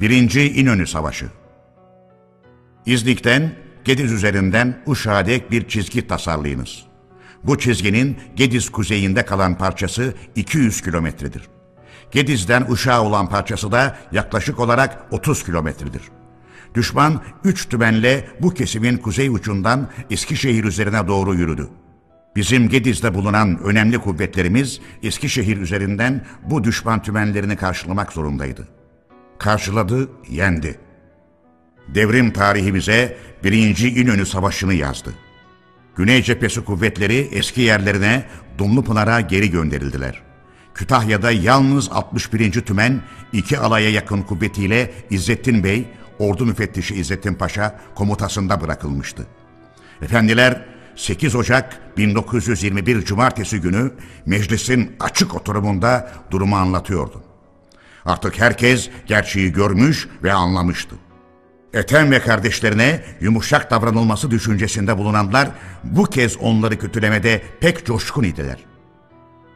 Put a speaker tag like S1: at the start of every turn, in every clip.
S1: 1. İnönü Savaşı İznik'ten Gediz üzerinden Uşak'a dek bir çizgi tasarlayınız. Bu çizginin Gediz kuzeyinde kalan parçası 200 kilometredir. Gediz'den Uşak'a olan parçası da yaklaşık olarak 30 kilometredir. Düşman üç tümenle bu kesimin kuzey ucundan Eskişehir üzerine doğru yürüdü. Bizim Gediz'de bulunan önemli kuvvetlerimiz Eskişehir üzerinden bu düşman tümenlerini karşılamak zorundaydı. Karşıladı, yendi. Devrim tarihimize birinci İnönü Savaşı'nı yazdı. Güney cephesi kuvvetleri eski yerlerine Dumlupınar'a geri gönderildiler. Kütahya'da yalnız 61. Tümen iki alaya yakın kuvvetiyle İzzettin Bey, Ordu Müfettişi İzzettin Paşa komutasında bırakılmıştı. Efendiler 8 Ocak 1921 Cumartesi günü meclisin açık oturumunda durumu anlatıyordu. Artık herkes gerçeği görmüş ve anlamıştı. Ethem ve kardeşlerine yumuşak davranılması düşüncesinde bulunanlar bu kez onları kötülemede pek coşkun idiler.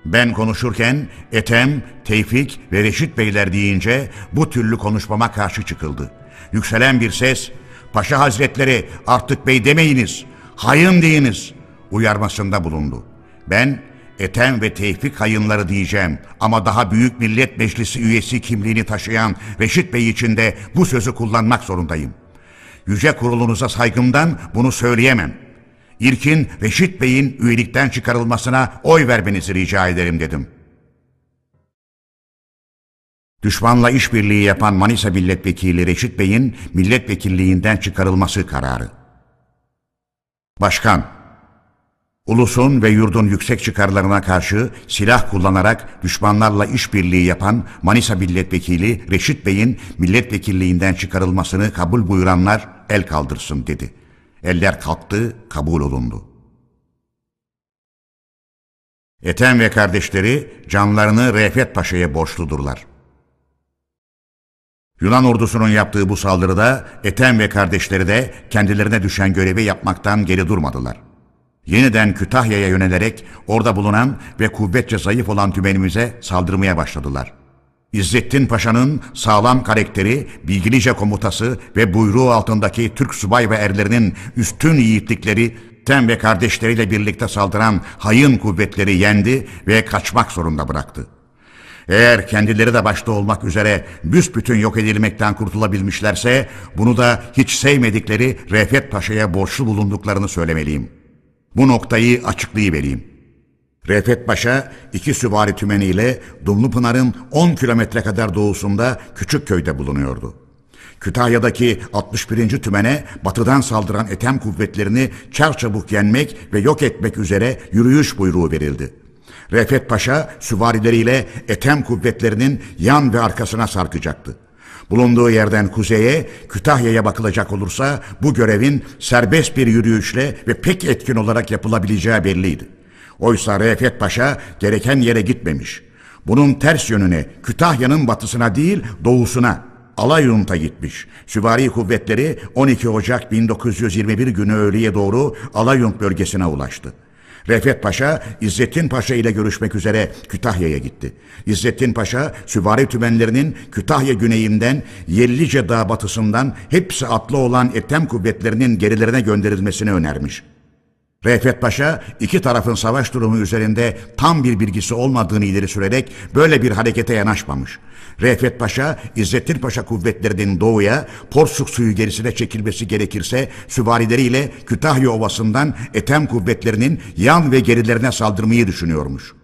S1: Ben konuşurken Ethem, Tevfik ve Reşit Beyler deyince bu türlü konuşmama karşı çıkıldı. Yükselen bir ses, Paşa Hazretleri artık bey demeyiniz, hayın deyiniz uyarmasında bulundu. Ben Ethem ve Tevfik hayınları diyeceğim ama daha büyük millet meclisi üyesi kimliğini taşıyan Reşit Bey için de bu sözü kullanmak zorundayım. Yüce kurulunuza saygımdan bunu söyleyemem. İlkin Reşit Bey'in üyelikten çıkarılmasına oy vermenizi rica ederim dedim. Düşmanla işbirliği yapan Manisa Milletvekili Reşit Bey'in milletvekilliğinden çıkarılması kararı. Başkan, ulusun ve yurdun yüksek çıkarlarına karşı silah kullanarak düşmanlarla işbirliği yapan Manisa Milletvekili Reşit Bey'in milletvekilliğinden çıkarılmasını kabul buyuranlar el kaldırsın dedi. Eller kalktı, kabul olundu. Ethem ve kardeşleri canlarını Refet Paşa'ya borçludurlar. Yunan ordusunun yaptığı bu saldırıda Ethem ve kardeşleri de kendilerine düşen görevi yapmaktan geri durmadılar. Yeniden Kütahya'ya yönelerek orada bulunan ve kuvvetçe zayıf olan tümenimize saldırmaya başladılar. İzzettin Paşa'nın sağlam karakteri, bilgilice komutası ve buyruğu altındaki Türk subay ve erlerinin üstün yiğitlikleri Tem ve kardeşleriyle birlikte saldıran hayın kuvvetleri yendi ve kaçmak zorunda bıraktı. Eğer kendileri de başta olmak üzere büsbütün yok edilmekten kurtulabilmişlerse bunu da hiç sevmedikleri Refet Paşa'ya borçlu bulunduklarını söylemeliyim. Bu noktayı açıklayıvereyim. Refet Paşa iki süvari tümeniyle Dumlupınar'ın 10 kilometre kadar doğusunda küçük köyde bulunuyordu. Kütahya'daki 61. tümene batıdan saldıran Ethem kuvvetlerini çarçabuk yenmek ve yok etmek üzere yürüyüş buyruğu verildi. Refet Paşa süvarileriyle Ethem kuvvetlerinin yan ve arkasına sarkacaktı. Bulunduğu yerden kuzeye, Kütahya'ya bakılacak olursa bu görevin serbest bir yürüyüşle ve pek etkin olarak yapılabileceği belliydi. Oysa Refet Paşa gereken yere gitmemiş. Bunun ters yönüne, Kütahya'nın batısına değil doğusuna, Alayunt'a gitmiş. Süvari kuvvetleri 12 Ocak 1921 günü öğleye doğru Alayunt bölgesine ulaştı. Refet Paşa, İzzettin Paşa ile görüşmek üzere Kütahya'ya gitti. İzzettin Paşa, süvari tümenlerinin Kütahya güneyinden, Yellice Dağ batısından hepsi atlı olan Ethem kuvvetlerinin gerilerine gönderilmesini önermiş. Refet Paşa iki tarafın savaş durumu üzerinde tam bir bilgisi olmadığını ileri sürerek böyle bir harekete yanaşmamış. Refet Paşa, İzzettin Paşa kuvvetlerinin doğuya, Porsuk suyu gerisine çekilmesi gerekirse süvarileriyle Kütahya Ovası'ndan Ethem kuvvetlerinin yan ve gerilerine saldırmayı düşünüyormuş.''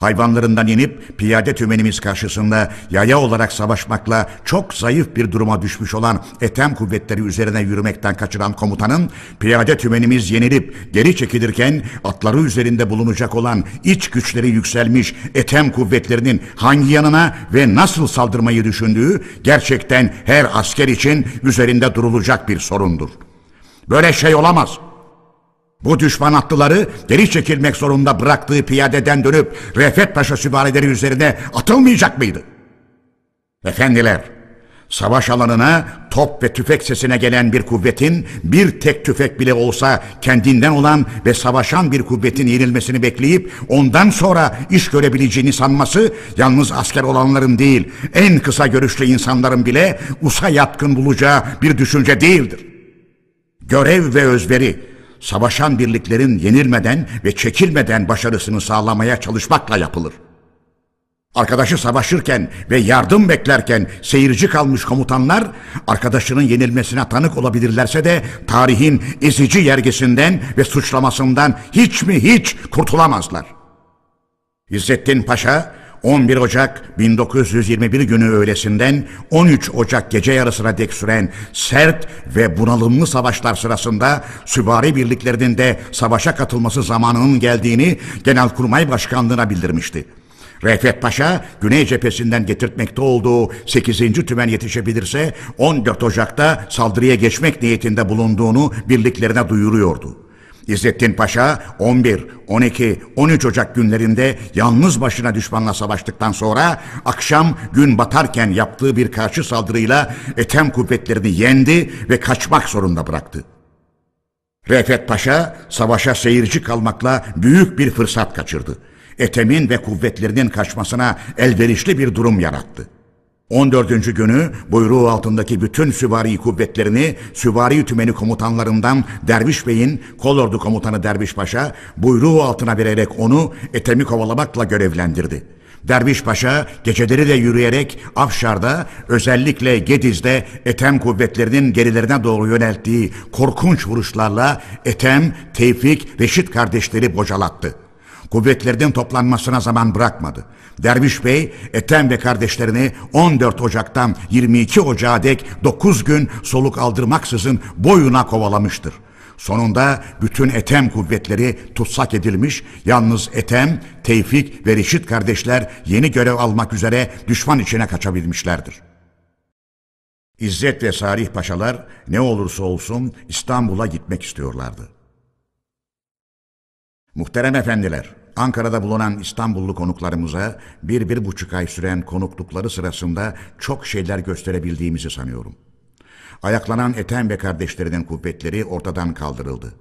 S1: Hayvanlarından inip piyade tümenimiz karşısında yaya olarak savaşmakla çok zayıf bir duruma düşmüş olan Ethem kuvvetleri üzerine yürümekten kaçıran komutanın piyade tümenimiz yenilip geri çekilirken atları üzerinde bulunacak olan iç güçleri yükselmiş Ethem kuvvetlerinin hangi yanına ve nasıl saldırmayı düşündüğü gerçekten her asker için üzerinde durulacak bir sorundur. Böyle şey olamaz.'' Bu düşman atlıları geri çekilmek zorunda bıraktığı piyadeden dönüp Refet Paşa süvarileri üzerine atılmayacak mıydı? Efendiler, Savaş alanına top ve tüfek sesine gelen bir kuvvetin bir tek tüfek bile olsa kendinden olan ve savaşan bir kuvvetin yenilmesini bekleyip ondan sonra iş görebileceğini sanması yalnız asker olanların değil en kısa görüşlü insanların bile usa yatkın bulacağı bir düşünce değildir. Görev ve özveri savaşan birliklerin yenilmeden ve çekilmeden başarısını sağlamaya çalışmakla yapılır. Arkadaşı savaşırken ve yardım beklerken seyirci kalmış komutanlar arkadaşının yenilmesine tanık olabilirlerse de tarihin ezici yergisinden ve suçlamasından hiç mi hiç kurtulamazlar. İzzettin Paşa 11 Ocak 1921 günü öğlesinden 13 Ocak gece yarısına dek süren sert ve bunalımlı savaşlar sırasında süvari birliklerinin de savaşa katılması zamanının geldiğini Genelkurmay Başkanlığı'na bildirmişti. Refet Paşa Güney cephesinden getirtmekte olduğu 8. tümen yetişebilirse 14 Ocak'ta saldırıya geçmek niyetinde bulunduğunu birliklerine duyuruyordu. İzzettin Paşa 11, 12, 13 Ocak günlerinde yalnız başına düşmanla savaştıktan sonra akşam gün batarken yaptığı bir karşı saldırıyla Ethem kuvvetlerini yendi ve kaçmak zorunda bıraktı. Refet Paşa savaşa seyirci kalmakla büyük bir fırsat kaçırdı. Ethem'in ve kuvvetlerinin kaçmasına elverişli bir durum yarattı. 14. günü buyruğu altındaki bütün süvari kuvvetlerini süvari tümeni komutanlarından Derviş Bey'in kolordu komutanı Derviş Paşa buyruğu altına vererek onu Ethem'i kovalamakla görevlendirdi. Derviş Paşa geceleri de yürüyerek Afşar'da özellikle Gediz'de Ethem kuvvetlerinin gerilerine doğru yönelttiği korkunç vuruşlarla Ethem, Tevfik, Reşit kardeşleri bocalattı. Kuvvetlerinin toplanmasına zaman bırakmadı. Derviş Bey, Ethem ve kardeşlerini 14 Ocak'tan 22 Ocak'a dek 9 gün soluk aldırmaksızın boyuna kovalamıştır. Sonunda bütün Ethem kuvvetleri tutsak edilmiş, yalnız Ethem, Tevfik ve Reşit kardeşler yeni görev almak üzere düşman içine kaçabilmişlerdir. İzzet ve Sarih Paşalar ne olursa olsun İstanbul'a gitmek istiyorlardı. Muhterem efendiler, Ankara'da bulunan İstanbullu konuklarımıza bir, bir buçuk ay süren konuklukları sırasında çok şeyler gösterebildiğimizi sanıyorum. Ayaklanan Ethem ve kardeşlerinin kuvvetleri ortadan kaldırıldı.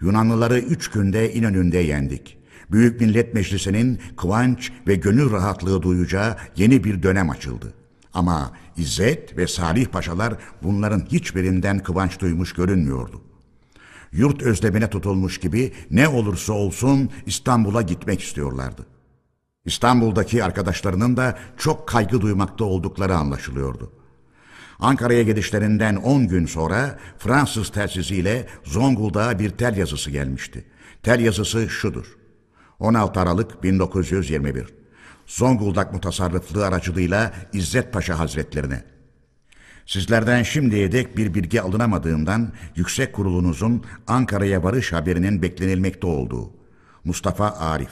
S1: Yunanlıları üç günde İnönü'nde yendik. Büyük Millet Meclisi'nin kıvanç ve gönül rahatlığı duyacağı yeni bir dönem açıldı. Ama İzzet ve Salih Paşalar bunların hiçbirinden kıvanç duymuş görünmüyordu yurt özlemine tutulmuş gibi ne olursa olsun İstanbul'a gitmek istiyorlardı. İstanbul'daki arkadaşlarının da çok kaygı duymakta oldukları anlaşılıyordu. Ankara'ya gidişlerinden 10 gün sonra Fransız telsiziyle Zonguldak'a bir tel yazısı gelmişti. Tel yazısı şudur. 16 Aralık 1921 Zonguldak mutasarrıflığı aracılığıyla İzzet Paşa Hazretlerine Sizlerden şimdiye dek bir bilgi alınamadığından yüksek kurulunuzun Ankara'ya varış haberinin beklenilmekte olduğu. Mustafa Arif.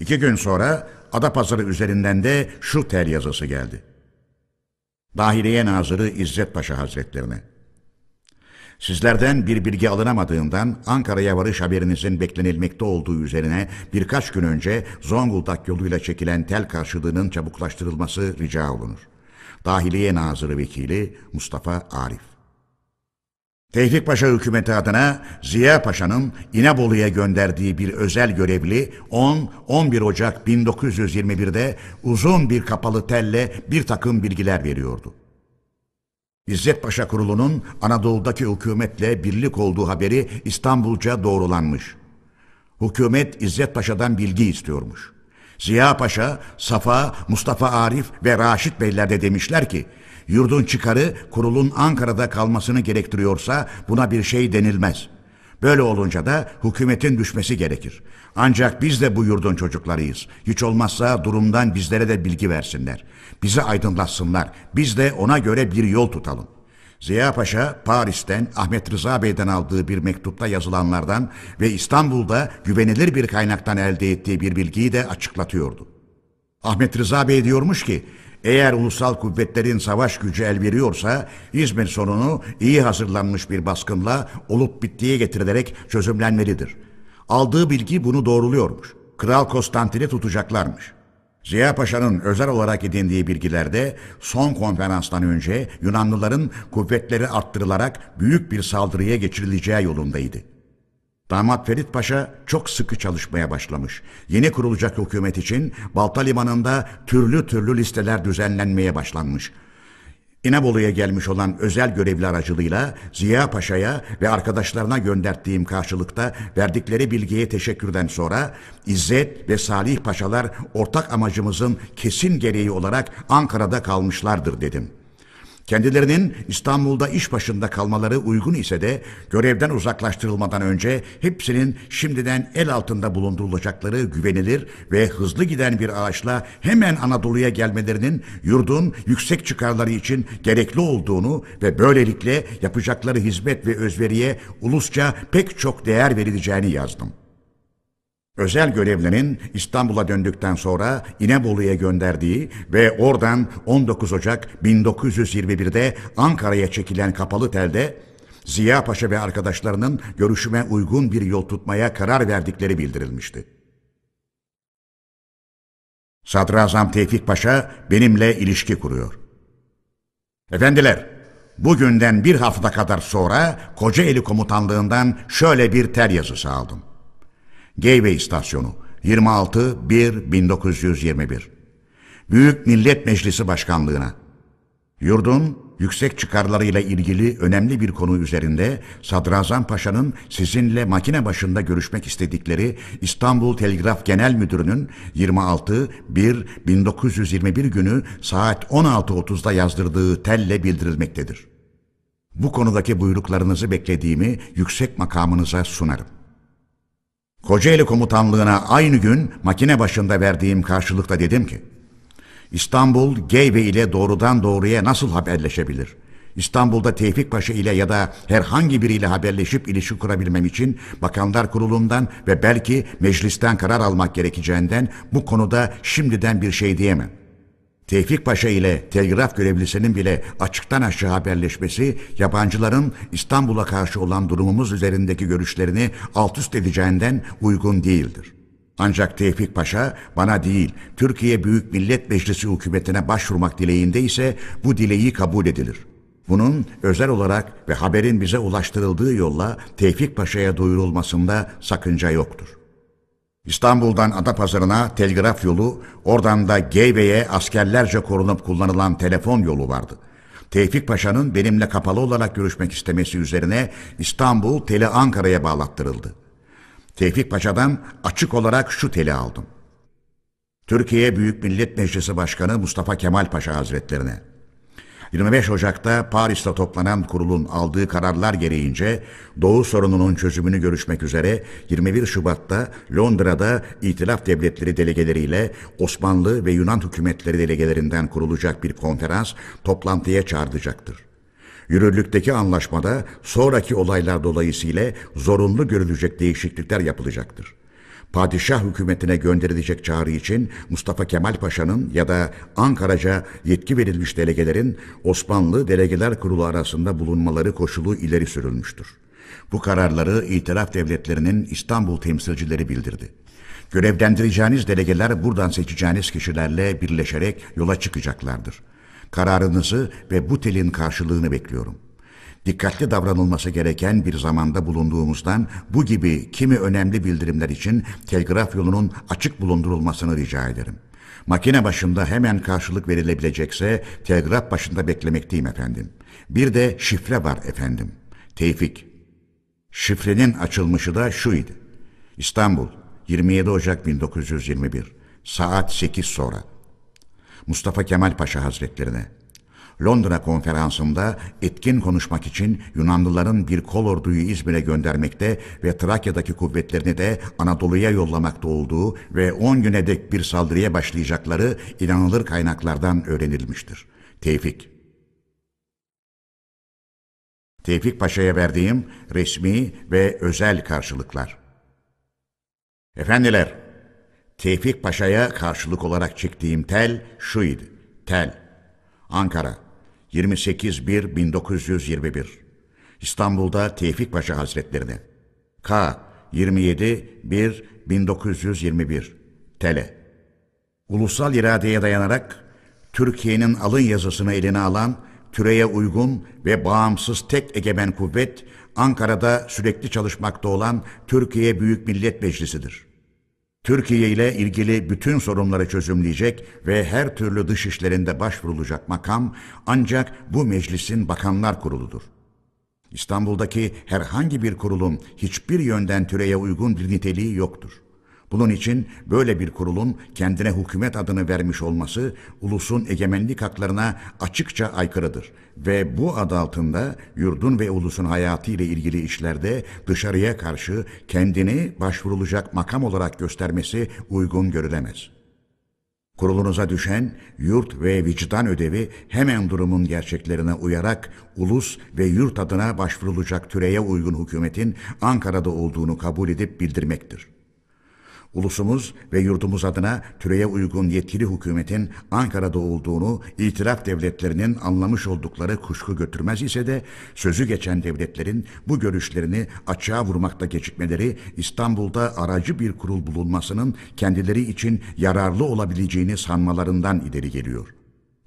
S1: İki gün sonra Adapazarı üzerinden de şu tel yazısı geldi. Dahiliye Nazırı İzzet Paşa Hazretlerine. Sizlerden bir bilgi alınamadığından Ankara'ya varış haberinizin beklenilmekte olduğu üzerine birkaç gün önce Zonguldak yoluyla çekilen tel karşılığının çabuklaştırılması rica olunur. Dahiliye Nazırı Vekili Mustafa Arif. Tevfik Paşa hükümeti adına Ziya Paşa'nın İnebolu'ya gönderdiği bir özel görevli 10-11 Ocak 1921'de uzun bir kapalı telle bir takım bilgiler veriyordu. İzzet Paşa Kurulu'nun Anadolu'daki hükümetle birlik olduğu haberi İstanbulca doğrulanmış. Hükümet İzzet Paşa'dan bilgi istiyormuş. Ziya Paşa, Safa, Mustafa Arif ve Raşit Beyler de demişler ki, yurdun çıkarı kurulun Ankara'da kalmasını gerektiriyorsa buna bir şey denilmez. Böyle olunca da hükümetin düşmesi gerekir. Ancak biz de bu yurdun çocuklarıyız. Hiç olmazsa durumdan bizlere de bilgi versinler. Bizi aydınlatsınlar. Biz de ona göre bir yol tutalım.'' Ziya Paşa Paris'ten Ahmet Rıza Bey'den aldığı bir mektupta yazılanlardan ve İstanbul'da güvenilir bir kaynaktan elde ettiği bir bilgiyi de açıklatıyordu. Ahmet Rıza Bey diyormuş ki, eğer ulusal kuvvetlerin savaş gücü el veriyorsa İzmir sorunu iyi hazırlanmış bir baskınla olup bittiye getirilerek çözümlenmelidir. Aldığı bilgi bunu doğruluyormuş. Kral Konstantin'i tutacaklarmış. Ziya Paşa'nın özel olarak edindiği bilgilerde son konferanstan önce Yunanlıların kuvvetleri arttırılarak büyük bir saldırıya geçirileceği yolundaydı. Damat Ferit Paşa çok sıkı çalışmaya başlamış. Yeni kurulacak hükümet için Balta Limanı'nda türlü türlü listeler düzenlenmeye başlanmış. İnebolu'ya gelmiş olan özel görevli aracılığıyla Ziya Paşa'ya ve arkadaşlarına gönderdiğim karşılıkta verdikleri bilgiye teşekkürden sonra İzzet ve Salih Paşalar ortak amacımızın kesin gereği olarak Ankara'da kalmışlardır dedim.'' Kendilerinin İstanbul'da iş başında kalmaları uygun ise de görevden uzaklaştırılmadan önce hepsinin şimdiden el altında bulundurulacakları güvenilir ve hızlı giden bir araçla hemen Anadolu'ya gelmelerinin yurdun yüksek çıkarları için gerekli olduğunu ve böylelikle yapacakları hizmet ve özveriye ulusça pek çok değer verileceğini yazdım. Özel görevlinin İstanbul'a döndükten sonra İnebolu'ya gönderdiği ve oradan 19 Ocak 1921'de Ankara'ya çekilen kapalı telde Ziya Paşa ve arkadaşlarının görüşüme uygun bir yol tutmaya karar verdikleri bildirilmişti. Sadrazam Tevfik Paşa benimle ilişki kuruyor. Efendiler, bugünden bir hafta kadar sonra Kocaeli Komutanlığından şöyle bir tel yazısı aldım. Geyve İstasyonu 26-1-1921 Büyük Millet Meclisi Başkanlığına Yurdun yüksek çıkarlarıyla ilgili önemli bir konu üzerinde Sadrazam Paşa'nın sizinle makine başında görüşmek istedikleri İstanbul Telgraf Genel Müdürü'nün 26-1-1921 günü saat 16.30'da yazdırdığı telle bildirilmektedir. Bu konudaki buyruklarınızı beklediğimi yüksek makamınıza sunarım. Kocaeli komutanlığına aynı gün makine başında verdiğim karşılıkta dedim ki, İstanbul Geyve ile doğrudan doğruya nasıl haberleşebilir? İstanbul'da Tevfik Paşa ile ya da herhangi biriyle haberleşip ilişki kurabilmem için Bakanlar Kurulu'ndan ve belki meclisten karar almak gerekeceğinden bu konuda şimdiden bir şey diyemem. Tevfik Paşa ile telgraf görevlisinin bile açıktan aşağı haberleşmesi yabancıların İstanbul'a karşı olan durumumuz üzerindeki görüşlerini alt üst edeceğinden uygun değildir. Ancak Tevfik Paşa bana değil Türkiye Büyük Millet Meclisi hükümetine başvurmak dileğinde ise bu dileği kabul edilir. Bunun özel olarak ve haberin bize ulaştırıldığı yolla Tevfik Paşa'ya duyurulmasında sakınca yoktur. İstanbul'dan Adapazarı'na telgraf yolu, oradan da Geyve'ye askerlerce korunup kullanılan telefon yolu vardı. Tevfik Paşa'nın benimle kapalı olarak görüşmek istemesi üzerine İstanbul teli Ankara'ya bağlattırıldı. Tevfik Paşa'dan açık olarak şu teli aldım. Türkiye Büyük Millet Meclisi Başkanı Mustafa Kemal Paşa Hazretlerine 25 Ocak'ta Paris'te toplanan kurulun aldığı kararlar gereğince Doğu sorununun çözümünü görüşmek üzere 21 Şubat'ta Londra'da İtilaf Devletleri delegeleriyle Osmanlı ve Yunan hükümetleri delegelerinden kurulacak bir konferans toplantıya çağrılacaktır. Yürürlükteki anlaşmada sonraki olaylar dolayısıyla zorunlu görülecek değişiklikler yapılacaktır padişah hükümetine gönderilecek çağrı için Mustafa Kemal Paşa'nın ya da Ankaraca yetki verilmiş delegelerin Osmanlı Delegeler Kurulu arasında bulunmaları koşulu ileri sürülmüştür. Bu kararları itiraf devletlerinin İstanbul temsilcileri bildirdi. Görevlendireceğiniz delegeler buradan seçeceğiniz kişilerle birleşerek yola çıkacaklardır. Kararınızı ve bu telin karşılığını bekliyorum.'' Dikkatli davranılması gereken bir zamanda bulunduğumuzdan bu gibi kimi önemli bildirimler için telgraf yolunun açık bulundurulmasını rica ederim. Makine başında hemen karşılık verilebilecekse telgraf başında beklemekteyim efendim. Bir de şifre var efendim. Tevfik. Şifrenin açılmışı da şuydu. İstanbul 27 Ocak 1921 saat 8 sonra. Mustafa Kemal Paşa Hazretlerine Londra konferansında etkin konuşmak için Yunanlıların bir kol orduyu İzmir'e göndermekte ve Trakya'daki kuvvetlerini de Anadolu'ya yollamakta olduğu ve 10 güne dek bir saldırıya başlayacakları inanılır kaynaklardan öğrenilmiştir. Tevfik Tevfik Paşa'ya verdiğim resmi ve özel karşılıklar. Efendiler, Tevfik Paşa'ya karşılık olarak çektiğim tel şuydu. Tel, Ankara 28.1.1921 İstanbul'da Tevfik Paşa Hazretlerine. K 27 1 1921 Tele Ulusal iradeye dayanarak Türkiye'nin alın yazısını eline alan türeye uygun ve bağımsız tek egemen kuvvet Ankara'da sürekli çalışmakta olan Türkiye Büyük Millet Meclisi'dir. Türkiye ile ilgili bütün sorunları çözümleyecek ve her türlü dış işlerinde başvurulacak makam ancak bu meclisin bakanlar kuruludur. İstanbul'daki herhangi bir kurulun hiçbir yönden türeye uygun bir niteliği yoktur. Bunun için böyle bir kurulun kendine hükümet adını vermiş olması ulusun egemenlik haklarına açıkça aykırıdır ve bu adı altında yurdun ve ulusun hayatı ile ilgili işlerde dışarıya karşı kendini başvurulacak makam olarak göstermesi uygun görülemez. Kurulunuza düşen yurt ve vicdan ödevi hemen durumun gerçeklerine uyarak ulus ve yurt adına başvurulacak türeye uygun hükümetin Ankara'da olduğunu kabul edip bildirmektir. Ulusumuz ve yurdumuz adına türeye uygun yetkili hükümetin Ankara'da olduğunu itiraf devletlerinin anlamış oldukları kuşku götürmez ise de sözü geçen devletlerin bu görüşlerini açığa vurmakta gecikmeleri İstanbul'da aracı bir kurul bulunmasının kendileri için yararlı olabileceğini sanmalarından ileri geliyor.''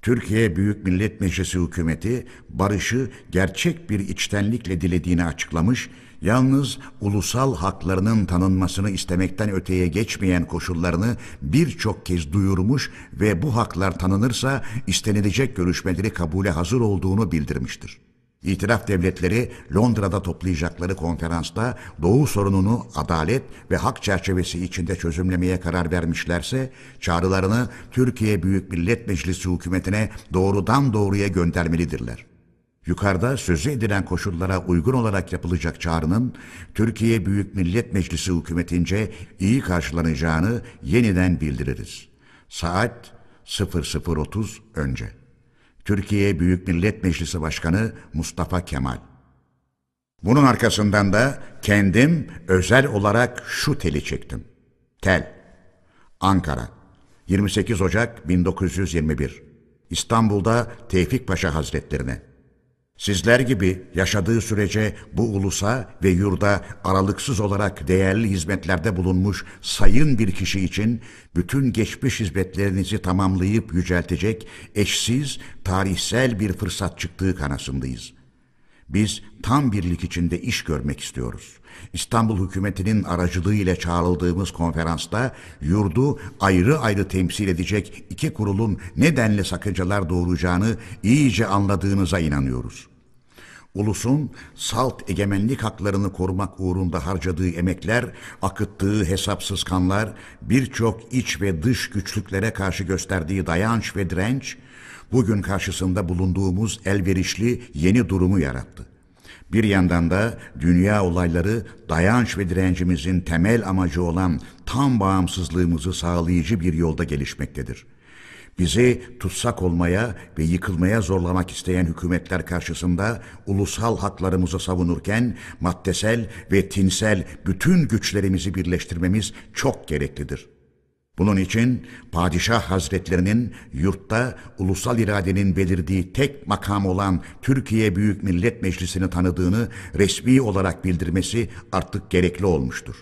S1: Türkiye Büyük Millet Meclisi hükümeti barışı gerçek bir içtenlikle dilediğini açıklamış, yalnız ulusal haklarının tanınmasını istemekten öteye geçmeyen koşullarını birçok kez duyurmuş ve bu haklar tanınırsa istenilecek görüşmeleri kabule hazır olduğunu bildirmiştir. İtiraf devletleri Londra'da toplayacakları konferansta Doğu sorununu adalet ve hak çerçevesi içinde çözümlemeye karar vermişlerse çağrılarını Türkiye Büyük Millet Meclisi hükümetine doğrudan doğruya göndermelidirler. Yukarıda sözü edilen koşullara uygun olarak yapılacak çağrının Türkiye Büyük Millet Meclisi hükümetince iyi karşılanacağını yeniden bildiririz. Saat 00.30 önce. Türkiye Büyük Millet Meclisi Başkanı Mustafa Kemal. Bunun arkasından da kendim özel olarak şu teli çektim. Tel. Ankara. 28 Ocak 1921. İstanbul'da Tevfik Paşa Hazretlerine. Sizler gibi yaşadığı sürece bu ulusa ve yurda aralıksız olarak değerli hizmetlerde bulunmuş sayın bir kişi için bütün geçmiş hizmetlerinizi tamamlayıp yüceltecek eşsiz, tarihsel bir fırsat çıktığı kanasındayız. Biz tam birlik içinde iş görmek istiyoruz. İstanbul hükümetinin aracılığı ile çağrıldığımız konferansta yurdu ayrı ayrı temsil edecek iki kurulun nedenle sakıncalar doğuracağını iyice anladığınıza inanıyoruz. Ulusun salt egemenlik haklarını korumak uğrunda harcadığı emekler, akıttığı hesapsız kanlar, birçok iç ve dış güçlüklere karşı gösterdiği dayanç ve direnç, bugün karşısında bulunduğumuz elverişli yeni durumu yarattı. Bir yandan da dünya olayları dayanç ve direncimizin temel amacı olan tam bağımsızlığımızı sağlayıcı bir yolda gelişmektedir. Bizi tutsak olmaya ve yıkılmaya zorlamak isteyen hükümetler karşısında ulusal haklarımızı savunurken maddesel ve tinsel bütün güçlerimizi birleştirmemiz çok gereklidir.'' Bunun için padişah hazretlerinin yurtta ulusal iradenin belirdiği tek makam olan Türkiye Büyük Millet Meclisi'ni tanıdığını resmi olarak bildirmesi artık gerekli olmuştur.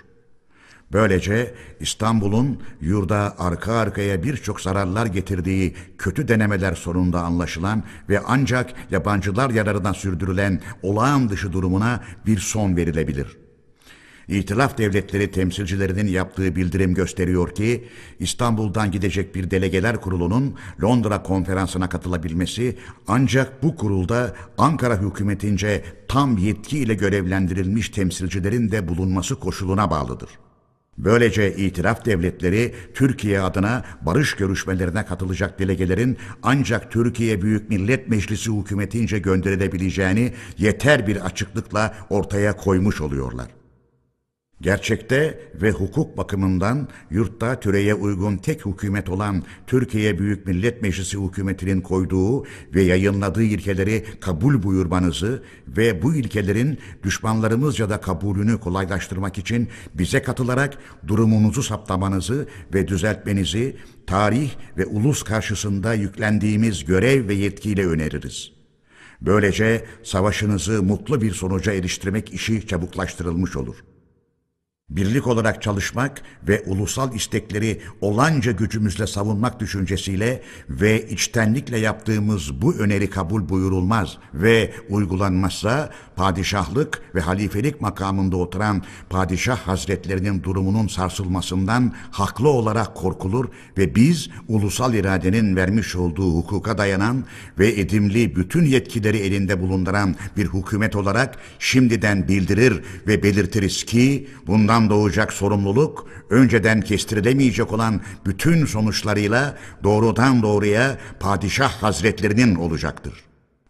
S1: Böylece İstanbul'un yurda arka arkaya birçok zararlar getirdiği kötü denemeler sonunda anlaşılan ve ancak yabancılar yararına sürdürülen olağan dışı durumuna bir son verilebilir.'' İtilaf devletleri temsilcilerinin yaptığı bildirim gösteriyor ki İstanbul'dan gidecek bir delegeler kurulunun Londra konferansına katılabilmesi ancak bu kurulda Ankara hükümetince tam yetkiyle görevlendirilmiş temsilcilerin de bulunması koşuluna bağlıdır. Böylece itiraf devletleri Türkiye adına barış görüşmelerine katılacak delegelerin ancak Türkiye Büyük Millet Meclisi hükümetince gönderilebileceğini yeter bir açıklıkla ortaya koymuş oluyorlar. Gerçekte ve hukuk bakımından yurtta türeye uygun tek hükümet olan Türkiye Büyük Millet Meclisi hükümetinin koyduğu ve yayınladığı ilkeleri kabul buyurmanızı ve bu ilkelerin düşmanlarımızca da kabulünü kolaylaştırmak için bize katılarak durumunuzu saptamanızı ve düzeltmenizi tarih ve ulus karşısında yüklendiğimiz görev ve yetkiyle öneririz. Böylece savaşınızı mutlu bir sonuca eriştirmek işi çabuklaştırılmış olur.'' Birlik olarak çalışmak ve ulusal istekleri olanca gücümüzle savunmak düşüncesiyle ve içtenlikle yaptığımız bu öneri kabul buyurulmaz ve uygulanmazsa padişahlık ve halifelik makamında oturan padişah hazretlerinin durumunun sarsılmasından haklı olarak korkulur ve biz ulusal iradenin vermiş olduğu hukuka dayanan ve edimli bütün yetkileri elinde bulunduran bir hükümet olarak şimdiden bildirir ve belirtiriz ki bundan bundan doğacak sorumluluk önceden kestirilemeyecek olan bütün sonuçlarıyla doğrudan doğruya padişah hazretlerinin olacaktır.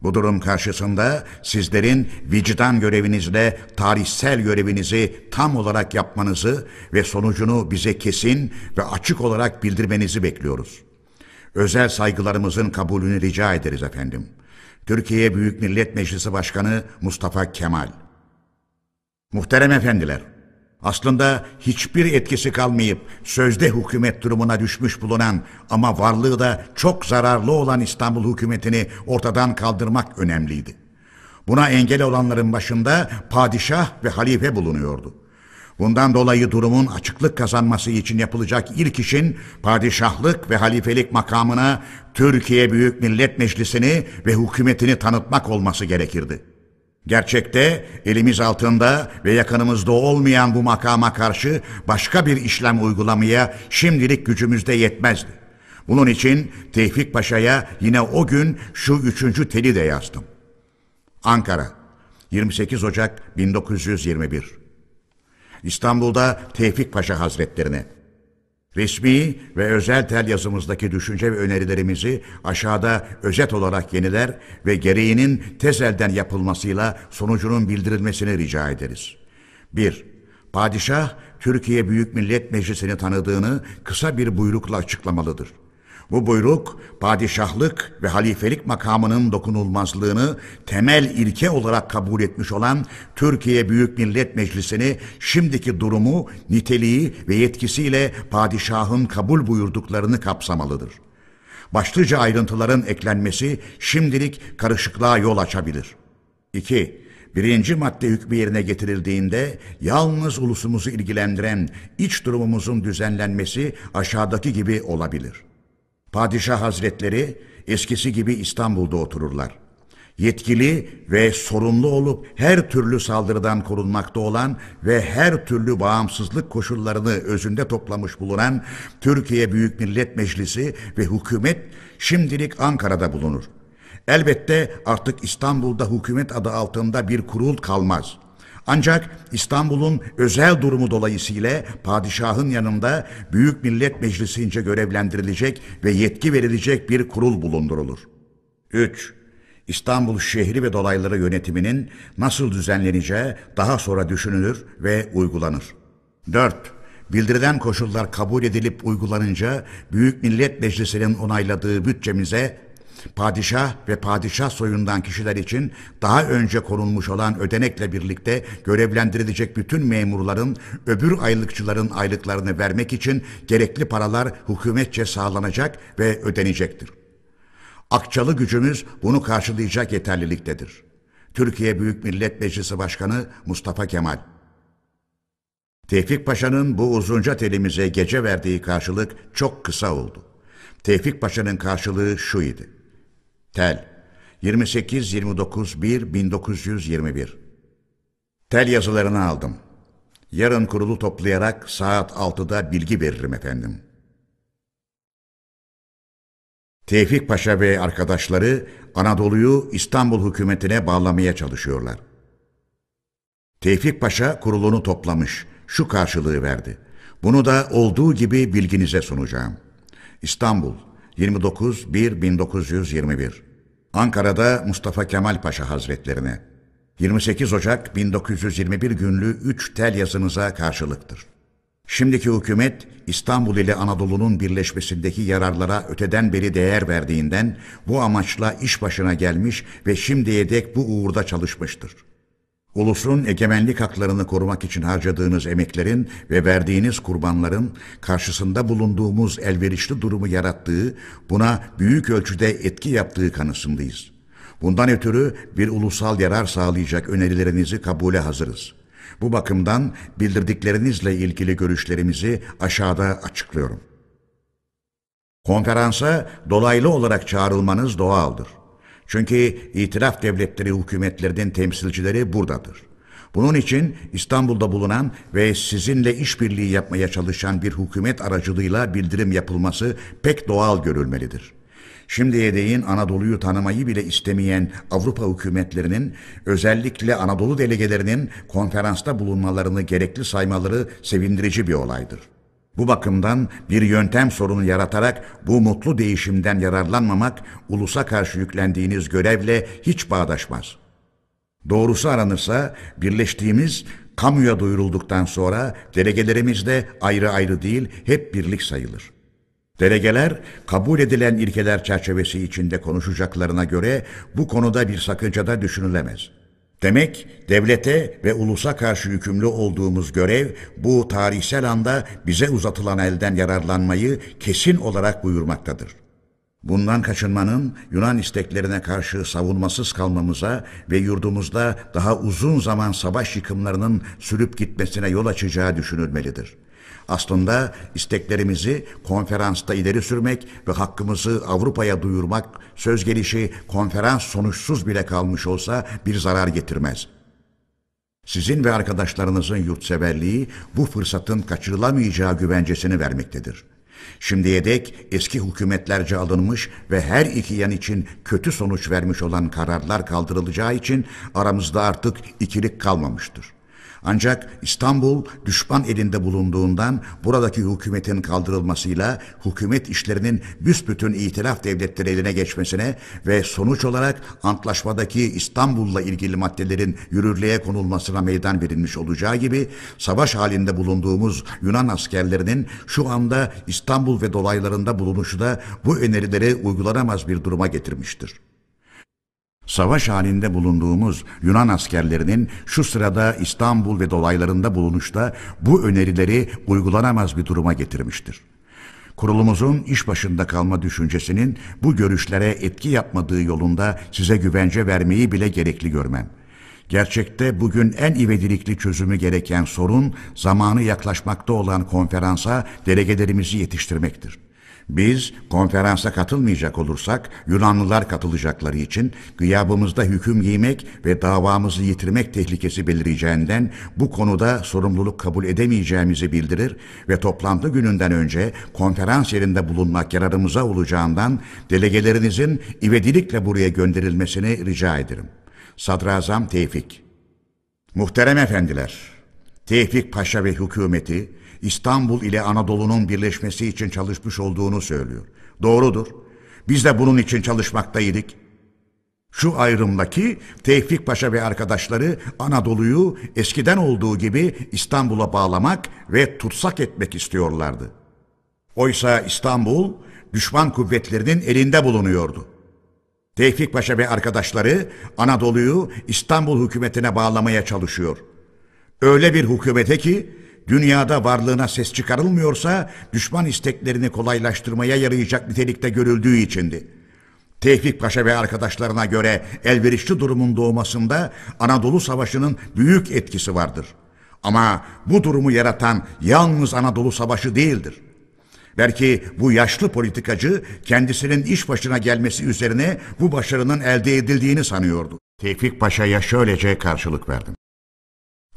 S1: Bu durum karşısında sizlerin vicdan görevinizle tarihsel görevinizi tam olarak yapmanızı ve sonucunu bize kesin ve açık olarak bildirmenizi bekliyoruz. Özel saygılarımızın kabulünü rica ederiz efendim. Türkiye Büyük Millet Meclisi Başkanı Mustafa Kemal Muhterem efendiler, aslında hiçbir etkisi kalmayıp sözde hükümet durumuna düşmüş bulunan ama varlığı da çok zararlı olan İstanbul hükümetini ortadan kaldırmak önemliydi. Buna engel olanların başında padişah ve halife bulunuyordu. Bundan dolayı durumun açıklık kazanması için yapılacak ilk işin padişahlık ve halifelik makamına Türkiye Büyük Millet Meclisi'ni ve hükümetini tanıtmak olması gerekirdi.'' Gerçekte elimiz altında ve yakınımızda olmayan bu makama karşı başka bir işlem uygulamaya şimdilik gücümüzde yetmezdi. Bunun için Tevfik Paşa'ya yine o gün şu üçüncü teli de yazdım. Ankara, 28 Ocak 1921 İstanbul'da Tevfik Paşa Hazretlerine Resmi ve özel tel yazımızdaki düşünce ve önerilerimizi aşağıda özet olarak yeniler ve gereğinin tezelden yapılmasıyla sonucunun bildirilmesini rica ederiz. 1. Padişah, Türkiye Büyük Millet Meclisi'ni tanıdığını kısa bir buyrukla açıklamalıdır. Bu buyruk padişahlık ve halifelik makamının dokunulmazlığını temel ilke olarak kabul etmiş olan Türkiye Büyük Millet Meclisi'ni şimdiki durumu, niteliği ve yetkisiyle padişahın kabul buyurduklarını kapsamalıdır. Başlıca ayrıntıların eklenmesi şimdilik karışıklığa yol açabilir. 2. Birinci madde hükmü yerine getirildiğinde yalnız ulusumuzu ilgilendiren iç durumumuzun düzenlenmesi aşağıdaki gibi olabilir.'' Padişah Hazretleri eskisi gibi İstanbul'da otururlar. Yetkili ve sorumlu olup her türlü saldırıdan korunmakta olan ve her türlü bağımsızlık koşullarını özünde toplamış bulunan Türkiye Büyük Millet Meclisi ve hükümet şimdilik Ankara'da bulunur. Elbette artık İstanbul'da hükümet adı altında bir kurul kalmaz. Ancak İstanbul'un özel durumu dolayısıyla padişahın yanında Büyük Millet Meclisi'nce görevlendirilecek ve yetki verilecek bir kurul bulundurulur. 3. İstanbul şehri ve dolayları yönetiminin nasıl düzenleneceği daha sonra düşünülür ve uygulanır. 4. Bildirilen koşullar kabul edilip uygulanınca Büyük Millet Meclisi'nin onayladığı bütçemize Padişah ve padişah soyundan kişiler için daha önce korunmuş olan ödenekle birlikte görevlendirilecek bütün memurların, öbür aylıkçıların aylıklarını vermek için gerekli paralar hükümetçe sağlanacak ve ödenecektir. Akçalı gücümüz bunu karşılayacak yeterliliktedir. Türkiye Büyük Millet Meclisi Başkanı Mustafa Kemal Tevfik Paşa'nın bu uzunca telimize gece verdiği karşılık çok kısa oldu. Tevfik Paşa'nın karşılığı şu idi. Tel 28-29-1-1921 Tel yazılarını aldım. Yarın kurulu toplayarak saat 6'da bilgi veririm efendim. Tevfik Paşa ve arkadaşları Anadolu'yu İstanbul hükümetine bağlamaya çalışıyorlar. Tevfik Paşa kurulunu toplamış, şu karşılığı verdi. Bunu da olduğu gibi bilginize sunacağım. İstanbul 29-1-1921 Ankara'da Mustafa Kemal Paşa Hazretlerine 28 Ocak 1921 günlü 3 tel yazınıza karşılıktır. Şimdiki hükümet İstanbul ile Anadolu'nun birleşmesindeki yararlara öteden beri değer verdiğinden bu amaçla iş başına gelmiş ve şimdiye dek bu uğurda çalışmıştır. Ulusun egemenlik haklarını korumak için harcadığınız emeklerin ve verdiğiniz kurbanların karşısında bulunduğumuz elverişli durumu yarattığı, buna büyük ölçüde etki yaptığı kanısındayız. Bundan ötürü bir ulusal yarar sağlayacak önerilerinizi kabule hazırız. Bu bakımdan bildirdiklerinizle ilgili görüşlerimizi aşağıda açıklıyorum. Konferansa dolaylı olarak çağrılmanız doğaldır. Çünkü itiraf devletleri hükümetlerinin temsilcileri buradadır. Bunun için İstanbul'da bulunan ve sizinle işbirliği yapmaya çalışan bir hükümet aracılığıyla bildirim yapılması pek doğal görülmelidir. Şimdiye değin Anadolu'yu tanımayı bile istemeyen Avrupa hükümetlerinin özellikle Anadolu delegelerinin konferansta bulunmalarını gerekli saymaları sevindirici bir olaydır. Bu bakımdan bir yöntem sorunu yaratarak bu mutlu değişimden yararlanmamak ulusa karşı yüklendiğiniz görevle hiç bağdaşmaz. Doğrusu aranırsa birleştiğimiz kamuya duyurulduktan sonra delegelerimiz de ayrı ayrı değil hep birlik sayılır. Delegeler kabul edilen ilkeler çerçevesi içinde konuşacaklarına göre bu konuda bir sakıncada düşünülemez. Demek devlete ve ulusa karşı yükümlü olduğumuz görev bu tarihsel anda bize uzatılan elden yararlanmayı kesin olarak buyurmaktadır. Bundan kaçınmanın Yunan isteklerine karşı savunmasız kalmamıza ve yurdumuzda daha uzun zaman savaş yıkımlarının sürüp gitmesine yol açacağı düşünülmelidir. Aslında isteklerimizi konferansta ileri sürmek ve hakkımızı Avrupa'ya duyurmak söz gelişi konferans sonuçsuz bile kalmış olsa bir zarar getirmez. Sizin ve arkadaşlarınızın yurtseverliği bu fırsatın kaçırılamayacağı güvencesini vermektedir. Şimdiye dek eski hükümetlerce alınmış ve her iki yan için kötü sonuç vermiş olan kararlar kaldırılacağı için aramızda artık ikilik kalmamıştır. Ancak İstanbul düşman elinde bulunduğundan buradaki hükümetin kaldırılmasıyla hükümet işlerinin büsbütün itilaf devletleri eline geçmesine ve sonuç olarak antlaşmadaki İstanbul'la ilgili maddelerin yürürlüğe konulmasına meydan verilmiş olacağı gibi savaş halinde bulunduğumuz Yunan askerlerinin şu anda İstanbul ve dolaylarında bulunuşu da bu önerileri uygulanamaz bir duruma getirmiştir. Savaş halinde bulunduğumuz Yunan askerlerinin şu sırada İstanbul ve dolaylarında bulunuşta bu önerileri uygulanamaz bir duruma getirmiştir. Kurulumuzun iş başında kalma düşüncesinin bu görüşlere etki yapmadığı yolunda size güvence vermeyi bile gerekli görmem. Gerçekte bugün en ivedilikli çözümü gereken sorun zamanı yaklaşmakta olan konferansa delegelerimizi yetiştirmektir. Biz konferansa katılmayacak olursak Yunanlılar katılacakları için gıyabımızda hüküm giymek ve davamızı yitirmek tehlikesi belireceğinden bu konuda sorumluluk kabul edemeyeceğimizi bildirir ve toplantı gününden önce konferans yerinde bulunmak yararımıza olacağından delegelerinizin ivedilikle buraya gönderilmesini rica ederim. Sadrazam Tevfik Muhterem efendiler, Tevfik Paşa ve hükümeti İstanbul ile Anadolu'nun birleşmesi için çalışmış olduğunu söylüyor. Doğrudur. Biz de bunun için çalışmaktaydık. Şu ayrımdaki Tevfik Paşa ve arkadaşları Anadolu'yu eskiden olduğu gibi İstanbul'a bağlamak ve tutsak etmek istiyorlardı. Oysa İstanbul düşman kuvvetlerinin elinde bulunuyordu. Tevfik Paşa ve arkadaşları Anadolu'yu İstanbul hükümetine bağlamaya çalışıyor. Öyle bir hükümete ki dünyada varlığına ses çıkarılmıyorsa düşman isteklerini kolaylaştırmaya yarayacak nitelikte görüldüğü içindi. Tevfik Paşa ve arkadaşlarına göre elverişli durumun doğmasında Anadolu Savaşı'nın büyük etkisi vardır. Ama bu durumu yaratan yalnız Anadolu Savaşı değildir. Belki bu yaşlı politikacı kendisinin iş başına gelmesi üzerine bu başarının elde edildiğini sanıyordu. Tevfik Paşa'ya şöylece karşılık verdim.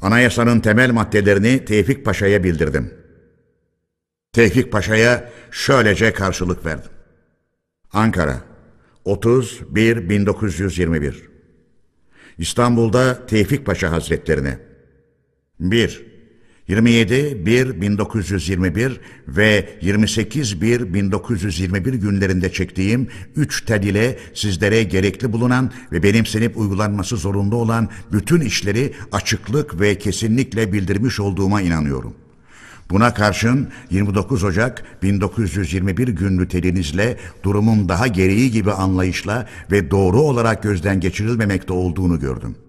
S1: Anayasanın temel maddelerini Tevfik Paşa'ya bildirdim. Tevfik Paşa'ya şöylece karşılık verdim. Ankara 31 1921 İstanbul'da Tevfik Paşa Hazretlerine 1. 27 1 1921 ve 28 1 1921 günlerinde çektiğim üç tel ile sizlere gerekli bulunan ve benimsenip uygulanması zorunda olan bütün işleri açıklık ve kesinlikle bildirmiş olduğuma inanıyorum. Buna karşın 29 Ocak 1921 günlü telinizle durumun daha gereği gibi anlayışla ve doğru olarak gözden geçirilmemekte olduğunu gördüm.''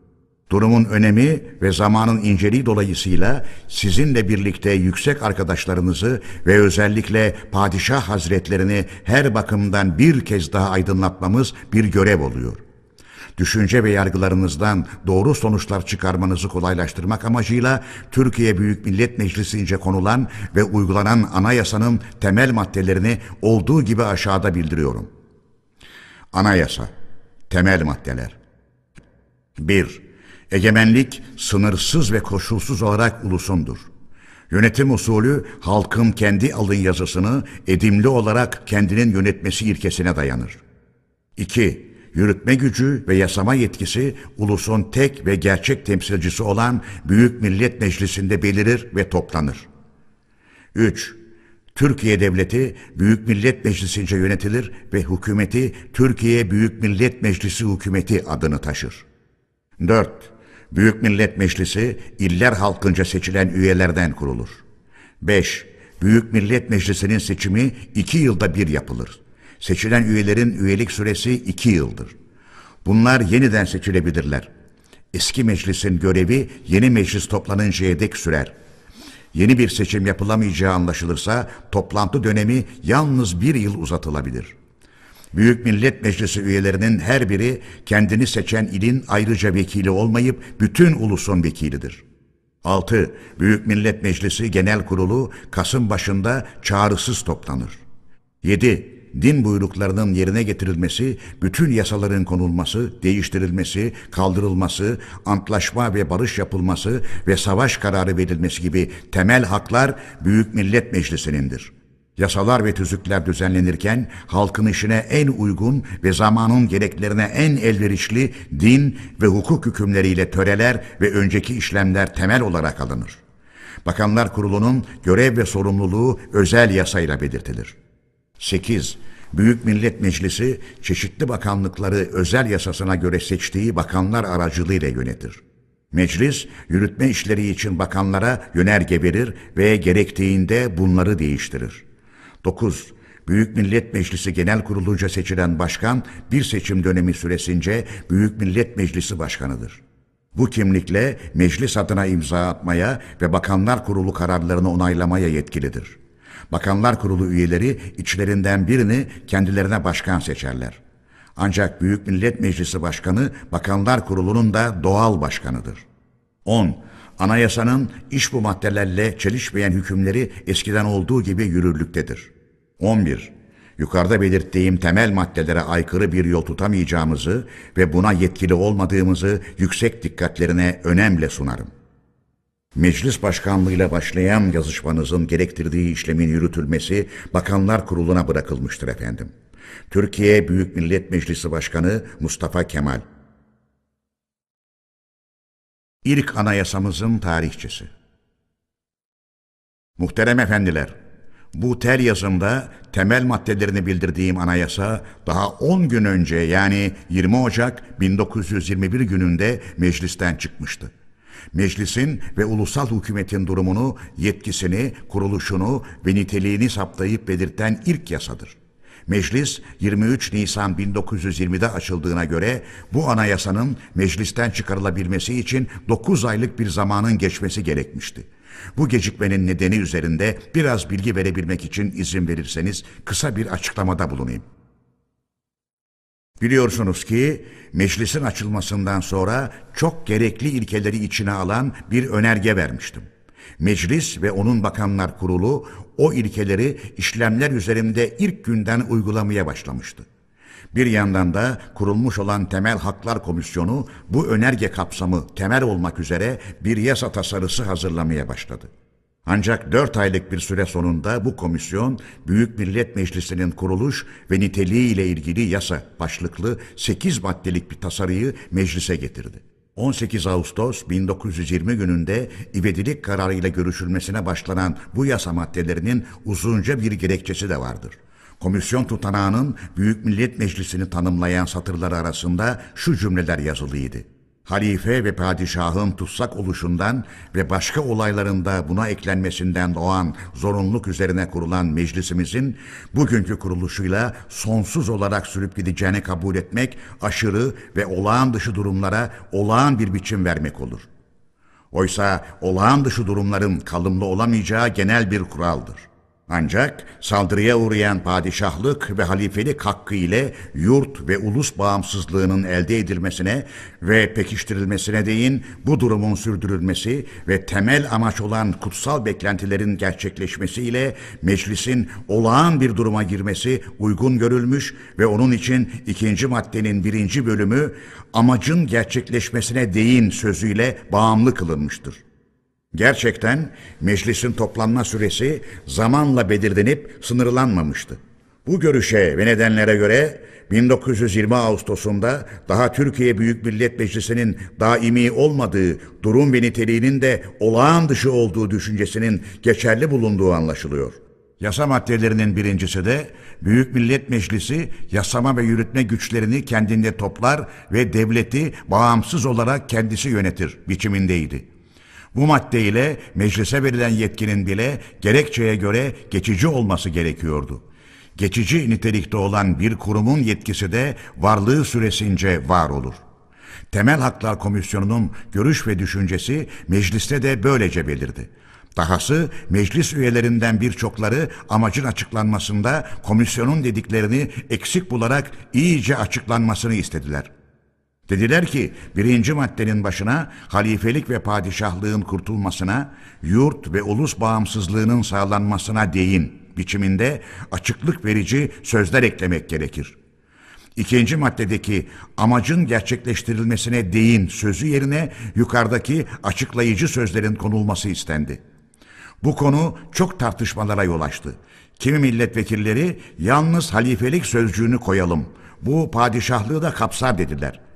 S1: Durumun önemi ve zamanın inceliği dolayısıyla sizinle birlikte yüksek arkadaşlarınızı ve özellikle padişah hazretlerini her bakımdan bir kez daha aydınlatmamız bir görev oluyor. düşünce ve yargılarınızdan doğru sonuçlar çıkarmanızı kolaylaştırmak amacıyla Türkiye Büyük Millet Meclisi'nce konulan ve uygulanan anayasanın temel maddelerini olduğu gibi aşağıda bildiriyorum. Anayasa Temel maddeler 1. Egemenlik sınırsız ve koşulsuz olarak ulusundur. Yönetim usulü halkın kendi alın yazısını edimli olarak kendinin yönetmesi ilkesine dayanır. 2. Yürütme gücü ve yasama yetkisi ulusun tek ve gerçek temsilcisi olan Büyük Millet Meclisi'nde belirir ve toplanır. 3. Türkiye Devleti Büyük Millet Meclisi'nce yönetilir ve hükümeti Türkiye Büyük Millet Meclisi Hükümeti adını taşır. 4. Büyük Millet Meclisi iller halkınca seçilen üyelerden kurulur. 5. Büyük Millet Meclisi'nin seçimi iki yılda bir yapılır. Seçilen üyelerin üyelik süresi iki yıldır. Bunlar yeniden seçilebilirler. Eski meclisin görevi yeni meclis toplanıncaya dek sürer. Yeni bir seçim yapılamayacağı anlaşılırsa toplantı dönemi yalnız bir yıl uzatılabilir. Büyük Millet Meclisi üyelerinin her biri kendini seçen ilin ayrıca vekili olmayıp bütün ulusun vekilidir. 6. Büyük Millet Meclisi Genel Kurulu Kasım başında çağrısız toplanır. 7. Din buyruklarının yerine getirilmesi, bütün yasaların konulması, değiştirilmesi, kaldırılması, antlaşma ve barış yapılması ve savaş kararı verilmesi gibi temel haklar Büyük Millet Meclisi'nindir. Yasalar ve tüzükler düzenlenirken halkın işine en uygun ve zamanın gereklerine en elverişli din ve hukuk hükümleriyle töreler ve önceki işlemler temel olarak alınır. Bakanlar Kurulu'nun görev ve sorumluluğu özel yasayla belirtilir. 8. Büyük Millet Meclisi çeşitli bakanlıkları özel yasasına göre seçtiği bakanlar aracılığıyla yönetir. Meclis, yürütme işleri için bakanlara yönerge verir ve gerektiğinde bunları değiştirir. 9. Büyük Millet Meclisi Genel Kurulu'nca seçilen başkan bir seçim dönemi süresince Büyük Millet Meclisi Başkanıdır. Bu kimlikle meclis adına imza atmaya ve Bakanlar Kurulu kararlarını onaylamaya yetkilidir. Bakanlar Kurulu üyeleri içlerinden birini kendilerine başkan seçerler. Ancak Büyük Millet Meclisi Başkanı Bakanlar Kurulu'nun da doğal başkanıdır. 10. Anayasanın iş bu maddelerle çelişmeyen hükümleri eskiden olduğu gibi yürürlüktedir. 11. Yukarıda belirttiğim temel maddelere aykırı bir yol tutamayacağımızı ve buna yetkili olmadığımızı yüksek dikkatlerine önemle sunarım. Meclis başkanlığıyla başlayan yazışmanızın gerektirdiği işlemin yürütülmesi Bakanlar Kurulu'na bırakılmıştır efendim. Türkiye Büyük Millet Meclisi Başkanı Mustafa Kemal İlk anayasamızın tarihçesi Muhterem efendiler, bu tel yazımda temel maddelerini bildirdiğim anayasa daha 10 gün önce yani 20 Ocak 1921 gününde meclisten çıkmıştı. Meclisin ve ulusal hükümetin durumunu, yetkisini, kuruluşunu ve niteliğini saptayıp belirten ilk yasadır. Meclis 23 Nisan 1920'de açıldığına göre bu anayasanın meclisten çıkarılabilmesi için 9 aylık bir zamanın geçmesi gerekmişti. Bu gecikmenin nedeni üzerinde biraz bilgi verebilmek için izin verirseniz kısa bir açıklamada bulunayım. Biliyorsunuz ki meclisin açılmasından sonra çok gerekli ilkeleri içine alan bir önerge vermiştim. Meclis ve onun bakanlar kurulu o ilkeleri işlemler üzerinde ilk günden uygulamaya başlamıştı. Bir yandan da kurulmuş olan Temel Haklar Komisyonu bu önerge kapsamı temel olmak üzere bir yasa tasarısı hazırlamaya başladı. Ancak dört aylık bir süre sonunda bu komisyon Büyük Millet Meclisi'nin kuruluş ve niteliği ile ilgili yasa başlıklı 8 maddelik bir tasarıyı meclise getirdi. 18 Ağustos 1920 gününde ivedilik kararıyla görüşülmesine başlanan bu yasa maddelerinin uzunca bir gerekçesi de vardır. Komisyon tutanağının Büyük Millet Meclisi'ni tanımlayan satırlar arasında şu cümleler yazılıydı. Halife ve padişahın tutsak oluşundan ve başka olaylarında buna eklenmesinden doğan zorunluluk üzerine kurulan meclisimizin bugünkü kuruluşuyla sonsuz olarak sürüp gideceğini kabul etmek aşırı ve olağan dışı durumlara olağan bir biçim vermek olur. Oysa olağan dışı durumların kalımlı olamayacağı genel bir kuraldır. Ancak saldırıya uğrayan padişahlık ve halifelik hakkı ile yurt ve ulus bağımsızlığının elde edilmesine ve pekiştirilmesine değin bu durumun sürdürülmesi ve temel amaç olan kutsal beklentilerin gerçekleşmesiyle meclisin olağan bir duruma girmesi uygun görülmüş ve onun için ikinci maddenin birinci bölümü amacın gerçekleşmesine değin sözüyle bağımlı kılınmıştır. Gerçekten meclisin toplanma süresi zamanla belirlenip sınırlanmamıştı. Bu görüşe ve nedenlere göre 1920 Ağustos'unda daha Türkiye Büyük Millet Meclisi'nin daimi olmadığı durum ve niteliğinin de olağan dışı olduğu düşüncesinin geçerli bulunduğu anlaşılıyor. Yasa maddelerinin birincisi de Büyük Millet Meclisi yasama ve yürütme güçlerini kendinde toplar ve devleti bağımsız olarak kendisi yönetir biçimindeydi. Bu maddeyle meclise verilen yetkinin bile gerekçeye göre geçici olması gerekiyordu. Geçici nitelikte olan bir kurumun yetkisi de varlığı süresince var olur. Temel Haklar Komisyonu'nun görüş ve düşüncesi mecliste de böylece belirdi. Dahası meclis üyelerinden birçokları amacın açıklanmasında komisyonun dediklerini eksik bularak iyice açıklanmasını istediler. Dediler ki birinci maddenin başına halifelik ve padişahlığın kurtulmasına, yurt ve ulus bağımsızlığının sağlanmasına değin biçiminde açıklık verici sözler eklemek gerekir. İkinci maddedeki amacın gerçekleştirilmesine değin sözü yerine yukarıdaki açıklayıcı sözlerin konulması istendi. Bu konu çok tartışmalara yol açtı. Kimi milletvekilleri yalnız halifelik sözcüğünü koyalım, bu padişahlığı da kapsar dediler.''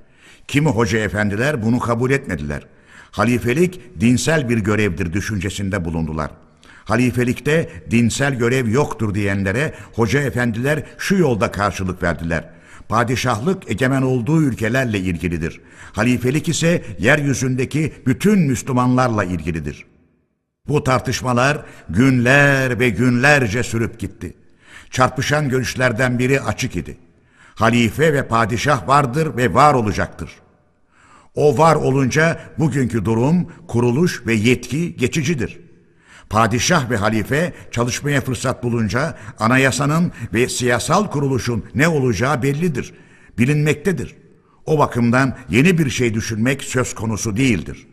S1: Kimi hoca efendiler bunu kabul etmediler. Halifelik dinsel bir görevdir düşüncesinde bulundular. Halifelikte dinsel görev yoktur diyenlere hoca efendiler şu yolda karşılık verdiler. Padişahlık egemen olduğu ülkelerle ilgilidir. Halifelik ise yeryüzündeki bütün Müslümanlarla ilgilidir. Bu tartışmalar günler ve günlerce sürüp gitti. Çarpışan görüşlerden biri açık idi halife ve padişah vardır ve var olacaktır. O var olunca bugünkü durum, kuruluş ve yetki geçicidir. Padişah ve halife çalışmaya fırsat bulunca anayasanın ve siyasal kuruluşun ne olacağı bellidir, bilinmektedir. O bakımdan yeni bir şey düşünmek söz konusu değildir.''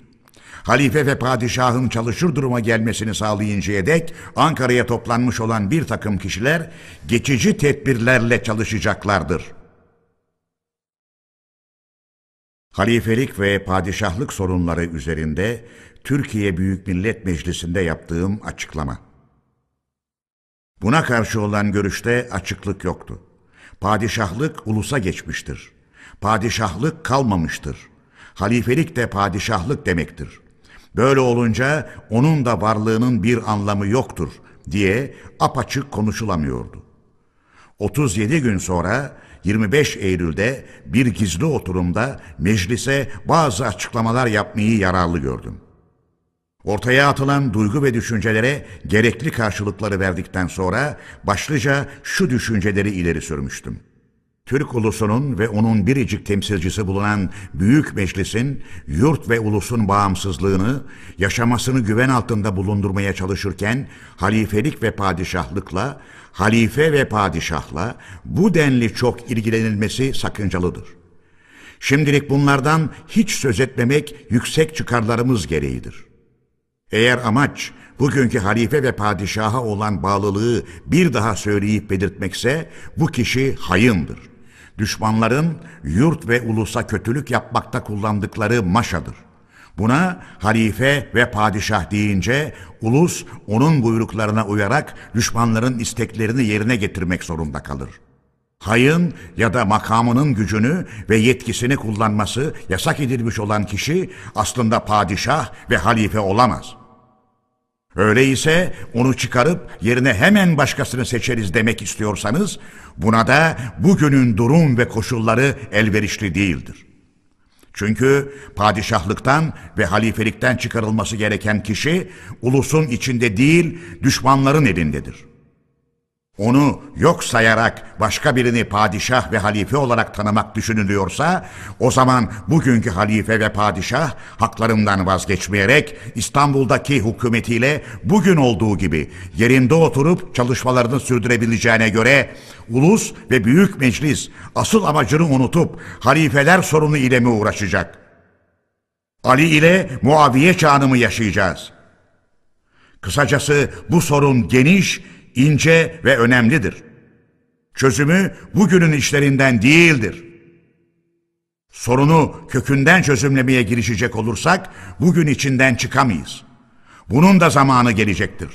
S1: Halife ve padişahın çalışır duruma gelmesini sağlayıncaya dek Ankara'ya toplanmış olan bir takım kişiler geçici tedbirlerle çalışacaklardır. Halifelik ve padişahlık sorunları üzerinde Türkiye Büyük Millet Meclisi'nde yaptığım açıklama. Buna karşı olan görüşte açıklık yoktu. Padişahlık ulusa geçmiştir. Padişahlık kalmamıştır. Halifelik de padişahlık demektir. Böyle olunca onun da varlığının bir anlamı yoktur diye apaçık konuşulamıyordu. 37 gün sonra 25 Eylül'de bir gizli oturumda meclise bazı açıklamalar yapmayı yararlı gördüm. Ortaya atılan duygu ve düşüncelere gerekli karşılıkları verdikten sonra başlıca şu düşünceleri ileri sürmüştüm. Türk ulusunun ve onun biricik temsilcisi bulunan Büyük Meclis'in yurt ve ulusun bağımsızlığını, yaşamasını güven altında bulundurmaya çalışırken halifelik ve padişahlıkla, halife ve padişahla bu denli çok ilgilenilmesi sakıncalıdır. Şimdilik bunlardan hiç söz etmemek yüksek çıkarlarımız gereğidir. Eğer amaç bugünkü halife ve padişaha olan bağlılığı bir daha söyleyip belirtmekse bu kişi hayındır düşmanların yurt ve ulusa kötülük yapmakta kullandıkları maşadır. Buna halife ve padişah deyince ulus onun buyruklarına uyarak düşmanların isteklerini yerine getirmek zorunda kalır. Hayın ya da makamının gücünü ve yetkisini kullanması yasak edilmiş olan kişi aslında padişah ve halife olamaz. Öyleyse onu çıkarıp yerine hemen başkasını seçeriz demek istiyorsanız buna da bugünün durum ve koşulları elverişli değildir. Çünkü padişahlıktan ve halifelikten çıkarılması gereken kişi ulusun içinde değil düşmanların elindedir. Onu yok sayarak başka birini padişah ve halife olarak tanımak düşünülüyorsa, o zaman bugünkü halife ve padişah haklarından vazgeçmeyerek İstanbul'daki hükümetiyle bugün olduğu gibi yerinde oturup çalışmalarını sürdürebileceğine göre ulus ve büyük meclis asıl amacını unutup halifeler sorunu ile mi uğraşacak? Ali ile Muaviye çağını mı yaşayacağız? Kısacası bu sorun geniş, ince ve önemlidir. Çözümü bugünün işlerinden değildir. Sorunu kökünden çözümlemeye girişecek olursak bugün içinden çıkamayız. Bunun da zamanı gelecektir.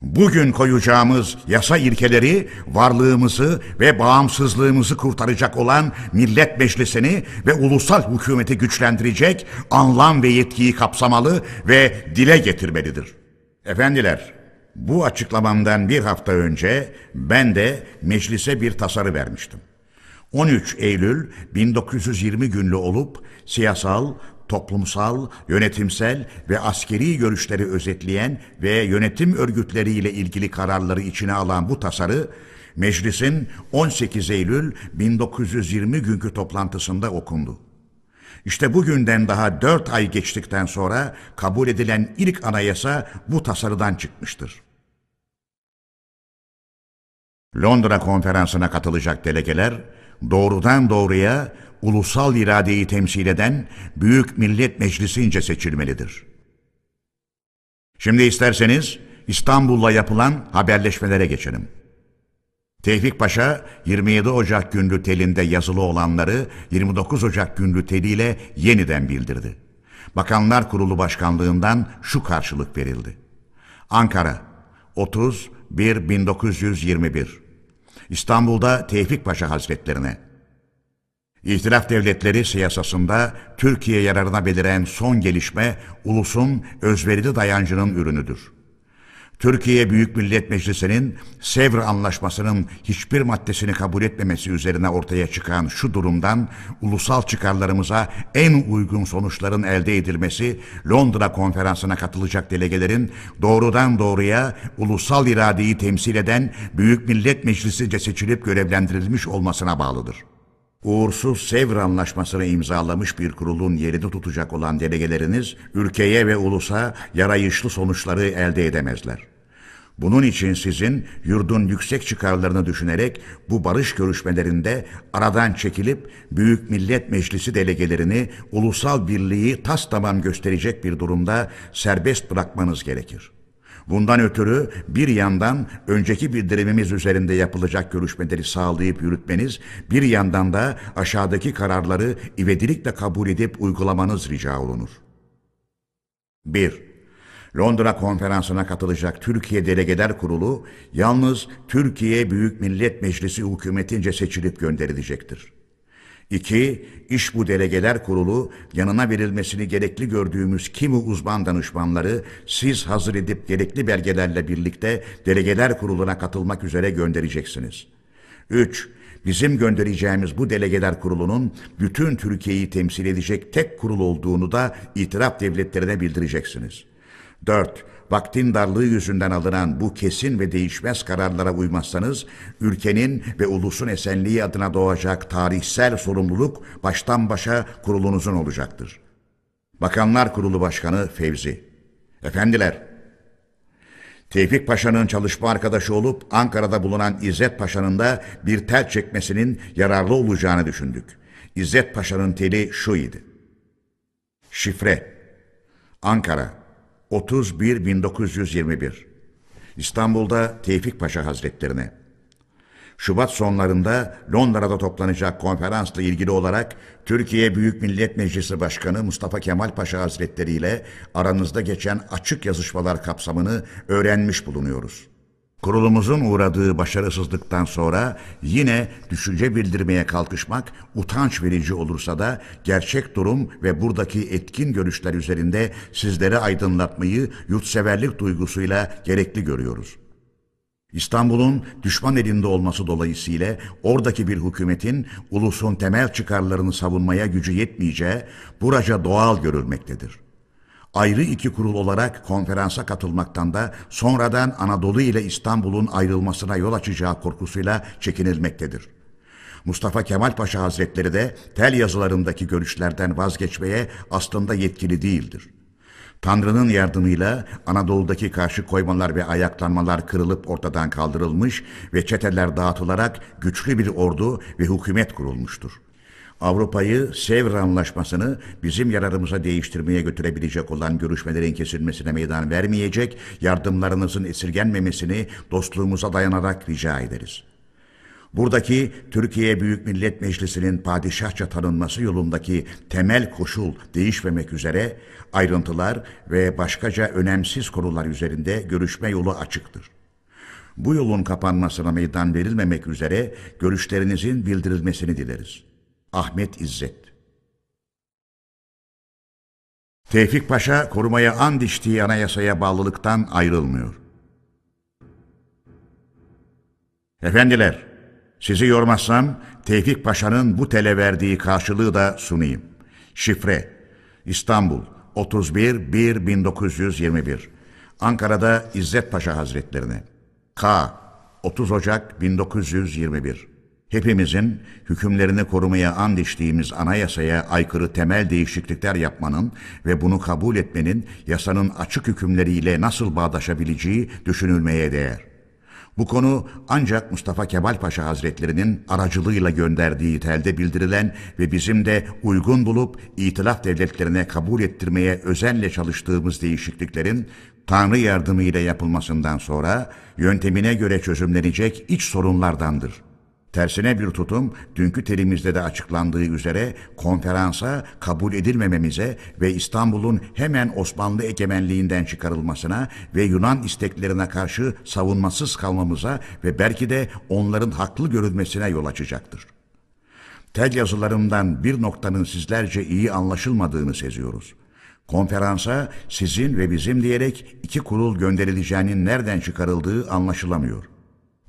S1: Bugün koyacağımız yasa ilkeleri varlığımızı ve bağımsızlığımızı kurtaracak olan Millet Meclisi'ni ve ulusal hükümeti güçlendirecek anlam ve yetkiyi kapsamalı ve dile getirmelidir. Efendiler, bu açıklamamdan bir hafta önce ben de meclise bir tasarı vermiştim. 13 Eylül 1920 günlü olup siyasal, toplumsal, yönetimsel ve askeri görüşleri özetleyen ve yönetim örgütleriyle ilgili kararları içine alan bu tasarı meclisin 18 Eylül 1920 günkü toplantısında okundu. İşte bugünden daha dört ay geçtikten sonra kabul edilen ilk anayasa bu tasarıdan çıkmıştır. Londra konferansına katılacak delegeler doğrudan doğruya ulusal iradeyi temsil eden Büyük Millet Meclisi'nce seçilmelidir. Şimdi isterseniz İstanbul'la yapılan haberleşmelere geçelim. Tevfik Paşa 27 Ocak günlü telinde yazılı olanları 29 Ocak günlü teliyle yeniden bildirdi. Bakanlar Kurulu Başkanlığından şu karşılık verildi. Ankara 30 1 1921 İstanbul'da Tevfik Paşa Hazretlerine İhtilaf devletleri siyasasında Türkiye yararına beliren son gelişme ulusun özverili dayancının ürünüdür. Türkiye Büyük Millet Meclisi'nin Sevr Anlaşması'nın hiçbir maddesini kabul etmemesi üzerine ortaya çıkan şu durumdan ulusal çıkarlarımıza en uygun sonuçların elde edilmesi Londra konferansına katılacak delegelerin doğrudan doğruya ulusal iradeyi temsil eden Büyük Millet Meclisi'nce seçilip görevlendirilmiş olmasına bağlıdır. Uğursuz Sevr Anlaşması'nı imzalamış bir kurulun yerini tutacak olan delegeleriniz, ülkeye ve ulusa yarayışlı sonuçları elde edemezler. Bunun için sizin yurdun yüksek çıkarlarını düşünerek bu barış görüşmelerinde aradan çekilip Büyük Millet Meclisi delegelerini ulusal birliği tas tamam gösterecek bir durumda serbest bırakmanız gerekir. Bundan ötürü bir yandan önceki bildirimimiz üzerinde yapılacak görüşmeleri sağlayıp yürütmeniz, bir yandan da aşağıdaki kararları ivedilikle kabul edip uygulamanız rica olunur. 1. Londra konferansına katılacak Türkiye Delegeler Kurulu yalnız Türkiye Büyük Millet Meclisi hükümetince seçilip gönderilecektir. 2. İş bu delegeler kurulu yanına verilmesini gerekli gördüğümüz kimi uzman danışmanları siz hazır edip gerekli belgelerle birlikte delegeler kuruluna katılmak üzere göndereceksiniz. 3. Bizim göndereceğimiz bu delegeler kurulunun bütün Türkiye'yi temsil edecek tek kurul olduğunu da itiraf devletlerine bildireceksiniz. 4 vaktin darlığı yüzünden alınan bu kesin ve değişmez kararlara uymazsanız, ülkenin ve ulusun esenliği adına doğacak tarihsel sorumluluk baştan başa kurulunuzun olacaktır. Bakanlar Kurulu Başkanı Fevzi Efendiler, Tevfik Paşa'nın çalışma arkadaşı olup Ankara'da bulunan İzzet Paşa'nın da bir tel çekmesinin yararlı olacağını düşündük. İzzet Paşa'nın teli şu idi. Şifre Ankara 31-1921 İstanbul'da Tevfik Paşa Hazretlerine Şubat sonlarında Londra'da toplanacak konferansla ilgili olarak Türkiye Büyük Millet Meclisi Başkanı Mustafa Kemal Paşa Hazretleri ile aranızda geçen açık yazışmalar kapsamını öğrenmiş bulunuyoruz. Kurulumuzun uğradığı başarısızlıktan sonra yine düşünce bildirmeye kalkışmak utanç verici olursa da gerçek durum ve buradaki etkin görüşler üzerinde sizlere aydınlatmayı yurtseverlik duygusuyla gerekli görüyoruz. İstanbul'un düşman elinde olması dolayısıyla oradaki bir hükümetin ulusun temel çıkarlarını savunmaya gücü yetmeyeceği buraca doğal görülmektedir. Ayrı iki kurul olarak konferansa katılmaktan da sonradan Anadolu ile İstanbul'un ayrılmasına yol açacağı korkusuyla çekinilmektedir. Mustafa Kemal Paşa Hazretleri de tel yazılarındaki görüşlerden vazgeçmeye aslında yetkili değildir. Tanrı'nın yardımıyla Anadolu'daki karşı koymalar ve ayaklanmalar kırılıp ortadan kaldırılmış ve çeteler dağıtılarak güçlü bir ordu ve hükümet kurulmuştur. Avrupa'yı Sevr Anlaşması'nı bizim yararımıza değiştirmeye götürebilecek olan görüşmelerin kesilmesine meydan vermeyecek, yardımlarınızın esirgenmemesini dostluğumuza dayanarak rica ederiz.'' Buradaki Türkiye Büyük Millet Meclisi'nin padişahça tanınması yolundaki temel koşul değişmemek üzere ayrıntılar ve başkaca önemsiz konular üzerinde görüşme yolu açıktır. Bu yolun kapanmasına meydan verilmemek üzere görüşlerinizin bildirilmesini dileriz. Ahmet İzzet Tevfik Paşa korumaya and içtiği anayasaya bağlılıktan ayrılmıyor. Efendiler, sizi yormazsam Tevfik Paşa'nın bu tele verdiği karşılığı da sunayım. Şifre İstanbul 31 1 1921 Ankara'da İzzet Paşa Hazretlerine K 30 Ocak 1921 Hepimizin hükümlerini korumaya and içtiğimiz anayasaya aykırı temel değişiklikler yapmanın ve bunu kabul etmenin yasanın açık hükümleriyle nasıl bağdaşabileceği düşünülmeye değer. Bu konu ancak Mustafa Kemal Paşa Hazretlerinin aracılığıyla gönderdiği telde bildirilen ve bizim de uygun bulup itilaf devletlerine kabul ettirmeye özenle çalıştığımız değişikliklerin Tanrı yardımıyla yapılmasından sonra yöntemine göre çözümlenecek iç sorunlardandır. Tersine bir tutum dünkü terimizde de açıklandığı üzere konferansa kabul edilmememize ve İstanbul'un hemen Osmanlı egemenliğinden çıkarılmasına ve Yunan isteklerine karşı savunmasız kalmamıza ve belki de onların haklı görülmesine yol açacaktır. Tel yazılarımdan bir noktanın sizlerce iyi anlaşılmadığını seziyoruz. Konferansa sizin ve bizim diyerek iki kurul gönderileceğinin nereden çıkarıldığı anlaşılamıyor.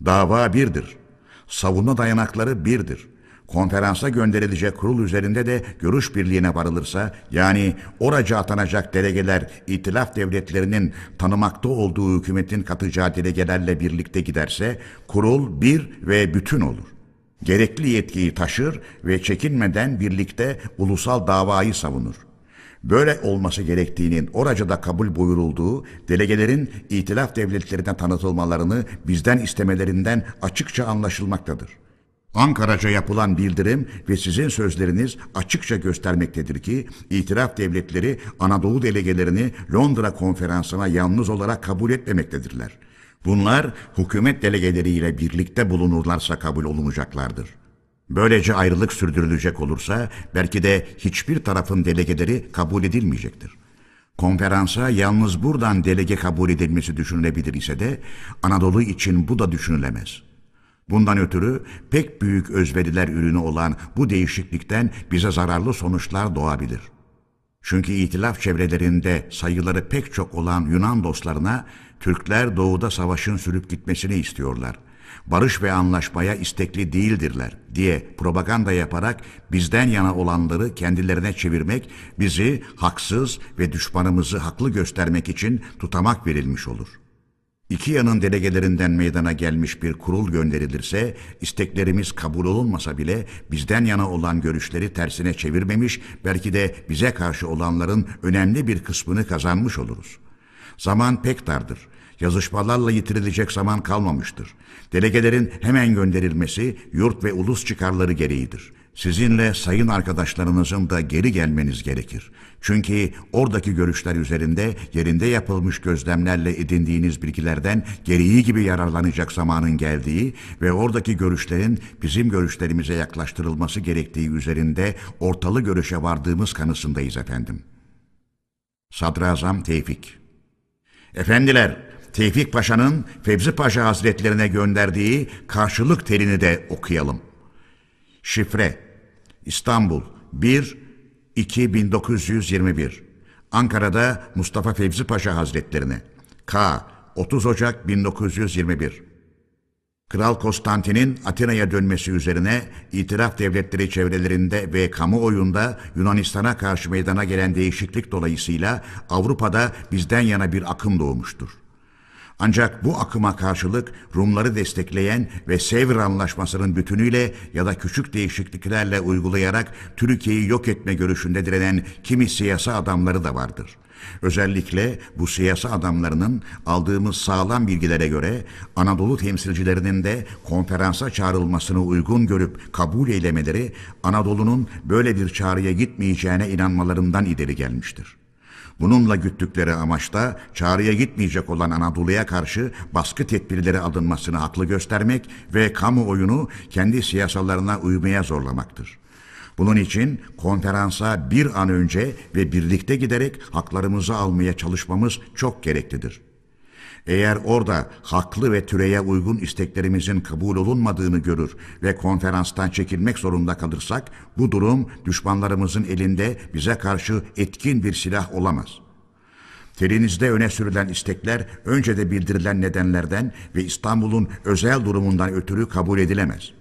S1: Dava birdir.'' Savunma dayanakları birdir. Konferansa gönderilecek kurul üzerinde de görüş birliğine varılırsa, yani oraca atanacak delegeler itilaf devletlerinin tanımakta olduğu hükümetin katacağı delegelerle birlikte giderse, kurul bir ve bütün olur. Gerekli yetkiyi taşır ve çekinmeden birlikte ulusal davayı savunur. Böyle olması gerektiğinin oracada kabul buyurulduğu delegelerin itilaf devletlerine tanıtılmalarını bizden istemelerinden açıkça anlaşılmaktadır. Ankaraca yapılan bildirim ve sizin sözleriniz açıkça göstermektedir ki itiraf devletleri Anadolu delegelerini Londra konferansına yalnız olarak kabul etmemektedirler. Bunlar hükümet delegeleriyle birlikte bulunurlarsa kabul olunacaklardır. Böylece ayrılık sürdürülecek olursa belki de hiçbir tarafın delegeleri kabul edilmeyecektir. Konferansa yalnız buradan delege kabul edilmesi düşünülebilir ise de Anadolu için bu da düşünülemez. Bundan ötürü pek büyük özveriler ürünü olan bu değişiklikten bize zararlı sonuçlar doğabilir. Çünkü itilaf çevrelerinde sayıları pek çok olan Yunan dostlarına Türkler doğuda savaşın sürüp gitmesini istiyorlar barış ve anlaşmaya istekli değildirler diye propaganda yaparak bizden yana olanları kendilerine çevirmek, bizi haksız ve düşmanımızı haklı göstermek için tutamak verilmiş olur. İki yanın delegelerinden meydana gelmiş bir kurul gönderilirse, isteklerimiz kabul olunmasa bile bizden yana olan görüşleri tersine çevirmemiş, belki de bize karşı olanların önemli bir kısmını kazanmış oluruz. Zaman pek dardır yazışmalarla yitirilecek zaman kalmamıştır. Delegelerin hemen gönderilmesi yurt ve ulus çıkarları gereğidir. Sizinle sayın arkadaşlarınızın da geri gelmeniz gerekir. Çünkü oradaki görüşler üzerinde yerinde yapılmış gözlemlerle edindiğiniz bilgilerden gereği gibi yararlanacak zamanın geldiği ve oradaki görüşlerin bizim görüşlerimize yaklaştırılması gerektiği üzerinde ortalı görüşe vardığımız kanısındayız efendim. Sadrazam Tevfik Efendiler, Tevfik Paşa'nın Fevzi Paşa Hazretlerine gönderdiği karşılık telini de okuyalım. Şifre İstanbul 1 2 1921 Ankara'da Mustafa Fevzi Paşa Hazretlerine K 30 Ocak 1921 Kral Konstantin'in Atina'ya dönmesi üzerine itiraf devletleri çevrelerinde ve kamuoyunda Yunanistan'a karşı meydana gelen değişiklik dolayısıyla Avrupa'da bizden yana bir akım doğmuştur. Ancak bu akıma karşılık Rumları destekleyen ve Sevr Anlaşması'nın bütünüyle ya da küçük değişikliklerle uygulayarak Türkiye'yi yok etme görüşünde direnen kimi siyasi adamları da vardır. Özellikle bu siyasi adamlarının aldığımız sağlam bilgilere göre Anadolu temsilcilerinin de konferansa çağrılmasını uygun görüp kabul eylemeleri Anadolu'nun böyle bir çağrıya gitmeyeceğine inanmalarından ileri gelmiştir. Bununla güttükleri amaçta çağrıya gitmeyecek olan Anadolu'ya karşı baskı tedbirleri alınmasını haklı göstermek ve kamuoyunu kendi siyasalarına uymaya zorlamaktır. Bunun için konferansa bir an önce ve birlikte giderek haklarımızı almaya çalışmamız çok gereklidir. Eğer orada haklı ve türeye uygun isteklerimizin kabul olunmadığını görür ve konferanstan çekilmek zorunda kalırsak, bu durum düşmanlarımızın elinde bize karşı etkin bir silah olamaz. Telinizde öne sürülen istekler önce de bildirilen nedenlerden ve İstanbul'un özel durumundan ötürü kabul edilemez.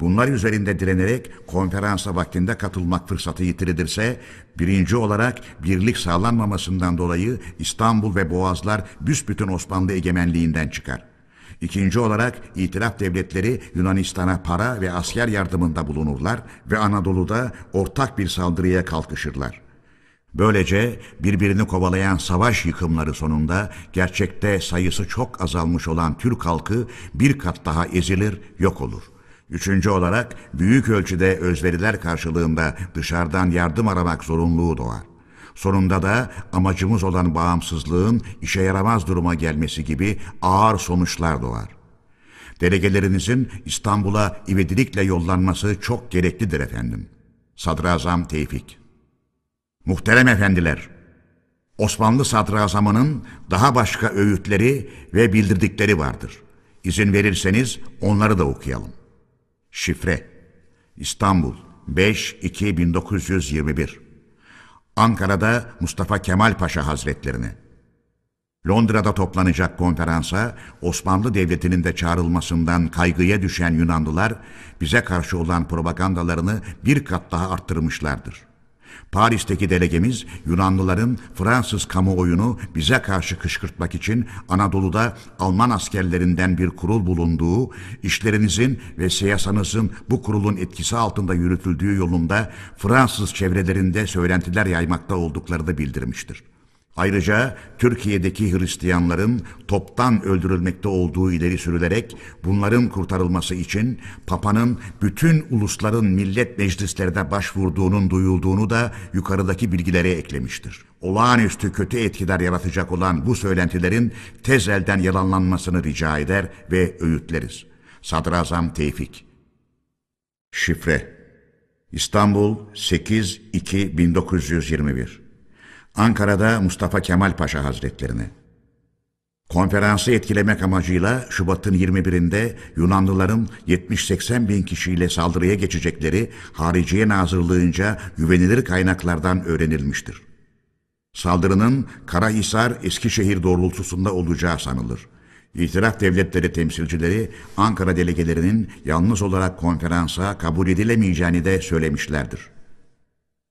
S1: Bunlar üzerinde direnerek konferansa vaktinde katılmak fırsatı yitirilirse, birinci olarak birlik sağlanmamasından dolayı İstanbul ve Boğazlar büsbütün Osmanlı egemenliğinden çıkar. İkinci olarak itiraf devletleri Yunanistan'a para ve asker yardımında bulunurlar ve Anadolu'da ortak bir saldırıya kalkışırlar. Böylece birbirini kovalayan savaş yıkımları sonunda gerçekte sayısı çok azalmış olan Türk halkı bir kat daha ezilir, yok olur. Üçüncü olarak büyük ölçüde özveriler karşılığında dışarıdan yardım aramak zorunluluğu doğar. Sonunda da amacımız olan bağımsızlığın işe yaramaz duruma gelmesi gibi ağır sonuçlar doğar. Delegelerinizin İstanbul'a ivedilikle yollanması çok gereklidir efendim. Sadrazam Tevfik Muhterem efendiler, Osmanlı sadrazamının daha başka öğütleri ve bildirdikleri vardır. İzin verirseniz onları da okuyalım. Şifre. İstanbul 5-2-1921 Ankara'da Mustafa Kemal Paşa Hazretlerine. Londra'da toplanacak konferansa Osmanlı Devleti'nin de çağrılmasından kaygıya düşen Yunanlılar bize karşı olan propagandalarını bir kat daha arttırmışlardır.'' Paris'teki delegemiz Yunanlıların Fransız kamuoyunu bize karşı kışkırtmak için Anadolu'da Alman askerlerinden bir kurul bulunduğu, işlerinizin ve siyasanızın bu kurulun etkisi altında yürütüldüğü yolunda Fransız çevrelerinde söylentiler yaymakta olduklarını bildirmiştir. Ayrıca Türkiye'deki Hristiyanların toptan öldürülmekte olduğu ileri sürülerek bunların kurtarılması için Papa'nın bütün ulusların millet meclislerine başvurduğunun duyulduğunu da yukarıdaki bilgilere eklemiştir. Olağanüstü kötü etkiler yaratacak olan bu söylentilerin tez elden yalanlanmasını rica eder ve öğütleriz. Sadrazam Tevfik Şifre İstanbul 8-2-1921 Ankara'da Mustafa Kemal Paşa Hazretlerine. Konferansı etkilemek amacıyla Şubat'ın 21'inde Yunanlıların 70-80 bin kişiyle saldırıya geçecekleri Hariciye Nazırlığınca güvenilir kaynaklardan öğrenilmiştir. Saldırının Karahisar, Eskişehir doğrultusunda olacağı sanılır. İtiraf devletleri temsilcileri Ankara delegelerinin yalnız olarak konferansa kabul edilemeyeceğini de söylemişlerdir.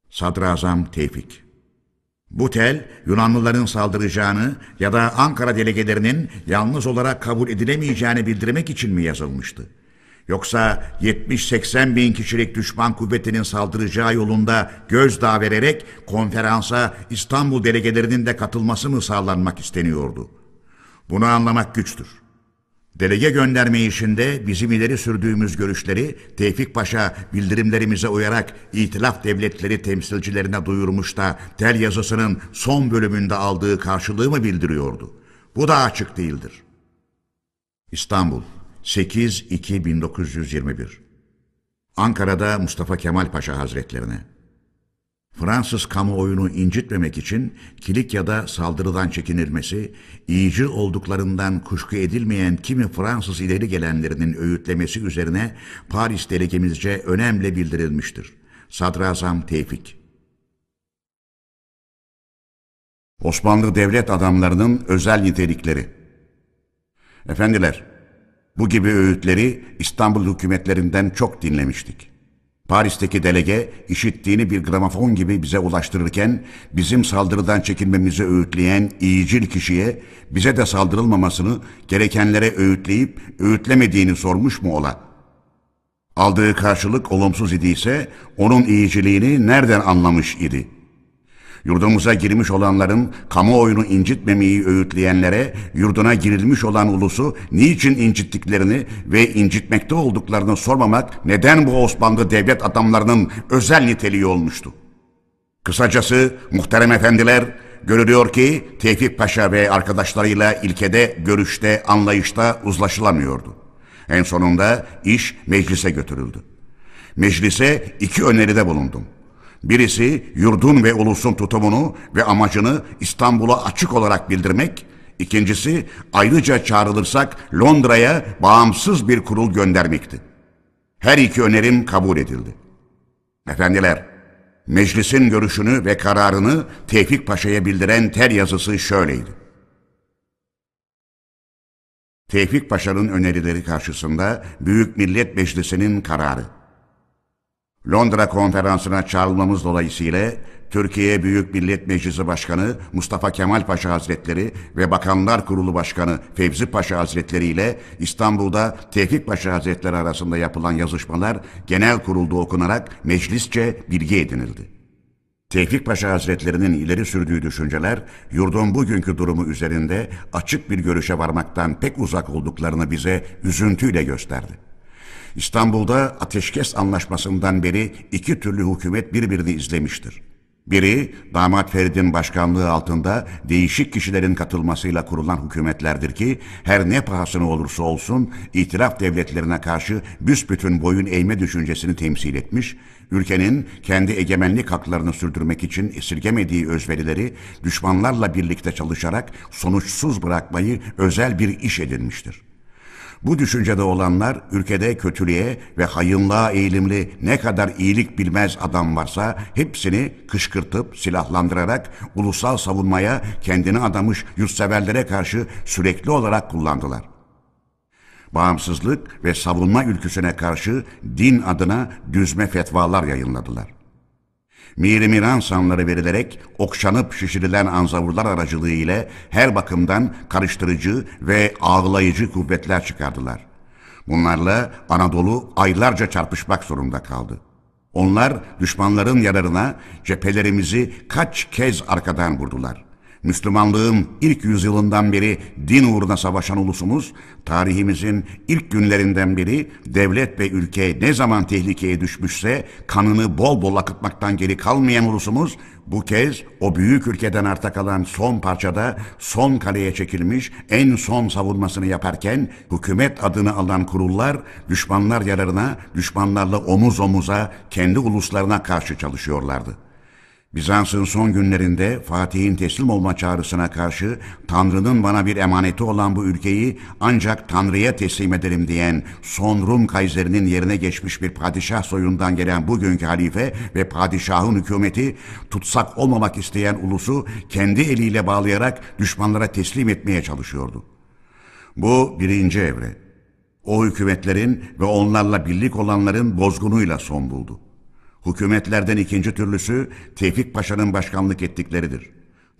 S1: Sadrazam Tevfik bu tel Yunanlıların saldıracağını ya da Ankara delegelerinin yalnız olarak kabul edilemeyeceğini bildirmek için mi yazılmıştı? Yoksa 70-80 bin kişilik düşman kuvvetinin saldıracağı yolunda gözdağı vererek konferansa İstanbul delegelerinin de katılması mı sağlanmak isteniyordu? Bunu anlamak güçtür. Delege gönderme işinde bizim ileri sürdüğümüz görüşleri Tevfik Paşa bildirimlerimize uyarak itilaf devletleri temsilcilerine duyurmuş da tel yazısının son bölümünde aldığı karşılığı mı bildiriyordu? Bu da açık değildir. İstanbul 8-2-1921 Ankara'da Mustafa Kemal Paşa Hazretlerine Fransız kamuoyunu incitmemek için Kilikya'da saldırıdan çekinilmesi, iyici olduklarından kuşku edilmeyen kimi Fransız ileri gelenlerinin öğütlemesi üzerine Paris delegemizce önemli bildirilmiştir. Sadrazam Tevfik Osmanlı devlet adamlarının özel nitelikleri Efendiler, Bu gibi öğütleri İstanbul hükümetlerinden çok dinlemiştik. Paris'teki delege işittiğini bir gramofon gibi bize ulaştırırken bizim saldırıdan çekinmemizi öğütleyen iyicil kişiye bize de saldırılmamasını gerekenlere öğütleyip öğütlemediğini sormuş mu ola? Aldığı karşılık olumsuz idiyse onun iyiciliğini nereden anlamış idi?'' Yurdumuza girmiş olanların kamuoyunu incitmemeyi öğütleyenlere yurduna girilmiş olan ulusu niçin incittiklerini ve incitmekte olduklarını sormamak neden bu Osmanlı devlet adamlarının özel niteliği olmuştu. Kısacası muhterem efendiler görülüyor ki Tevfik Paşa ve arkadaşlarıyla ilkede, görüşte, anlayışta uzlaşılamıyordu. En sonunda iş meclise götürüldü. Meclise iki öneride bulundum. Birisi yurdun ve ulusun tutumunu ve amacını İstanbul'a açık olarak bildirmek, ikincisi ayrıca çağrılırsak Londra'ya bağımsız bir kurul göndermekti. Her iki önerim kabul edildi. Efendiler, meclisin görüşünü ve kararını Tevfik Paşa'ya bildiren ter yazısı şöyleydi. Tevfik Paşa'nın önerileri karşısında Büyük Millet Meclisi'nin kararı. Londra konferansına çağrılmamız dolayısıyla Türkiye Büyük Millet Meclisi Başkanı Mustafa Kemal Paşa Hazretleri ve Bakanlar Kurulu Başkanı Fevzi Paşa Hazretleri ile İstanbul'da Tevfik Paşa Hazretleri arasında yapılan yazışmalar genel kurulda okunarak meclisçe bilgi edinildi. Tevfik Paşa Hazretlerinin ileri sürdüğü düşünceler yurdun bugünkü durumu üzerinde açık bir görüşe varmaktan pek uzak olduklarını bize üzüntüyle gösterdi. İstanbul'da ateşkes anlaşmasından beri iki türlü hükümet birbirini izlemiştir. Biri damat Ferid'in başkanlığı altında değişik kişilerin katılmasıyla kurulan hükümetlerdir ki her ne pahasına olursa olsun itiraf devletlerine karşı büsbütün boyun eğme düşüncesini temsil etmiş, ülkenin kendi egemenlik haklarını sürdürmek için esirgemediği özverileri düşmanlarla birlikte çalışarak sonuçsuz bırakmayı özel bir iş edinmiştir. Bu düşüncede olanlar ülkede kötülüğe ve hayınlığa eğilimli ne kadar iyilik bilmez adam varsa hepsini kışkırtıp silahlandırarak ulusal savunmaya kendini adamış yurtseverlere karşı sürekli olarak kullandılar. Bağımsızlık ve savunma ülküsüne karşı din adına düzme fetvalar yayınladılar miri miran sanları verilerek okşanıp şişirilen anzavurlar aracılığı ile her bakımdan karıştırıcı ve ağlayıcı kuvvetler çıkardılar. Bunlarla Anadolu aylarca çarpışmak zorunda kaldı. Onlar düşmanların yararına cephelerimizi kaç kez arkadan vurdular.'' Müslümanlığın ilk yüzyılından beri din uğruna savaşan ulusumuz, tarihimizin ilk günlerinden beri devlet ve ülke ne zaman tehlikeye düşmüşse kanını bol bol akıtmaktan geri kalmayan ulusumuz, bu kez o büyük ülkeden arta kalan son parçada son kaleye çekilmiş en son savunmasını yaparken hükümet adını alan kurullar düşmanlar yararına düşmanlarla omuz omuza kendi uluslarına karşı çalışıyorlardı. Bizans'ın son günlerinde Fatih'in teslim olma çağrısına karşı Tanrı'nın bana bir emaneti olan bu ülkeyi ancak Tanrı'ya teslim ederim diyen son Rum kaiserinin yerine geçmiş bir padişah soyundan gelen bugünkü halife ve padişahın hükümeti tutsak olmamak isteyen ulusu kendi eliyle bağlayarak düşmanlara teslim etmeye çalışıyordu. Bu birinci evre. O hükümetlerin ve onlarla birlik olanların bozgunuyla son buldu. Hükümetlerden ikinci türlüsü Tevfik Paşa'nın başkanlık ettikleridir.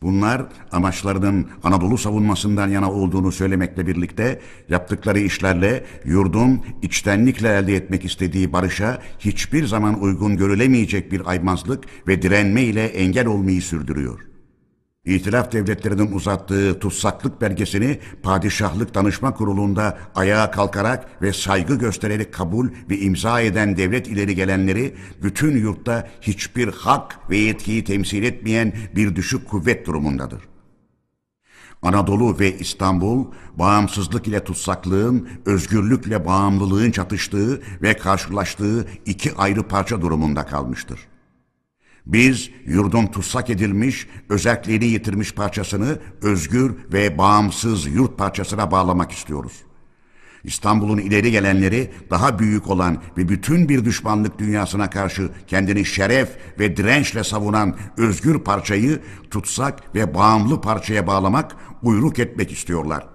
S1: Bunlar amaçlarının Anadolu savunmasından yana olduğunu söylemekle birlikte yaptıkları işlerle yurdun içtenlikle elde etmek istediği barışa hiçbir zaman uygun görülemeyecek bir aymazlık ve direnme ile engel olmayı sürdürüyor.'' İtilaf devletlerinin uzattığı tutsaklık belgesini Padişahlık Danışma Kurulu'nda ayağa kalkarak ve saygı göstererek kabul ve imza eden devlet ileri gelenleri bütün yurtta hiçbir hak ve yetkiyi temsil etmeyen bir düşük kuvvet durumundadır. Anadolu ve İstanbul, bağımsızlık ile tutsaklığın, özgürlükle bağımlılığın çatıştığı ve karşılaştığı iki ayrı parça durumunda kalmıştır. Biz yurdun tutsak edilmiş, özelliğini yitirmiş parçasını özgür ve bağımsız yurt parçasına bağlamak istiyoruz. İstanbul'un ileri gelenleri daha büyük olan ve bütün bir düşmanlık dünyasına karşı kendini şeref ve dirençle savunan özgür parçayı tutsak ve bağımlı parçaya bağlamak, uyruk etmek istiyorlar.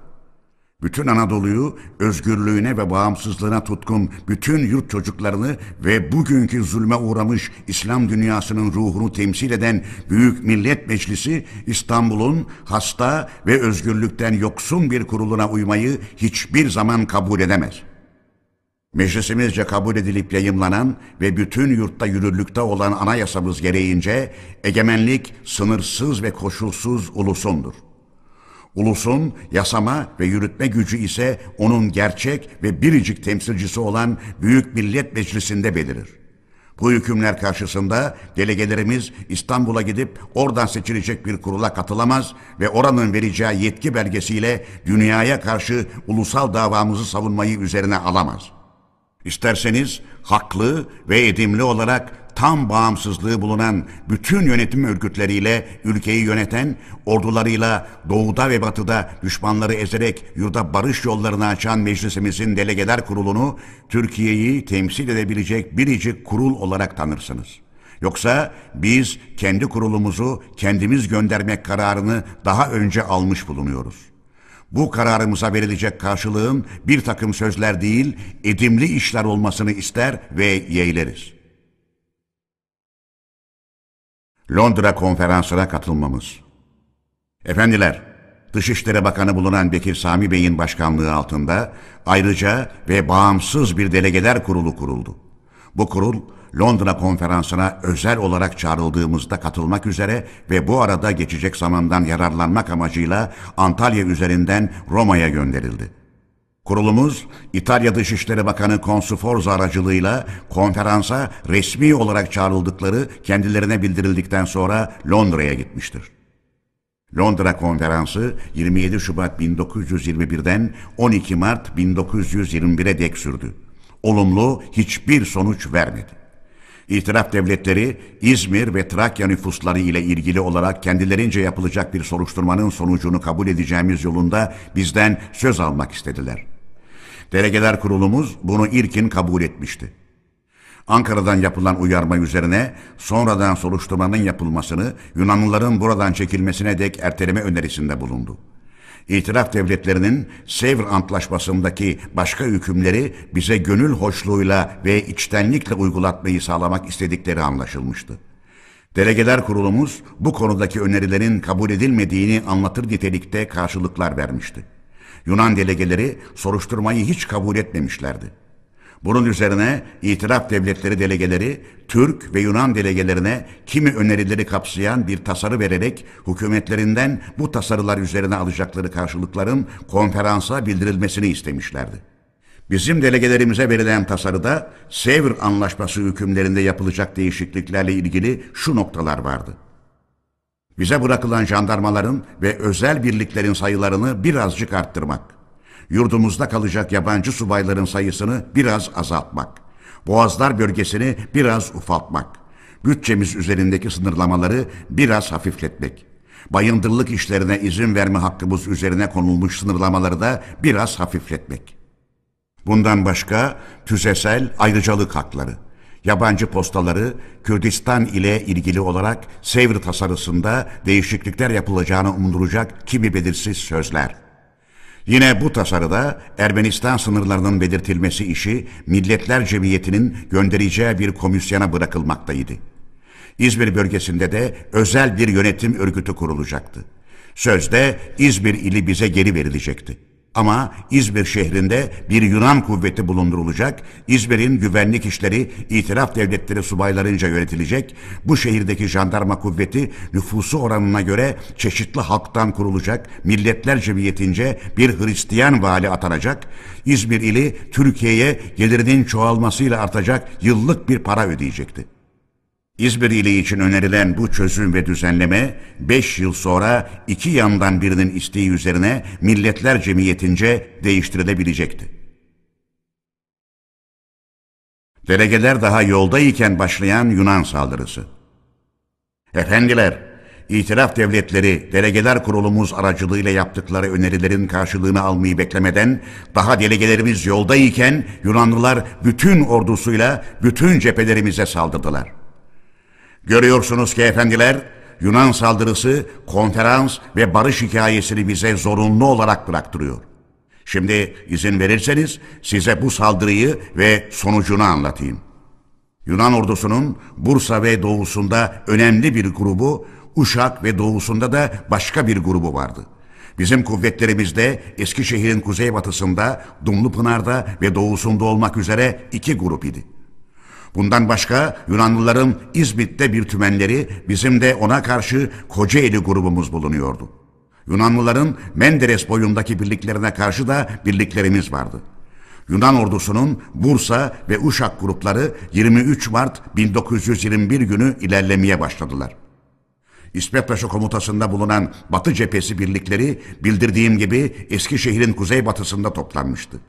S1: Bütün Anadolu'yu özgürlüğüne ve bağımsızlığına tutkun bütün yurt çocuklarını ve bugünkü zulme uğramış İslam dünyasının ruhunu temsil eden Büyük Millet Meclisi İstanbul'un hasta ve özgürlükten yoksun bir kuruluna uymayı hiçbir zaman kabul edemez. Meclisimizce kabul edilip yayımlanan ve bütün yurtta yürürlükte olan anayasamız gereğince egemenlik sınırsız ve koşulsuz ulusundur. Ulusun yasama ve yürütme gücü ise onun gerçek ve biricik temsilcisi olan Büyük Millet Meclisi'nde belirir. Bu hükümler karşısında delegelerimiz İstanbul'a gidip oradan seçilecek bir kurula katılamaz ve oranın vereceği yetki belgesiyle dünyaya karşı ulusal davamızı savunmayı üzerine alamaz. İsterseniz haklı ve edimli olarak tam bağımsızlığı bulunan bütün yönetim örgütleriyle ülkeyi yöneten, ordularıyla doğuda ve batıda düşmanları ezerek yurda barış yollarını açan meclisimizin delegeler kurulunu Türkiye'yi temsil edebilecek biricik kurul olarak tanırsınız. Yoksa biz kendi kurulumuzu kendimiz göndermek kararını daha önce almış bulunuyoruz. Bu kararımıza verilecek karşılığın bir takım sözler değil, edimli işler olmasını ister ve yeğleriz. Londra konferansına katılmamız. Efendiler, Dışişleri Bakanı bulunan Bekir Sami Bey'in başkanlığı altında ayrıca ve bağımsız bir delegeler kurulu kuruldu. Bu kurul Londra konferansına özel olarak çağrıldığımızda katılmak üzere ve bu arada geçecek zamandan yararlanmak amacıyla Antalya üzerinden Roma'ya gönderildi. Kurulumuz İtalya Dışişleri Bakanı Consuforza aracılığıyla konferansa resmi olarak çağrıldıkları kendilerine bildirildikten sonra Londra'ya gitmiştir. Londra Konferansı 27 Şubat 1921'den 12 Mart 1921'e dek sürdü. Olumlu hiçbir sonuç vermedi. İtiraf devletleri İzmir ve Trakya nüfusları ile ilgili olarak kendilerince yapılacak bir soruşturmanın sonucunu kabul edeceğimiz yolunda bizden söz almak istediler. Delegeler kurulumuz bunu ilkin kabul etmişti. Ankara'dan yapılan uyarma üzerine sonradan soruşturmanın yapılmasını Yunanlıların buradan çekilmesine dek erteleme önerisinde bulundu. İtiraf devletlerinin Sevr Antlaşması'ndaki başka hükümleri bize gönül hoşluğuyla ve içtenlikle uygulatmayı sağlamak istedikleri anlaşılmıştı. Delegeler kurulumuz bu konudaki önerilerin kabul edilmediğini anlatır nitelikte karşılıklar vermişti. Yunan delegeleri soruşturmayı hiç kabul etmemişlerdi. Bunun üzerine itiraf devletleri delegeleri Türk ve Yunan delegelerine kimi önerileri kapsayan bir tasarı vererek hükümetlerinden bu tasarılar üzerine alacakları karşılıkların konferansa bildirilmesini istemişlerdi. Bizim delegelerimize verilen tasarıda Sevr Anlaşması hükümlerinde yapılacak değişikliklerle ilgili şu noktalar vardı. Bize bırakılan jandarmaların ve özel birliklerin sayılarını birazcık arttırmak. Yurdumuzda kalacak yabancı subayların sayısını biraz azaltmak, Boğazlar bölgesini biraz ufaltmak, bütçemiz üzerindeki sınırlamaları biraz hafifletmek, bayındırlık işlerine izin verme hakkımız üzerine konulmuş sınırlamaları da biraz hafifletmek. Bundan başka tüzesel ayrıcalık hakları, yabancı postaları Kürdistan ile ilgili olarak Sevr tasarısında değişiklikler yapılacağını umduracak kimi belirsiz sözler.'' Yine bu tasarıda Ermenistan sınırlarının belirtilmesi işi Milletler Cemiyeti'nin göndereceği bir komisyona bırakılmaktaydı. İzmir bölgesinde de özel bir yönetim örgütü kurulacaktı. Sözde İzmir ili bize geri verilecekti. Ama İzmir şehrinde bir Yunan kuvveti bulundurulacak, İzmir'in güvenlik işleri itiraf devletleri subaylarınca yönetilecek, bu şehirdeki jandarma kuvveti nüfusu oranına göre çeşitli halktan kurulacak, milletler cemiyetince bir Hristiyan vali atanacak, İzmir ili Türkiye'ye gelirinin çoğalmasıyla artacak yıllık bir para ödeyecekti. İzmir ili için önerilen bu çözüm ve düzenleme 5 yıl sonra iki yandan birinin isteği üzerine Milletler Cemiyetince değiştirilebilecekti. Delegeler daha yoldayken başlayan Yunan saldırısı. Efendiler, itiraf devletleri delegeler kurulumuz aracılığıyla yaptıkları önerilerin karşılığını almayı beklemeden daha delegelerimiz yoldayken Yunanlılar bütün ordusuyla bütün cephelerimize saldırdılar. Görüyorsunuz ki efendiler, Yunan saldırısı, konferans ve barış hikayesini bize zorunlu olarak bıraktırıyor. Şimdi izin verirseniz size bu saldırıyı ve sonucunu anlatayım. Yunan ordusunun Bursa ve doğusunda önemli bir grubu, Uşak ve doğusunda da başka bir grubu vardı. Bizim kuvvetlerimizde Eskişehir'in kuzeybatısında, Dumlupınar'da ve doğusunda olmak üzere iki grup idi. Bundan başka Yunanlıların İzmit'te bir tümenleri, bizim de ona karşı Kocaeli grubumuz bulunuyordu. Yunanlıların Menderes boyundaki birliklerine karşı da birliklerimiz vardı. Yunan ordusunun Bursa ve Uşak grupları 23 Mart 1921 günü ilerlemeye başladılar. İsmet Paşa komutasında bulunan Batı cephesi birlikleri bildirdiğim gibi Eskişehir'in kuzeybatısında toplanmıştı.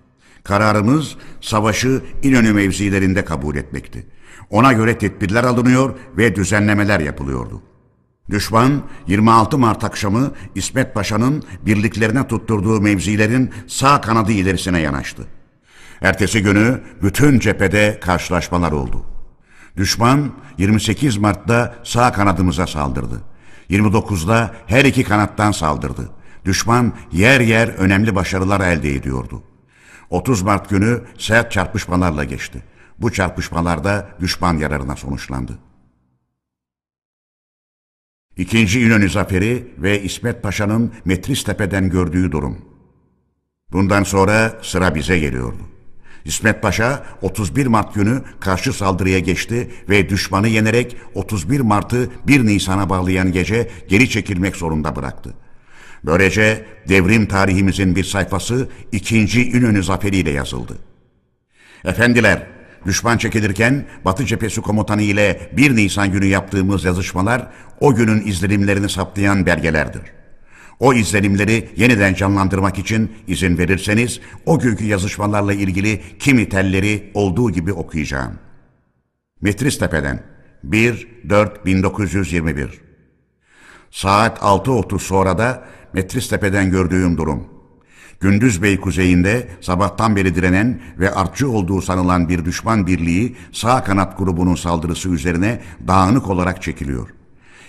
S1: Kararımız savaşı İnönü mevzilerinde kabul etmekti. Ona göre tedbirler alınıyor ve düzenlemeler yapılıyordu. Düşman 26 Mart akşamı İsmet Paşa'nın birliklerine tutturduğu mevzilerin sağ kanadı ilerisine yanaştı. Ertesi günü bütün cephede karşılaşmalar oldu. Düşman 28 Mart'ta sağ kanadımıza saldırdı. 29'da her iki kanattan saldırdı. Düşman yer yer önemli başarılar elde ediyordu. 30 Mart günü sert çarpışmalarla geçti. Bu çarpışmalarda düşman yararına sonuçlandı. İkinci İnönü Zaferi ve İsmet Paşa'nın Metristepe'den gördüğü durum. Bundan sonra sıra bize geliyordu. İsmet Paşa 31 Mart günü karşı saldırıya geçti ve düşmanı yenerek 31 Mart'ı 1 Nisan'a bağlayan gece geri çekilmek zorunda bıraktı. Böylece devrim tarihimizin bir sayfası 2. İnönü zaferiyle yazıldı. Efendiler, düşman çekilirken Batı Cephesi Komutanı ile 1 Nisan günü yaptığımız yazışmalar o günün izlenimlerini saptayan belgelerdir. O izlenimleri yeniden canlandırmak için izin verirseniz o günkü yazışmalarla ilgili kimi telleri olduğu gibi okuyacağım. Metristepe'den 1-4-1921 Saat 6.30 sonra da Metristepe'den gördüğüm durum. Gündüz Bey kuzeyinde sabahtan beri direnen ve artçı olduğu sanılan bir düşman birliği sağ kanat grubunun saldırısı üzerine dağınık olarak çekiliyor.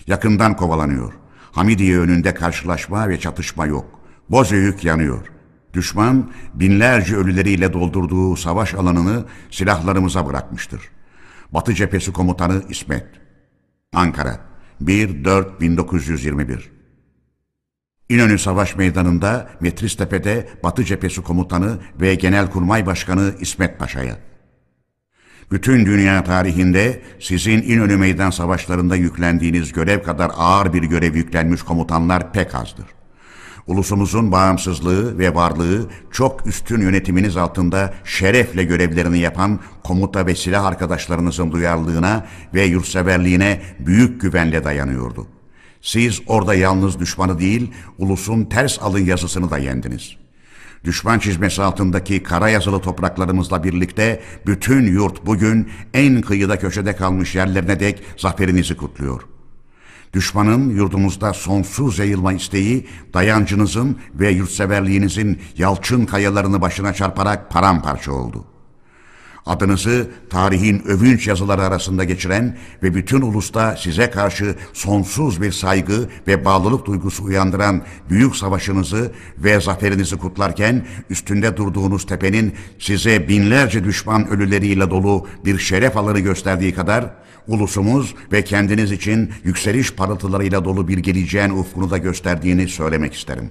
S1: Yakından kovalanıyor. Hamidiye önünde karşılaşma ve çatışma yok. Bozüyük yanıyor. Düşman binlerce ölüleriyle doldurduğu savaş alanını silahlarımıza bırakmıştır. Batı Cephesi Komutanı İsmet Ankara 1-4-1921 İnönü Savaş Meydanı'nda Metristepe'de Batı Cephesi Komutanı ve Genelkurmay Başkanı İsmet Paşa'ya. Bütün dünya tarihinde sizin İnönü Meydan Savaşlarında yüklendiğiniz görev kadar ağır bir görev yüklenmiş komutanlar pek azdır. Ulusumuzun bağımsızlığı ve varlığı çok üstün yönetiminiz altında şerefle görevlerini yapan komuta ve silah arkadaşlarınızın duyarlılığına ve yurtseverliğine büyük güvenle dayanıyordu. Siz orada yalnız düşmanı değil, ulusun ters alın yazısını da yendiniz.'' Düşman çizmesi altındaki kara yazılı topraklarımızla birlikte bütün yurt bugün en kıyıda köşede kalmış yerlerine dek zaferinizi kutluyor. Düşmanın yurdumuzda sonsuz yayılma isteği dayancınızın ve yurtseverliğinizin yalçın kayalarını başına çarparak paramparça oldu.'' Adınızı tarihin övünç yazıları arasında geçiren ve bütün ulusta size karşı sonsuz bir saygı ve bağlılık duygusu uyandıran büyük savaşınızı ve zaferinizi kutlarken üstünde durduğunuz tepenin size binlerce düşman ölüleriyle dolu bir şeref alanı gösterdiği kadar ulusumuz ve kendiniz için yükseliş parıltılarıyla dolu bir geleceğin ufkunu da gösterdiğini söylemek isterim.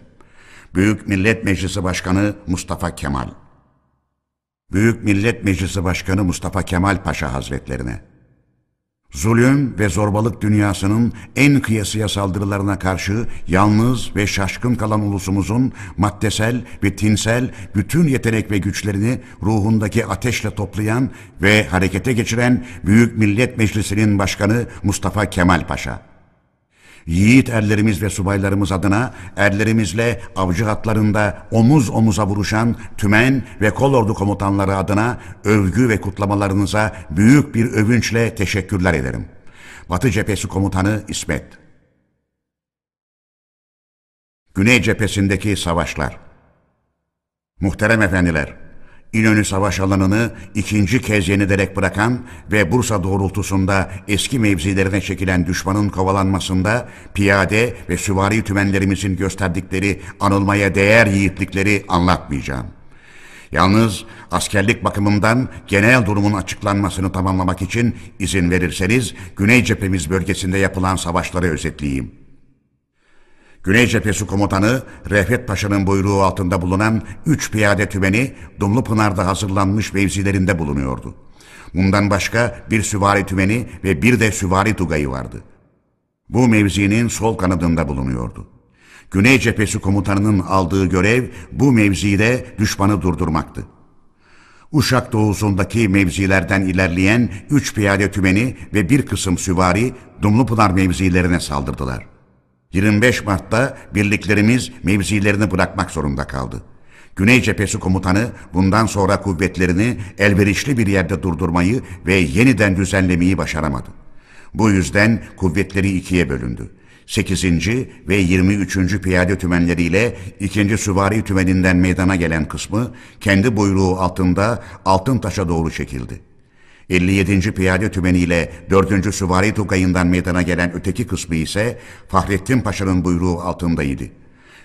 S1: Büyük Millet Meclisi Başkanı Mustafa Kemal Büyük Millet Meclisi Başkanı Mustafa Kemal Paşa Hazretlerine, zulüm ve zorbalık dünyasının en kıyasıya saldırılarına karşı yalnız ve şaşkın kalan ulusumuzun maddesel ve tinsel bütün yetenek ve güçlerini ruhundaki ateşle toplayan ve harekete geçiren Büyük Millet Meclisi'nin başkanı Mustafa Kemal Paşa, Yiğit erlerimiz ve subaylarımız adına erlerimizle avcı hatlarında omuz omuza vuruşan tümen ve kolordu komutanları adına övgü ve kutlamalarınıza büyük bir övünçle teşekkürler ederim. Batı Cephesi Komutanı İsmet Güney cephesindeki savaşlar Muhterem efendiler, İnönü savaş alanını ikinci kez yenilerek bırakan ve Bursa doğrultusunda eski mevzilerine çekilen düşmanın kovalanmasında piyade ve süvari tümenlerimizin gösterdikleri anılmaya değer yiğitlikleri anlatmayacağım. Yalnız askerlik bakımından genel durumun açıklanmasını tamamlamak için izin verirseniz Güney cephemiz bölgesinde yapılan savaşları özetleyeyim. Güney Cephesi Komutanı Refet Paşa'nın buyruğu altında bulunan 3 piyade tümeni Dumlupınar'da hazırlanmış mevzilerinde bulunuyordu. Bundan başka bir süvari tümeni ve bir de süvari tugayı vardı. Bu mevzinin sol kanadında bulunuyordu. Güney Cephesi Komutanı'nın aldığı görev bu mevzide düşmanı durdurmaktı. Uşak doğusundaki mevzilerden ilerleyen 3 piyade tümeni ve bir kısım süvari Dumlupınar mevzilerine saldırdılar. 25 Mart'ta birliklerimiz mevzilerini bırakmak zorunda kaldı. Güney Cephesi Komutanı bundan sonra kuvvetlerini elverişli bir yerde durdurmayı ve yeniden düzenlemeyi başaramadı. Bu yüzden kuvvetleri ikiye bölündü. 8. ve 23. Piyade Tümenleriyle 2. Süvari Tümeninden meydana gelen kısmı kendi buyruğu altında Altıntaş'a doğru çekildi. 57. Piyade Tümeni ile 4. Süvari Tugayı'ndan meydana gelen öteki kısmı ise Fahrettin Paşa'nın buyruğu altındaydı.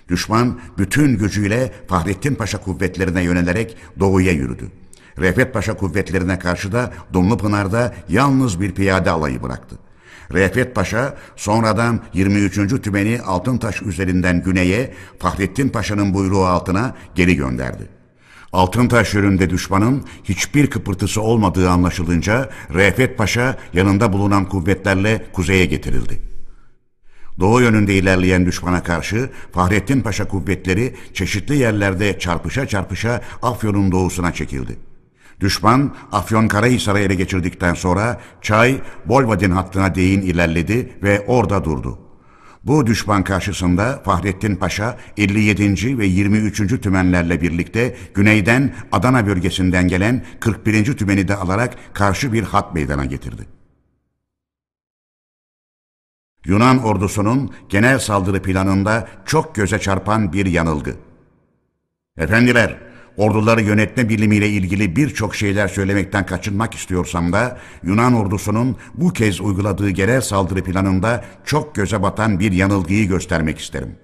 S1: Düşman bütün gücüyle Fahrettin Paşa kuvvetlerine yönelerek doğuya yürüdü. Refet Paşa kuvvetlerine karşı da Dumlupınar'da yalnız bir piyade alayı bıraktı. Refet Paşa sonradan 23. Tümeni Altıntaş üzerinden güneye Fahrettin Paşa'nın buyruğu altına geri gönderdi. Altıntaş yönünde düşmanın hiçbir kıpırtısı olmadığı anlaşılınca Refet Paşa yanında bulunan kuvvetlerle kuzeye getirildi. Doğu yönünde ilerleyen düşmana karşı Fahrettin Paşa kuvvetleri çeşitli yerlerde çarpışa çarpışa Afyon'un doğusuna çekildi. Düşman Afyon Karahisar'ı ele geçirdikten sonra Çay, Bolvadin hattına değin ilerledi ve orada durdu. Bu düşman karşısında Fahrettin Paşa 57. ve 23. tümenlerle birlikte güneyden Adana bölgesinden gelen 41. tümeni de alarak karşı bir hat meydana getirdi. Yunan ordusunun genel saldırı planında çok göze çarpan bir yanılgı. Efendiler, orduları yönetme bilimiyle ilgili birçok şeyler söylemekten kaçınmak istiyorsam da Yunan ordusunun bu kez uyguladığı genel saldırı planında çok göze batan bir yanılgıyı göstermek isterim.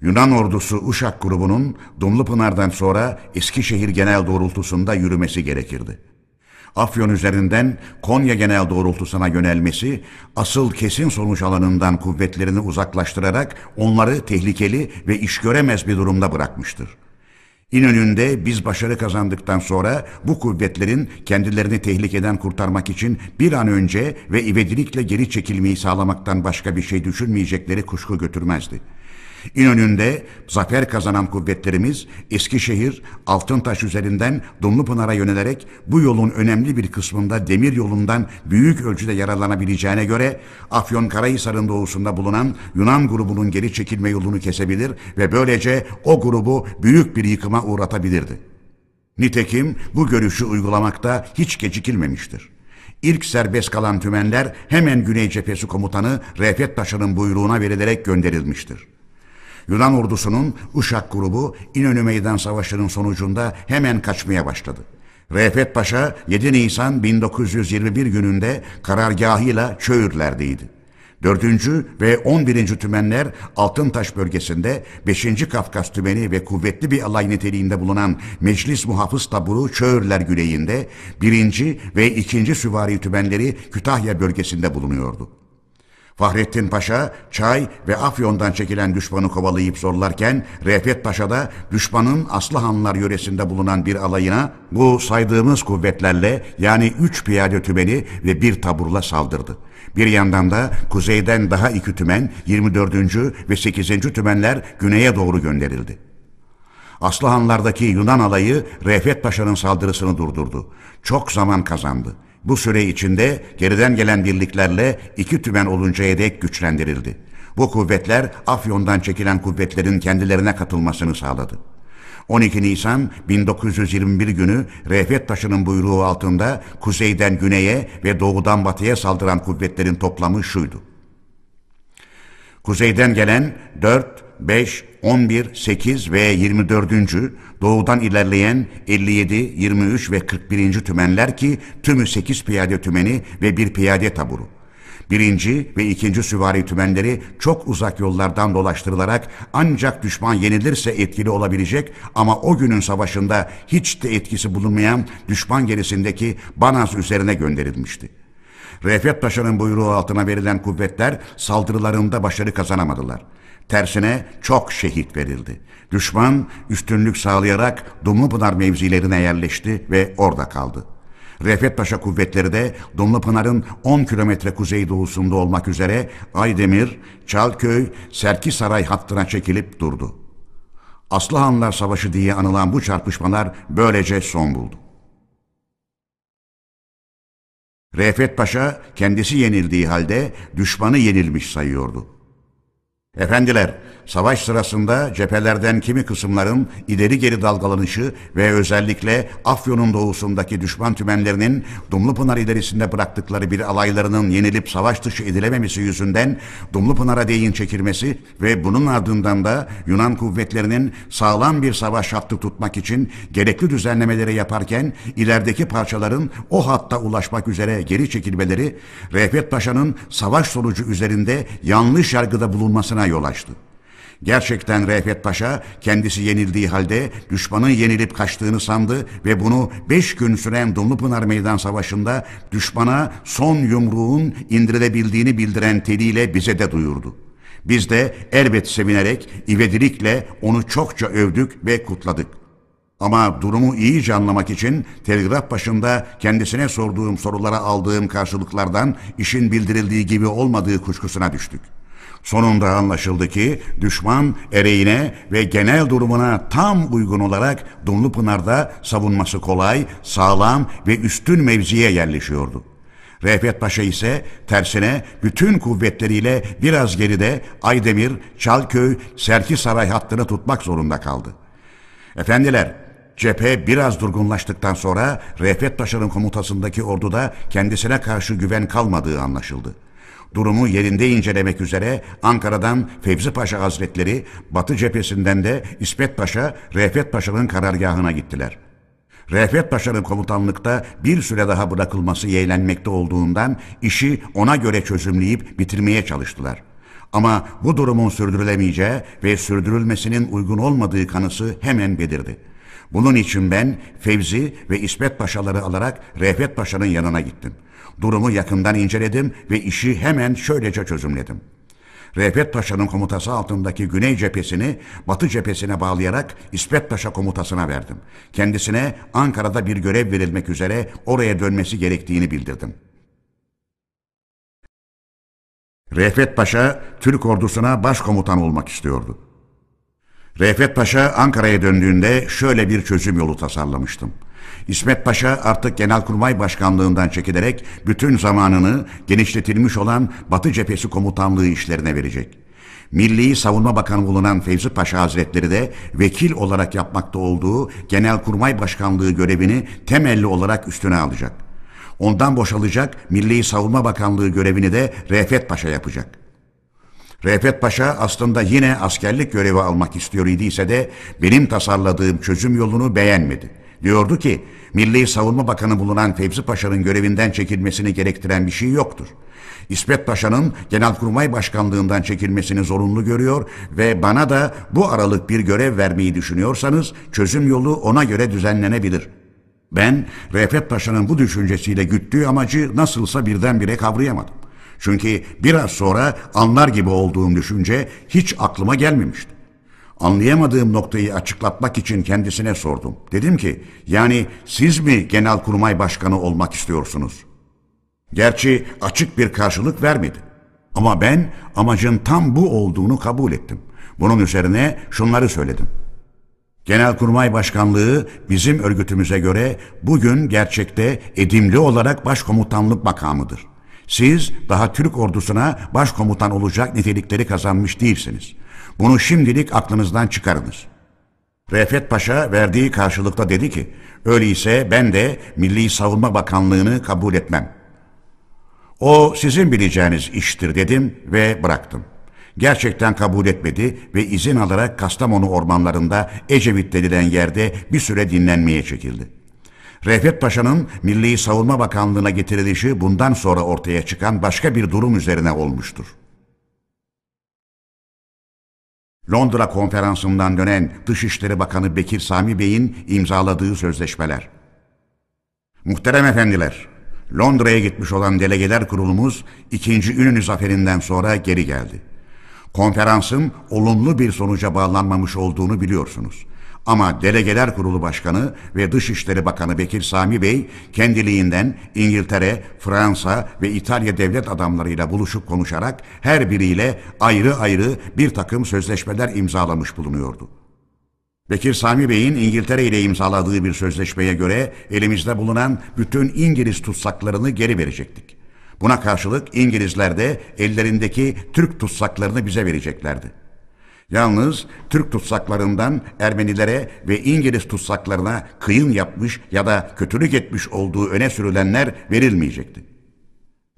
S1: Yunan ordusu Uşak grubunun Dumlupınar'dan sonra Eskişehir genel doğrultusunda yürümesi gerekirdi. Afyon üzerinden Konya genel doğrultusuna yönelmesi, asıl kesin sonuç alanından kuvvetlerini uzaklaştırarak onları tehlikeli ve iş göremez bir durumda bırakmıştır. İnönü'nde biz başarı kazandıktan sonra bu kuvvetlerin kendilerini tehlikeden kurtarmak için bir an önce ve ivedilikle geri çekilmeyi sağlamaktan başka bir şey düşünmeyecekleri kuşku götürmezdi. İnönü'nde zafer kazanan kuvvetlerimiz Eskişehir, Altıntaş üzerinden Dumlupınar'a yönelerek bu yolun önemli bir kısmında demir yolundan büyük ölçüde yararlanabileceğine göre Afyon Karahisar'ın doğusunda bulunan Yunan grubunun geri çekilme yolunu kesebilir ve böylece o grubu büyük bir yıkıma uğratabilirdi. Nitekim bu görüşü uygulamakta hiç gecikilmemiştir. İlk serbest kalan tümenler hemen Güney Cephesi Komutanı Refet Paşa'nın buyruğuna verilerek gönderilmiştir. Yunan ordusunun Uşak grubu İnönü Meydan Savaşı'nın sonucunda hemen kaçmaya başladı. Refet Paşa 7 Nisan 1921 gününde karargahıyla Çöğürler'deydi. 4. ve 11. tümenler Altıntaş bölgesinde 5. Kafkas tümeni ve kuvvetli bir alay niteliğinde bulunan Meclis Muhafız Taburu Çöğürler güneyinde 1. ve 2. süvari tümenleri Kütahya bölgesinde bulunuyordu. Fahrettin Paşa, Çay ve Afyon'dan çekilen düşmanı kovalayıp zorlarken Refet Paşa da düşmanın Aslıhanlar yöresinde bulunan bir alayına bu saydığımız kuvvetlerle yani üç piyade tümeni ve bir taburla saldırdı. Bir yandan da kuzeyden daha iki tümen 24. ve 8. tümenler güneye doğru gönderildi. Aslıhanlardaki Yunan alayı Refet Paşa'nın saldırısını durdurdu. Çok zaman kazandı. Bu süre içinde geriden gelen birliklerle iki tümen oluncaya dek güçlendirildi. Bu kuvvetler Afyon'dan çekilen kuvvetlerin kendilerine katılmasını sağladı. 12 Nisan 1921 günü Refet Taşı'nın buyruğu altında kuzeyden güneye ve doğudan batıya saldıran kuvvetlerin toplamı şuydu. Kuzeyden gelen 4, 5, 11, 8 ve 24. doğudan ilerleyen 57, 23 ve 41. tümenler ki tümü 8 piyade tümeni ve bir piyade taburu. Birinci ve ikinci süvari tümenleri çok uzak yollardan dolaştırılarak ancak düşman yenilirse etkili olabilecek ama o günün savaşında hiç de etkisi bulunmayan düşman gerisindeki Banaz üzerine gönderilmişti. Refet Paşa'nın buyruğu altına verilen kuvvetler saldırılarında başarı kazanamadılar. Tersine çok şehit verildi. Düşman üstünlük sağlayarak Dumlupınar mevzilerine yerleşti ve orada kaldı. Refet Paşa kuvvetleri de Dumlupınar'ın 10 kilometre kuzeydoğusunda olmak üzere Aydemir, Çalköy, Serkisaray hattına çekilip durdu. Aslıhanlar Savaşı diye anılan bu çarpışmalar böylece son buldu. Refet Paşa kendisi yenildiği halde düşmanı yenilmiş sayıyordu. Efendiler, savaş sırasında cephelerden kimi kısımların ileri geri dalgalanışı ve özellikle Afyon'un doğusundaki düşman tümenlerinin Dumlupınar ilerisinde bıraktıkları bir alaylarının yenilip savaş dışı edilememesi yüzünden Dumlupınar'a değin çekilmesi ve bunun ardından da Yunan kuvvetlerinin sağlam bir savaş hattı tutmak için gerekli düzenlemeleri yaparken ilerideki parçaların o hatta ulaşmak üzere geri çekilmeleri Refet Paşa'nın savaş sonucu üzerinde yanlış yargıda bulunmasına yol açtı. Gerçekten Refet Paşa kendisi yenildiği halde düşmanın yenilip kaçtığını sandı ve bunu beş gün süren Dumlupınar Meydan Savaşı'nda düşmana son yumruğun indirilebildiğini bildiren teliyle bize de duyurdu. Biz de elbet sevinerek, ivedilikle onu çokça övdük ve kutladık. Ama durumu iyice anlamak için telgraf başında kendisine sorduğum sorulara aldığım karşılıklardan işin bildirildiği gibi olmadığı kuşkusuna düştük. Sonunda anlaşıldı ki düşman ereğine ve genel durumuna tam uygun olarak Dumlupınar'da savunması kolay, sağlam ve üstün mevziye yerleşiyordu. Refet Paşa ise tersine bütün kuvvetleriyle biraz geride Aydemir, Çalköy, Serkisaray hattını tutmak zorunda kaldı. Efendiler, cephe biraz durgunlaştıktan sonra Refet Paşa'nın komutasındaki orduda kendisine karşı güven kalmadığı anlaşıldı. Durumu yerinde incelemek üzere Ankara'dan Fevzi Paşa Hazretleri, Batı cephesinden de İsmet Paşa, Refet Paşa'nın karargahına gittiler. Refet Paşa'nın komutanlıkta bir süre daha bırakılması yeğlenmekte olduğundan işi ona göre çözümleyip bitirmeye çalıştılar. Ama bu durumun sürdürülemeyeceği ve sürdürülmesinin uygun olmadığı kanısı hemen belirdi. Bunun için ben Fevzi ve İsmet Paşaları alarak Refet Paşa'nın yanına gittim. Durumu yakından inceledim ve işi hemen şöylece çözümledim. Refet Paşa'nın komutası altındaki Güney cephesini Batı cephesine bağlayarak İsmet Paşa komutasına verdim. Kendisine Ankara'da bir görev verilmek üzere oraya dönmesi gerektiğini bildirdim. Refet Paşa Türk ordusuna başkomutan olmak istiyordu. Refet Paşa Ankara'ya döndüğünde şöyle bir çözüm yolu tasarlamıştım. İsmet Paşa artık Genelkurmay Başkanlığından çekilerek bütün zamanını genişletilmiş olan Batı Cephesi Komutanlığı işlerine verecek. Milli Savunma Bakanı bulunan Fevzi Paşa Hazretleri de vekil olarak yapmakta olduğu Genelkurmay Başkanlığı görevini temelli olarak üstüne alacak. Ondan boşalacak Milli Savunma Bakanlığı görevini de Refet Paşa yapacak. Refet Paşa aslında yine askerlik görevi almak istiyor idiyse de benim tasarladığım çözüm yolunu beğenmedi. Diyordu ki Milli Savunma Bakanı bulunan Fevzi Paşa'nın görevinden çekilmesini gerektiren bir şey yoktur. İsmet Paşa'nın Genelkurmay Başkanlığından çekilmesini zorunlu görüyor ve bana da bu aralık bir görev vermeyi düşünüyorsanız çözüm yolu ona göre düzenlenebilir. Ben Refet Paşa'nın bu düşüncesiyle güttüğü amacı nasılsa birdenbire kavrayamadım. Çünkü biraz sonra anlar gibi olduğum düşünce hiç aklıma gelmemişti. Anlayamadığım noktayı açıklatmak için kendisine sordum. Dedim ki, yani siz mi Genelkurmay Başkanı olmak istiyorsunuz? Gerçi açık bir karşılık vermedi. Ama ben amacın tam bu olduğunu kabul ettim. Bunun üzerine şunları söyledim. Genelkurmay Başkanlığı bizim örgütümüze göre bugün gerçekte edimli olarak başkomutanlık makamıdır. Siz daha Türk ordusuna başkomutan olacak nitelikleri kazanmış değilsiniz. Bunu şimdilik aklınızdan çıkarınız. Refet Paşa verdiği karşılıkta dedi ki, öyleyse ben de Milli Savunma Bakanlığı'nı kabul etmem. O sizin bileceğiniz iştir dedim ve bıraktım. Gerçekten kabul etmedi ve izin alarak Kastamonu ormanlarında Ecevit denilen yerde bir süre dinlenmeye çekildi. Refet Paşa'nın Milli Savunma Bakanlığı'na getirilişi bundan sonra ortaya çıkan başka bir durum üzerine olmuştur. Londra konferansından dönen Dışişleri Bakanı Bekir Sami Bey'in imzaladığı sözleşmeler. Muhterem efendiler, Londra'ya gitmiş olan delegeler kurulumuz 2. Ünlü zaferinden sonra geri geldi. Konferansın olumlu bir sonuca bağlanmamış olduğunu biliyorsunuz. Ama Delegeler Kurulu Başkanı ve Dışişleri Bakanı Bekir Sami Bey kendiliğinden İngiltere, Fransa ve İtalya devlet adamlarıyla buluşup konuşarak her biriyle ayrı ayrı bir takım sözleşmeler imzalamış bulunuyordu. Bekir Sami Bey'in İngiltere ile imzaladığı bir sözleşmeye göre elimizde bulunan bütün İngiliz tutsaklarını geri verecektik. Buna karşılık İngilizler de ellerindeki Türk tutsaklarını bize vereceklerdi. Yalnız Türk tutsaklarından Ermenilere ve İngiliz tutsaklarına kıyım yapmış ya da kötülük etmiş olduğu öne sürülenler verilmeyecekti.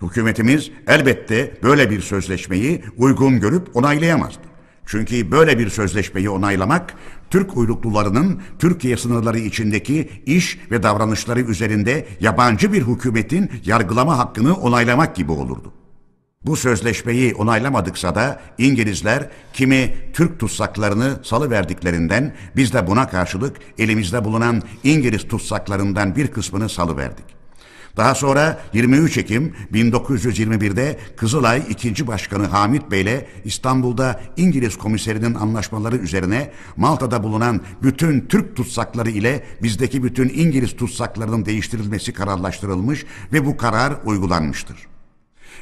S1: Hükümetimiz elbette böyle bir sözleşmeyi uygun görüp onaylayamazdı. Çünkü böyle bir sözleşmeyi onaylamak, Türk uyruklularının Türkiye sınırları içindeki iş ve davranışları üzerinde yabancı bir hükümetin yargılama hakkını onaylamak gibi olurdu. Bu sözleşmeyi onaylamadıksa da İngilizler kimi Türk tutsaklarını salıverdiklerinden biz de buna karşılık elimizde bulunan İngiliz tutsaklarından bir kısmını salıverdik. Daha sonra 23 Ekim 1921'de Kızılay 2. Başkanı Hamit Bey ile İstanbul'da İngiliz komiserinin anlaşmaları üzerine Malta'da bulunan bütün Türk tutsakları ile bizdeki bütün İngiliz tutsaklarının değiştirilmesi kararlaştırılmış ve bu karar uygulanmıştır.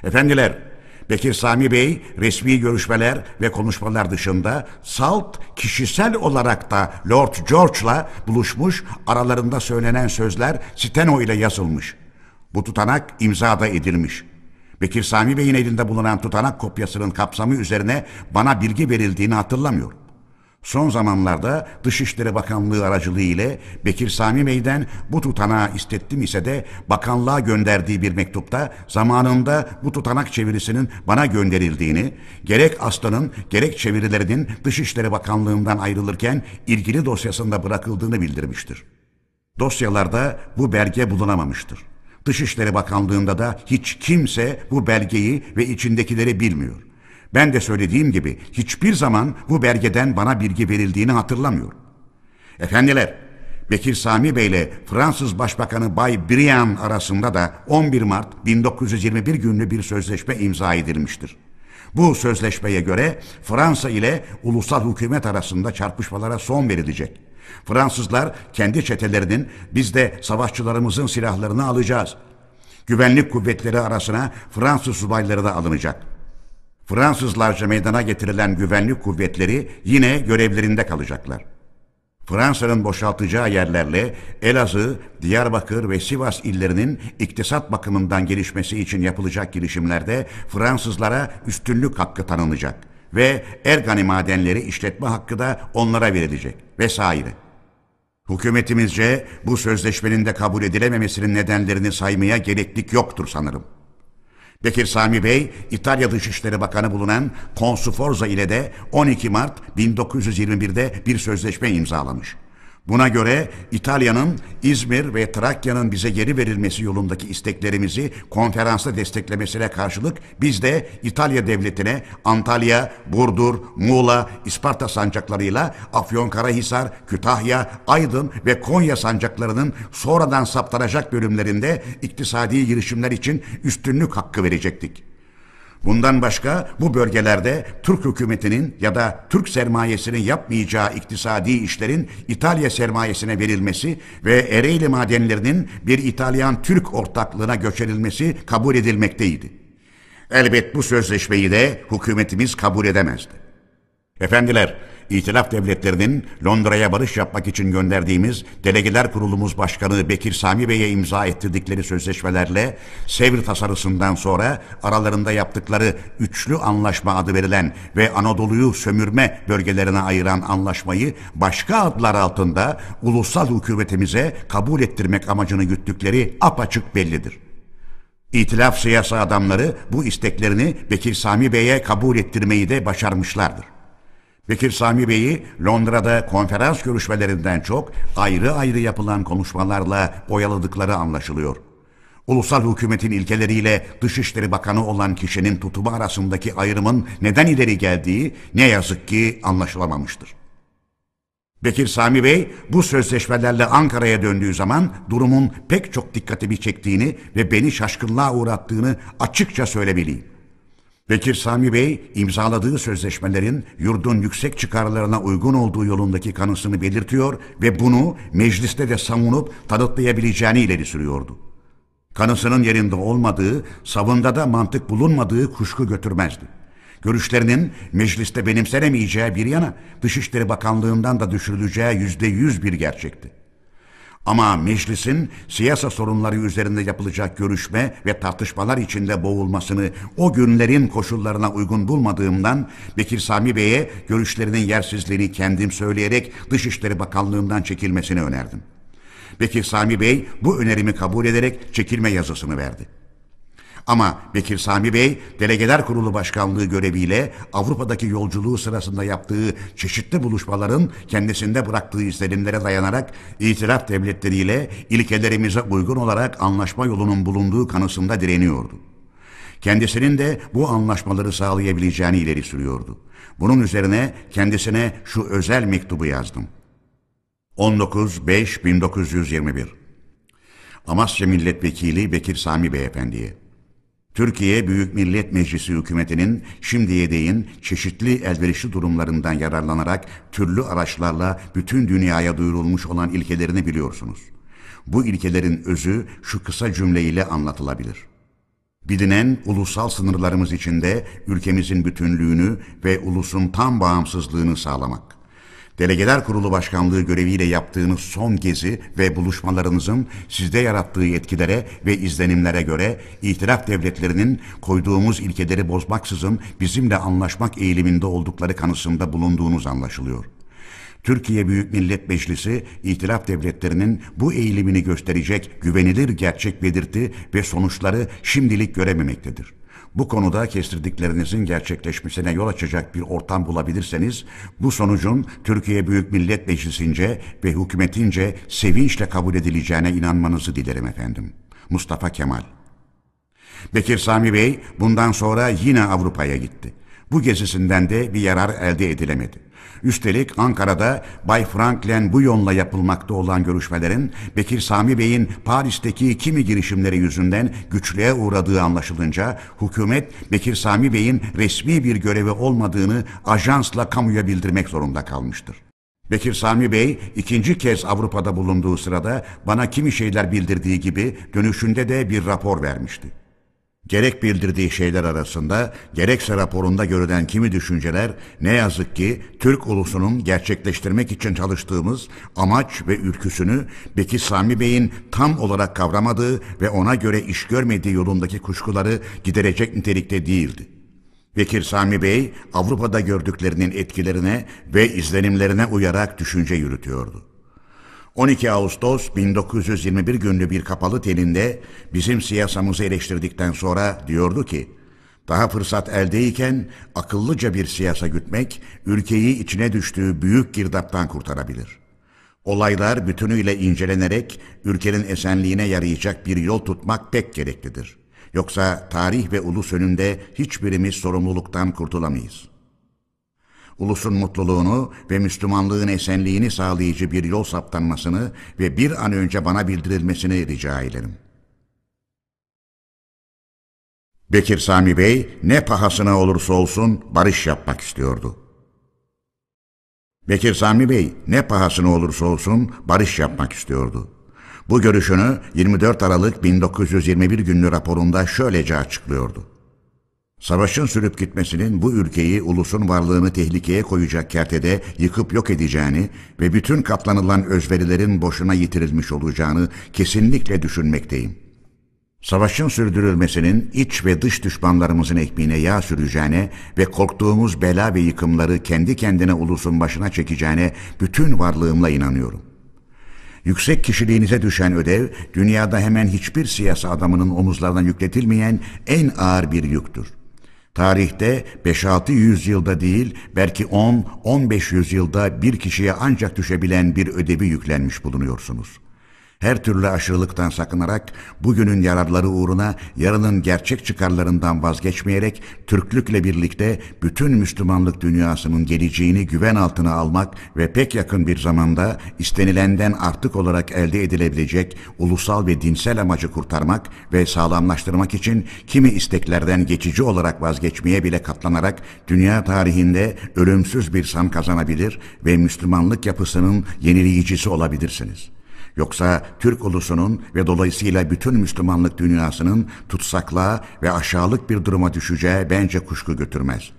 S1: Efendiler, Bekir Sami Bey resmi görüşmeler ve konuşmalar dışında salt kişisel olarak da Lord George'la buluşmuş aralarında söylenen sözler steno ile yazılmış. Bu tutanak imzada edilmiş. Bekir Sami Bey'in elinde bulunan tutanak kopyasının kapsamı üzerine bana bilgi verildiğini hatırlamıyorum. Son zamanlarda Dışişleri Bakanlığı aracılığı ile Bekir Sami Bey'den bu tutanağı istettim ise de bakanlığa gönderdiği bir mektupta zamanında bu tutanak çevirisinin bana gönderildiğini, gerek Aslan'ın gerek çevirilerinin Dışişleri Bakanlığı'ndan ayrılırken ilgili dosyasında bırakıldığını bildirmiştir. Dosyalarda bu belge bulunamamıştır. Dışişleri Bakanlığı'nda da hiç kimse bu belgeyi ve içindekileri bilmiyor. Ben de söylediğim gibi hiçbir zaman bu belgeden bana bilgi verildiğini hatırlamıyorum. Efendiler, Bekir Sami Bey ile Fransız Başbakanı Bay Briand arasında da 11 Mart 1921 günlü bir sözleşme imza edilmiştir. Bu sözleşmeye göre Fransa ile ulusal hükümet arasında çarpışmalara son verilecek. Fransızlar kendi çetelerinin biz de savaşçılarımızın silahlarını alacağız. Güvenlik kuvvetleri arasına Fransız subayları da alınacak.'' Fransızlarca meydana getirilen güvenlik kuvvetleri yine görevlerinde kalacaklar. Fransa'nın boşaltacağı yerlerle Elazığ, Diyarbakır ve Sivas illerinin iktisat bakımından gelişmesi için yapılacak girişimlerde Fransızlara üstünlük hakkı tanınacak ve Ergani madenleri işletme hakkı da onlara verilecek vesaire. Hükümetimizce bu sözleşmenin de kabul edilememesinin nedenlerini saymaya gereklik yoktur sanırım. Bekir Sami Bey, İtalya Dışişleri Bakanı bulunan Consuforza ile de 12 Mart 1921'de bir sözleşme imzalamış. Buna göre İtalya'nın İzmir ve Trakya'nın bize geri verilmesi yolundaki isteklerimizi konferansta desteklemesine karşılık biz de İtalya devletine Antalya, Burdur, Muğla, İsparta sancaklarıyla Afyonkarahisar, Kütahya, Aydın ve Konya sancaklarının sonradan saptanacak bölümlerinde iktisadi girişimler için üstünlük hakkı verecektik. Bundan başka bu bölgelerde Türk hükümetinin ya da Türk sermayesinin yapmayacağı iktisadi işlerin İtalya sermayesine verilmesi ve Ereğli madenlerinin bir İtalyan-Türk ortaklığına göçerilmesi kabul edilmekteydi. Elbet bu sözleşmeyi de hükümetimiz kabul edemezdi. Efendiler, İtilaf devletlerinin Londra'ya barış yapmak için gönderdiğimiz Delegeler Kurulumuz Başkanı Bekir Sami Bey'e imza ettirdikleri sözleşmelerle Sevr tasarısından sonra aralarında yaptıkları üçlü anlaşma adı verilen ve Anadolu'yu sömürme bölgelerine ayıran anlaşmayı başka adlar altında ulusal hükümetimize kabul ettirmek amacını güttükleri apaçık bellidir. İtilaf siyasi adamları bu isteklerini Bekir Sami Bey'e kabul ettirmeyi de başarmışlardır. Bekir Sami Bey'i Londra'da konferans görüşmelerinden çok ayrı ayrı yapılan konuşmalarla oyaladıkları anlaşılıyor. Ulusal hükümetin ilkeleriyle Dışişleri Bakanı olan kişinin tutumu arasındaki ayrımın neden ileri geldiği ne yazık ki anlaşılamamıştır. Bekir Sami Bey bu sözleşmelerle Ankara'ya döndüğü zaman durumun pek çok dikkatimi çektiğini ve beni şaşkınlığa uğrattığını açıkça söylemeliyim. Bekir Sami Bey imzaladığı sözleşmelerin yurdun yüksek çıkarlarına uygun olduğu yolundaki kanısını belirtiyor ve bunu mecliste de savunup tanıtlayabileceğini ileri sürüyordu. Kanısının yerinde olmadığı, savunda da mantık bulunmadığı kuşku götürmezdi. Görüşlerinin mecliste benimsenemeyeceği bir yana Dışişleri Bakanlığı'ndan da düşürüleceği yüzde yüz bir gerçekti. Ama meclisin siyasa sorunları üzerinde yapılacak görüşme ve tartışmalar içinde boğulmasını o günlerin koşullarına uygun bulmadığımdan Bekir Sami Bey'e görüşlerinin yersizliğini kendim söyleyerek Dışişleri Bakanlığı'ndan çekilmesini önerdim. Bekir Sami Bey bu önerimi kabul ederek çekilme yazısını verdi. Ama Bekir Sami Bey, Delegeler Kurulu Başkanlığı göreviyle Avrupa'daki yolculuğu sırasında yaptığı çeşitli buluşmaların kendisinde bıraktığı izlenimlere dayanarak itiraf devletleriyle ilkelerimize uygun olarak anlaşma yolunun bulunduğu kanısında direniyordu. Kendisinin de bu anlaşmaları sağlayabileceğini ileri sürüyordu. Bunun üzerine kendisine şu özel mektubu yazdım. 19.5.1921 Amasya Milletvekili Bekir Sami Beyefendi'ye Türkiye Büyük Millet Meclisi hükümetinin şimdiye değin çeşitli elverişli durumlarından yararlanarak türlü araçlarla bütün dünyaya duyurulmuş olan ilkelerini biliyorsunuz. Bu ilkelerin özü şu kısa cümleyle anlatılabilir. Bilinen ulusal sınırlarımız içinde ülkemizin bütünlüğünü ve ulusun tam bağımsızlığını sağlamak Delegeler Kurulu Başkanlığı göreviyle yaptığınız son gezi ve buluşmalarınızın sizde yarattığı etkilere ve izlenimlere göre itiraf devletlerinin koyduğumuz ilkeleri bozmaksızın bizimle anlaşmak eğiliminde oldukları kanısında bulunduğunuz anlaşılıyor. Türkiye Büyük Millet Meclisi itilaf devletlerinin bu eğilimini gösterecek güvenilir gerçek belirti ve sonuçları şimdilik görememektedir. Bu konuda kestirdiklerinizin gerçekleşmesine yol açacak bir ortam bulabilirseniz, bu sonucun Türkiye Büyük Millet Meclisi'nce ve hükümetince sevinçle kabul edileceğine inanmanızı dilerim efendim. Mustafa Kemal Bekir Sami Bey bundan sonra yine Avrupa'ya gitti. Bu gezisinden de bir yarar elde edilemedi. Üstelik Ankara'da Bay Franklin bu yolla yapılmakta olan görüşmelerin Bekir Sami Bey'in Paris'teki kimi girişimleri yüzünden güçlüğe uğradığı anlaşılınca hükümet Bekir Sami Bey'in resmi bir görevi olmadığını ajansla kamuya bildirmek zorunda kalmıştır. Bekir Sami Bey ikinci kez Avrupa'da bulunduğu sırada bana kimi şeyler bildirdiği gibi dönüşünde de bir rapor vermişti. Gerek bildirdiği şeyler arasında gerekse raporunda görülen kimi düşünceler ne yazık ki Türk ulusunun gerçekleştirmek için çalıştığımız amaç ve ülküsünü Bekir Sami Bey'in tam olarak kavramadığı ve ona göre iş görmediği yolundaki kuşkuları giderecek nitelikte değildi. Bekir Sami Bey Avrupa'da gördüklerinin etkilerine ve izlenimlerine uyarak düşünce yürütüyordu. 12 Ağustos 1921 günlü bir kapalı telinde bizim siyasamızı eleştirdikten sonra diyordu ki, daha fırsat eldeyken akıllıca bir siyasa gütmek, ülkeyi içine düştüğü büyük girdaptan kurtarabilir. Olaylar bütünüyle incelenerek ülkenin esenliğine yarayacak bir yol tutmak pek gereklidir. Yoksa tarih ve ulus önünde hiçbirimiz sorumluluktan kurtulamayız.'' Ulusun mutluluğunu ve Müslümanlığın esenliğini sağlayıcı bir yol saptanmasını ve bir an önce bana bildirilmesini rica ederim. Bekir Sami Bey ne pahasına olursa olsun barış yapmak istiyordu. Bekir Sami Bey ne pahasına olursa olsun barış yapmak istiyordu. Bu görüşünü 24 Aralık 1921 günlü raporunda şöylece açıklıyordu. Savaşın sürüp gitmesinin bu ülkeyi ulusun varlığını tehlikeye koyacak kertede yıkıp yok edeceğini ve bütün katlanılan özverilerin boşuna yitirilmiş olacağını kesinlikle düşünmekteyim. Savaşın sürdürülmesinin iç ve dış düşmanlarımızın ekmeğine yağ süreceğine ve korktuğumuz bela ve yıkımları kendi kendine ulusun başına çekeceğine bütün varlığımla inanıyorum. Yüksek kişiliğinize düşen ödev, dünyada hemen hiçbir siyasi adamının omuzlarına yükletilmeyen en ağır bir yüktür. Tarihte 5-6 yüzyılda değil, belki 10-15 yüzyılda bir kişiye ancak düşebilen bir ödevi yüklenmiş bulunuyorsunuz her türlü aşırılıktan sakınarak bugünün yararları uğruna yarının gerçek çıkarlarından vazgeçmeyerek Türklükle birlikte bütün Müslümanlık dünyasının geleceğini güven altına almak ve pek yakın bir zamanda istenilenden artık olarak elde edilebilecek ulusal ve dinsel amacı kurtarmak ve sağlamlaştırmak için kimi isteklerden geçici olarak vazgeçmeye bile katlanarak dünya tarihinde ölümsüz bir san kazanabilir ve Müslümanlık yapısının yenileyicisi olabilirsiniz.'' Yoksa Türk ulusunun ve dolayısıyla bütün Müslümanlık dünyasının tutsaklığa ve aşağılık bir duruma düşeceği bence kuşku götürmez.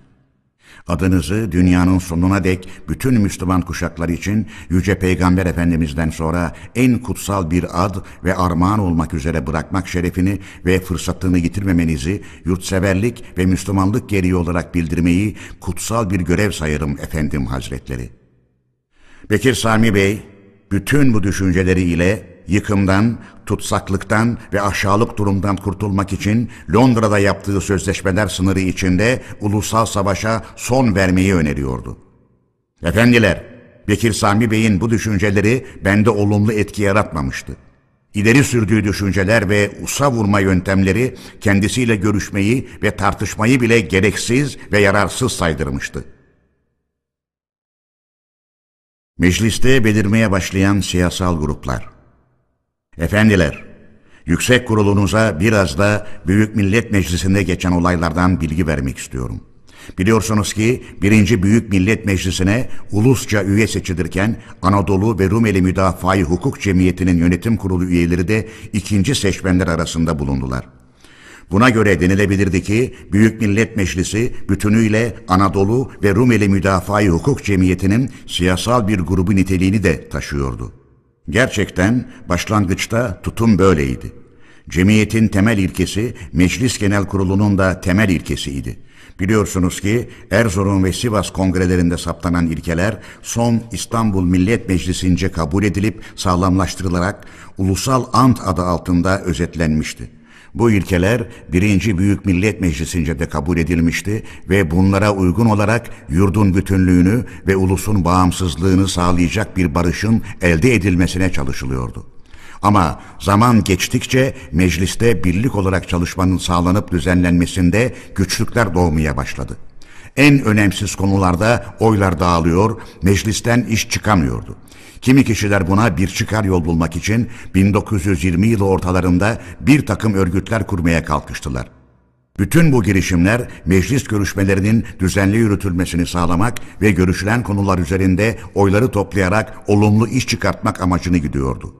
S1: Adınızı dünyanın sonuna dek bütün Müslüman kuşaklar için Yüce Peygamber Efendimiz'den sonra en kutsal bir ad ve armağan olmak üzere bırakmak şerefini ve fırsatını yitirmemenizi yurtseverlik ve Müslümanlık gereği olarak bildirmeyi kutsal bir görev sayarım efendim hazretleri. Bekir Sami Bey, bütün bu düşünceleriyle yıkımdan, tutsaklıktan ve aşağılık durumdan kurtulmak için Londra'da yaptığı sözleşmeler sınırı içinde ulusal savaşa son vermeyi öneriyordu. Efendiler, Bekir Sami Bey'in bu düşünceleri bende olumlu etki yaratmamıştı. İleri sürdüğü düşünceler ve usa vurma yöntemleri kendisiyle görüşmeyi ve tartışmayı bile gereksiz ve yararsız saydırmıştı. Mecliste belirmeye başlayan siyasal gruplar. Efendiler, yüksek kurulunuza biraz da Büyük Millet Meclisi'nde geçen olaylardan bilgi vermek istiyorum. Biliyorsunuz ki birinci Büyük Millet Meclisi'ne ulusça üye seçilirken Anadolu ve Rumeli Müdafaa Hukuk Cemiyeti'nin yönetim kurulu üyeleri de ikinci seçmenler arasında bulundular. Buna göre denilebilirdi ki Büyük Millet Meclisi bütünüyle Anadolu ve Rumeli Müdafaa Hukuk Cemiyeti'nin siyasal bir grubu niteliğini de taşıyordu. Gerçekten başlangıçta tutum böyleydi. Cemiyetin temel ilkesi Meclis Genel Kurulu'nun da temel ilkesiydi. Biliyorsunuz ki Erzurum ve Sivas kongrelerinde saptanan ilkeler son İstanbul Millet Meclisi'nce kabul edilip sağlamlaştırılarak Ulusal Ant adı altında özetlenmişti. Bu ilkeler birinci Büyük Millet Meclisi'nce de kabul edilmişti ve bunlara uygun olarak yurdun bütünlüğünü ve ulusun bağımsızlığını sağlayacak bir barışın elde edilmesine çalışılıyordu. Ama zaman geçtikçe mecliste birlik olarak çalışmanın sağlanıp düzenlenmesinde güçlükler doğmaya başladı. En önemsiz konularda oylar dağılıyor, meclisten iş çıkamıyordu. Kimi kişiler buna bir çıkar yol bulmak için 1920 yılı ortalarında bir takım örgütler kurmaya kalkıştılar. Bütün bu girişimler meclis görüşmelerinin düzenli yürütülmesini sağlamak ve görüşülen konular üzerinde oyları toplayarak olumlu iş çıkartmak amacını gidiyordu.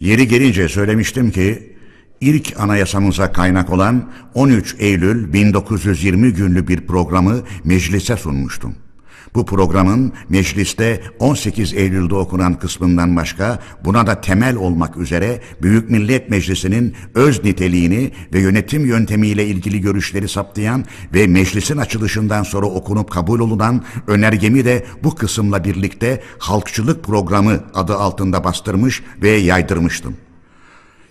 S1: Yeri gelince söylemiştim ki ilk anayasamıza kaynak olan 13 Eylül 1920 günlü bir programı meclise sunmuştum. Bu programın mecliste 18 Eylül'de okunan kısmından başka buna da temel olmak üzere Büyük Millet Meclisi'nin öz niteliğini ve yönetim yöntemiyle ilgili görüşleri saptayan ve meclisin açılışından sonra okunup kabul olunan önergemi de bu kısımla birlikte Halkçılık Programı adı altında bastırmış ve yaydırmıştım.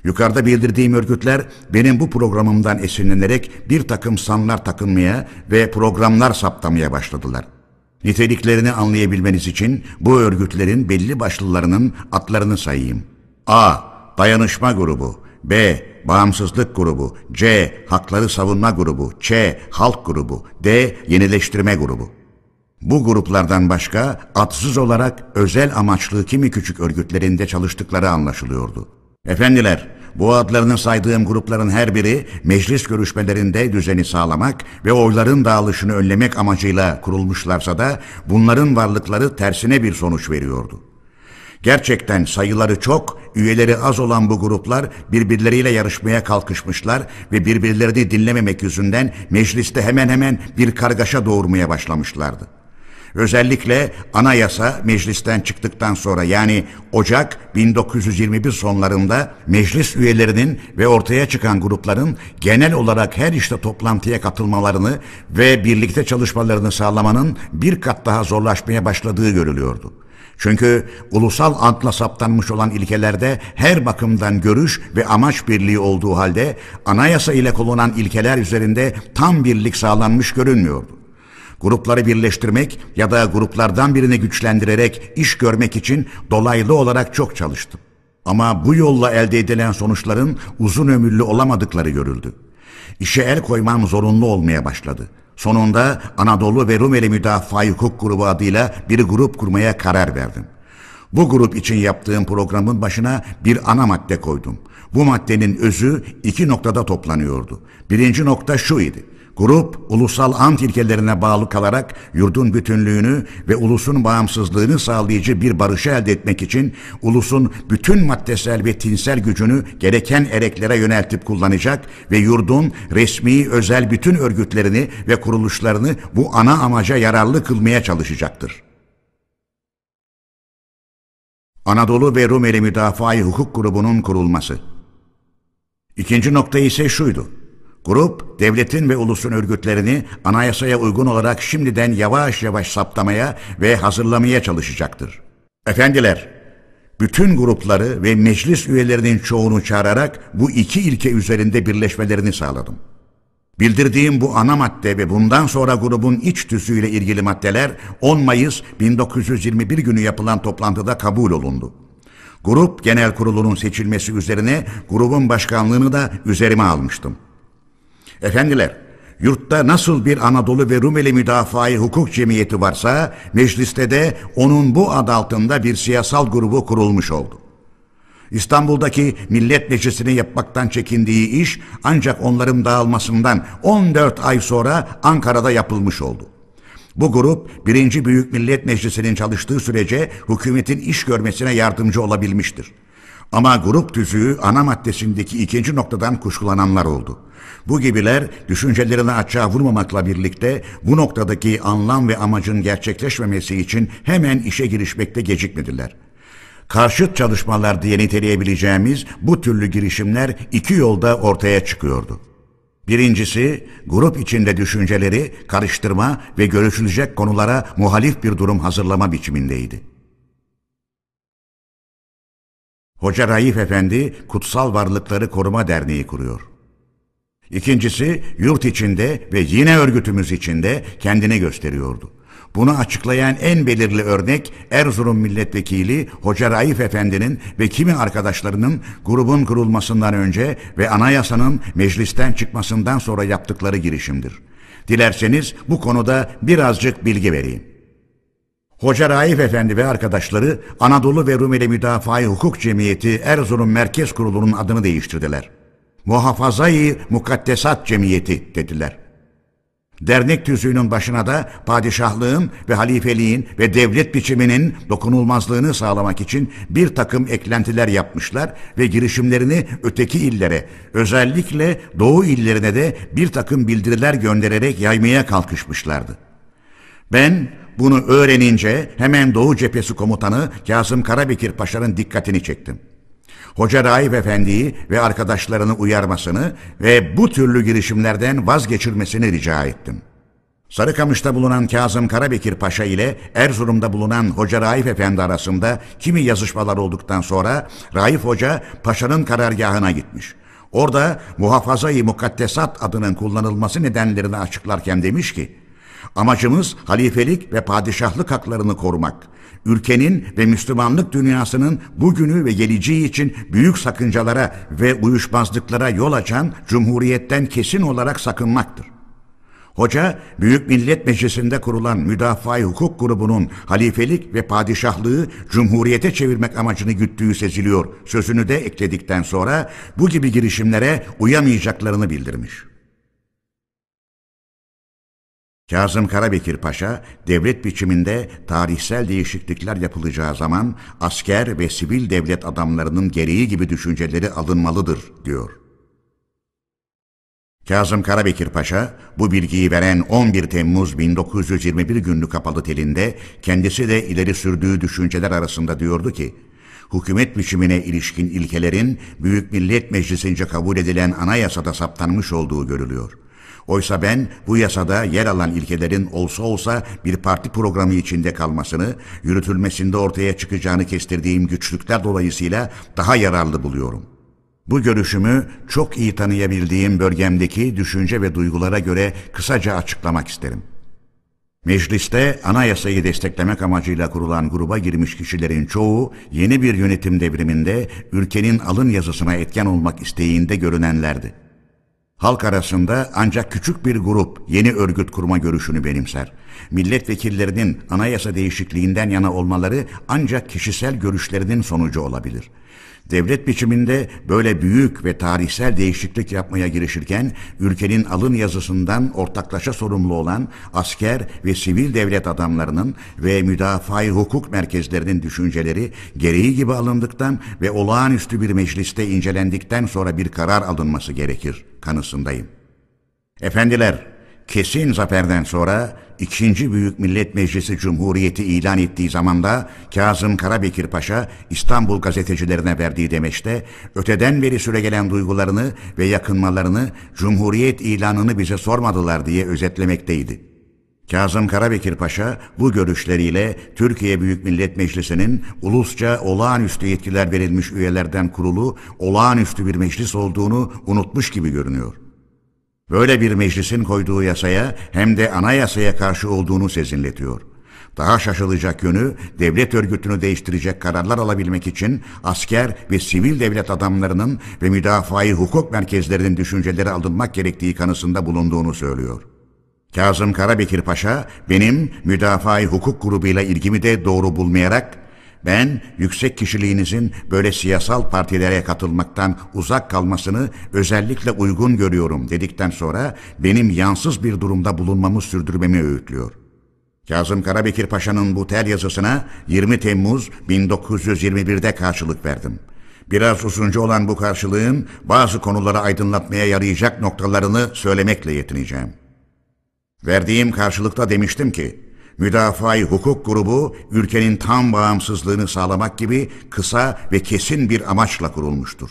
S1: Yukarıda bildirdiğim örgütler benim bu programımdan esinlenerek bir takım sanlar takınmaya ve programlar saptamaya başladılar.'' Niteliklerini anlayabilmeniz için bu örgütlerin belli başlılarının adlarını sayayım. A. Dayanışma grubu B. Bağımsızlık grubu C. Hakları savunma grubu Ç. Halk grubu D. Yenileştirme grubu bu gruplardan başka atsız olarak özel amaçlı kimi küçük örgütlerinde çalıştıkları anlaşılıyordu. Efendiler, bu adlarını saydığım grupların her biri meclis görüşmelerinde düzeni sağlamak ve oyların dağılışını önlemek amacıyla kurulmuşlarsa da bunların varlıkları tersine bir sonuç veriyordu. Gerçekten sayıları çok, üyeleri az olan bu gruplar birbirleriyle yarışmaya kalkışmışlar ve birbirlerini dinlememek yüzünden mecliste hemen hemen bir kargaşa doğurmaya başlamışlardı. Özellikle anayasa meclisten çıktıktan sonra yani Ocak 1921 sonlarında meclis üyelerinin ve ortaya çıkan grupların genel olarak her işte toplantıya katılmalarını ve birlikte çalışmalarını sağlamanın bir kat daha zorlaşmaya başladığı görülüyordu. Çünkü ulusal antla saptanmış olan ilkelerde her bakımdan görüş ve amaç birliği olduğu halde anayasa ile konulan ilkeler üzerinde tam birlik sağlanmış görünmüyordu. Grupları birleştirmek ya da gruplardan birini güçlendirerek iş görmek için dolaylı olarak çok çalıştım. Ama bu yolla elde edilen sonuçların uzun ömürlü olamadıkları görüldü. İşe el koymam zorunlu olmaya başladı. Sonunda Anadolu ve Rumeli Müdafaa Hukuk Grubu adıyla bir grup kurmaya karar verdim. Bu grup için yaptığım programın başına bir ana madde koydum. Bu maddenin özü iki noktada toplanıyordu. Birinci nokta şu idi. Grup, ulusal ant ilkelerine bağlı kalarak yurdun bütünlüğünü ve ulusun bağımsızlığını sağlayıcı bir barışı elde etmek için ulusun bütün maddesel ve tinsel gücünü gereken ereklere yöneltip kullanacak ve yurdun resmi özel bütün örgütlerini ve kuruluşlarını bu ana amaca yararlı kılmaya çalışacaktır. Anadolu ve Rumeli Müdafaa Hukuk Grubu'nun kurulması. İkinci nokta ise şuydu. Grup, devletin ve ulusun örgütlerini anayasaya uygun olarak şimdiden yavaş yavaş saptamaya ve hazırlamaya çalışacaktır. Efendiler, bütün grupları ve meclis üyelerinin çoğunu çağırarak bu iki ilke üzerinde birleşmelerini sağladım. Bildirdiğim bu ana madde ve bundan sonra grubun iç tüzüğüyle ilgili maddeler 10 Mayıs 1921 günü yapılan toplantıda kabul olundu. Grup genel kurulunun seçilmesi üzerine grubun başkanlığını da üzerime almıştım. Efendiler, yurtta nasıl bir Anadolu ve Rumeli Müdafaa Hukuk Cemiyeti varsa, mecliste de onun bu ad altında bir siyasal grubu kurulmuş oldu. İstanbul'daki Millet Meclisi'ni yapmaktan çekindiği iş ancak onların dağılmasından 14 ay sonra Ankara'da yapılmış oldu. Bu grup birinci Büyük Millet Meclisi'nin çalıştığı sürece hükümetin iş görmesine yardımcı olabilmiştir. Ama grup tüzüğü ana maddesindeki ikinci noktadan kuşkulananlar oldu. Bu gibiler düşüncelerini açığa vurmamakla birlikte bu noktadaki anlam ve amacın gerçekleşmemesi için hemen işe girişmekte gecikmediler. Karşıt çalışmalar diye niteleyebileceğimiz bu türlü girişimler iki yolda ortaya çıkıyordu. Birincisi, grup içinde düşünceleri karıştırma ve görüşülecek konulara muhalif bir durum hazırlama biçimindeydi. Hoca Raif Efendi Kutsal Varlıkları Koruma Derneği kuruyor. İkincisi yurt içinde ve yine örgütümüz içinde kendini gösteriyordu. Bunu açıklayan en belirli örnek Erzurum Milletvekili Hoca Raif Efendi'nin ve kimi arkadaşlarının grubun kurulmasından önce ve anayasanın meclisten çıkmasından sonra yaptıkları girişimdir. Dilerseniz bu konuda birazcık bilgi vereyim. Hoca Raif Efendi ve arkadaşları Anadolu ve Rumeli Müdafaa Hukuk Cemiyeti Erzurum Merkez Kurulu'nun adını değiştirdiler. Muhafazayı Mukaddesat Cemiyeti dediler. Dernek tüzüğünün başına da padişahlığın ve halifeliğin ve devlet biçiminin dokunulmazlığını sağlamak için bir takım eklentiler yapmışlar ve girişimlerini öteki illere, özellikle doğu illerine de bir takım bildiriler göndererek yaymaya kalkışmışlardı. Ben bunu öğrenince hemen Doğu Cephesi Komutanı Kazım Karabekir Paşa'nın dikkatini çektim. Hoca Raif Efendi'yi ve arkadaşlarını uyarmasını ve bu türlü girişimlerden vazgeçirmesini rica ettim. Sarıkamış'ta bulunan Kazım Karabekir Paşa ile Erzurum'da bulunan Hoca Raif Efendi arasında kimi yazışmalar olduktan sonra Raif Hoca Paşa'nın karargahına gitmiş. Orada muhafazayı mukaddesat adının kullanılması nedenlerini açıklarken demiş ki, Amacımız halifelik ve padişahlık haklarını korumak. Ülkenin ve Müslümanlık dünyasının bugünü ve geleceği için büyük sakıncalara ve uyuşmazlıklara yol açan cumhuriyetten kesin olarak sakınmaktır. Hoca, Büyük Millet Meclisi'nde kurulan Müdafaa Hukuk Grubu'nun halifelik ve padişahlığı cumhuriyete çevirmek amacını güttüğü seziliyor. Sözünü de ekledikten sonra bu gibi girişimlere uyamayacaklarını bildirmiş. Kazım Karabekir Paşa, devlet biçiminde tarihsel değişiklikler yapılacağı zaman asker ve sivil devlet adamlarının gereği gibi düşünceleri alınmalıdır, diyor. Kazım Karabekir Paşa, bu bilgiyi veren 11 Temmuz 1921 günlü kapalı telinde kendisi de ileri sürdüğü düşünceler arasında diyordu ki, hükümet biçimine ilişkin ilkelerin Büyük Millet Meclisi'nce kabul edilen anayasada saptanmış olduğu görülüyor.'' Oysa ben bu yasada yer alan ilkelerin olsa olsa bir parti programı içinde kalmasını, yürütülmesinde ortaya çıkacağını kestirdiğim güçlükler dolayısıyla daha yararlı buluyorum. Bu görüşümü çok iyi tanıyabildiğim bölgemdeki düşünce ve duygulara göre kısaca açıklamak isterim. Mecliste anayasayı desteklemek amacıyla kurulan gruba girmiş kişilerin çoğu yeni bir yönetim devriminde ülkenin alın yazısına etken olmak isteğinde görünenlerdi. Halk arasında ancak küçük bir grup yeni örgüt kurma görüşünü benimser. Milletvekillerinin anayasa değişikliğinden yana olmaları ancak kişisel görüşlerinin sonucu olabilir. Devlet biçiminde böyle büyük ve tarihsel değişiklik yapmaya girişirken ülkenin alın yazısından ortaklaşa sorumlu olan asker ve sivil devlet adamlarının ve müdafaa hukuk merkezlerinin düşünceleri gereği gibi alındıktan ve olağanüstü bir mecliste incelendikten sonra bir karar alınması gerekir kanısındayım. Efendiler, kesin zaferden sonra 2. Büyük Millet Meclisi Cumhuriyeti ilan ettiği zamanda Kazım Karabekir Paşa İstanbul gazetecilerine verdiği demeçte öteden beri süregelen duygularını ve yakınmalarını Cumhuriyet ilanını bize sormadılar diye özetlemekteydi. Kazım Karabekir Paşa bu görüşleriyle Türkiye Büyük Millet Meclisi'nin ulusça olağanüstü yetkiler verilmiş üyelerden kurulu olağanüstü bir meclis olduğunu unutmuş gibi görünüyor. Böyle bir meclisin koyduğu yasaya hem de anayasaya karşı olduğunu sezinletiyor. Daha şaşılacak yönü devlet örgütünü değiştirecek kararlar alabilmek için asker ve sivil devlet adamlarının ve müdafaa hukuk merkezlerinin düşünceleri alınmak gerektiği kanısında bulunduğunu söylüyor. Kazım Karabekir Paşa benim müdafaa hukuk grubuyla ilgimi de doğru bulmayarak ben yüksek kişiliğinizin böyle siyasal partilere katılmaktan uzak kalmasını özellikle uygun görüyorum dedikten sonra benim yansız bir durumda bulunmamı sürdürmemi öğütlüyor. Kazım Karabekir Paşa'nın bu tel yazısına 20 Temmuz 1921'de karşılık verdim. Biraz uzunca olan bu karşılığın bazı konuları aydınlatmaya yarayacak noktalarını söylemekle yetineceğim. Verdiğim karşılıkta demiştim ki, Müdafaa hukuk grubu ülkenin tam bağımsızlığını sağlamak gibi kısa ve kesin bir amaçla kurulmuştur.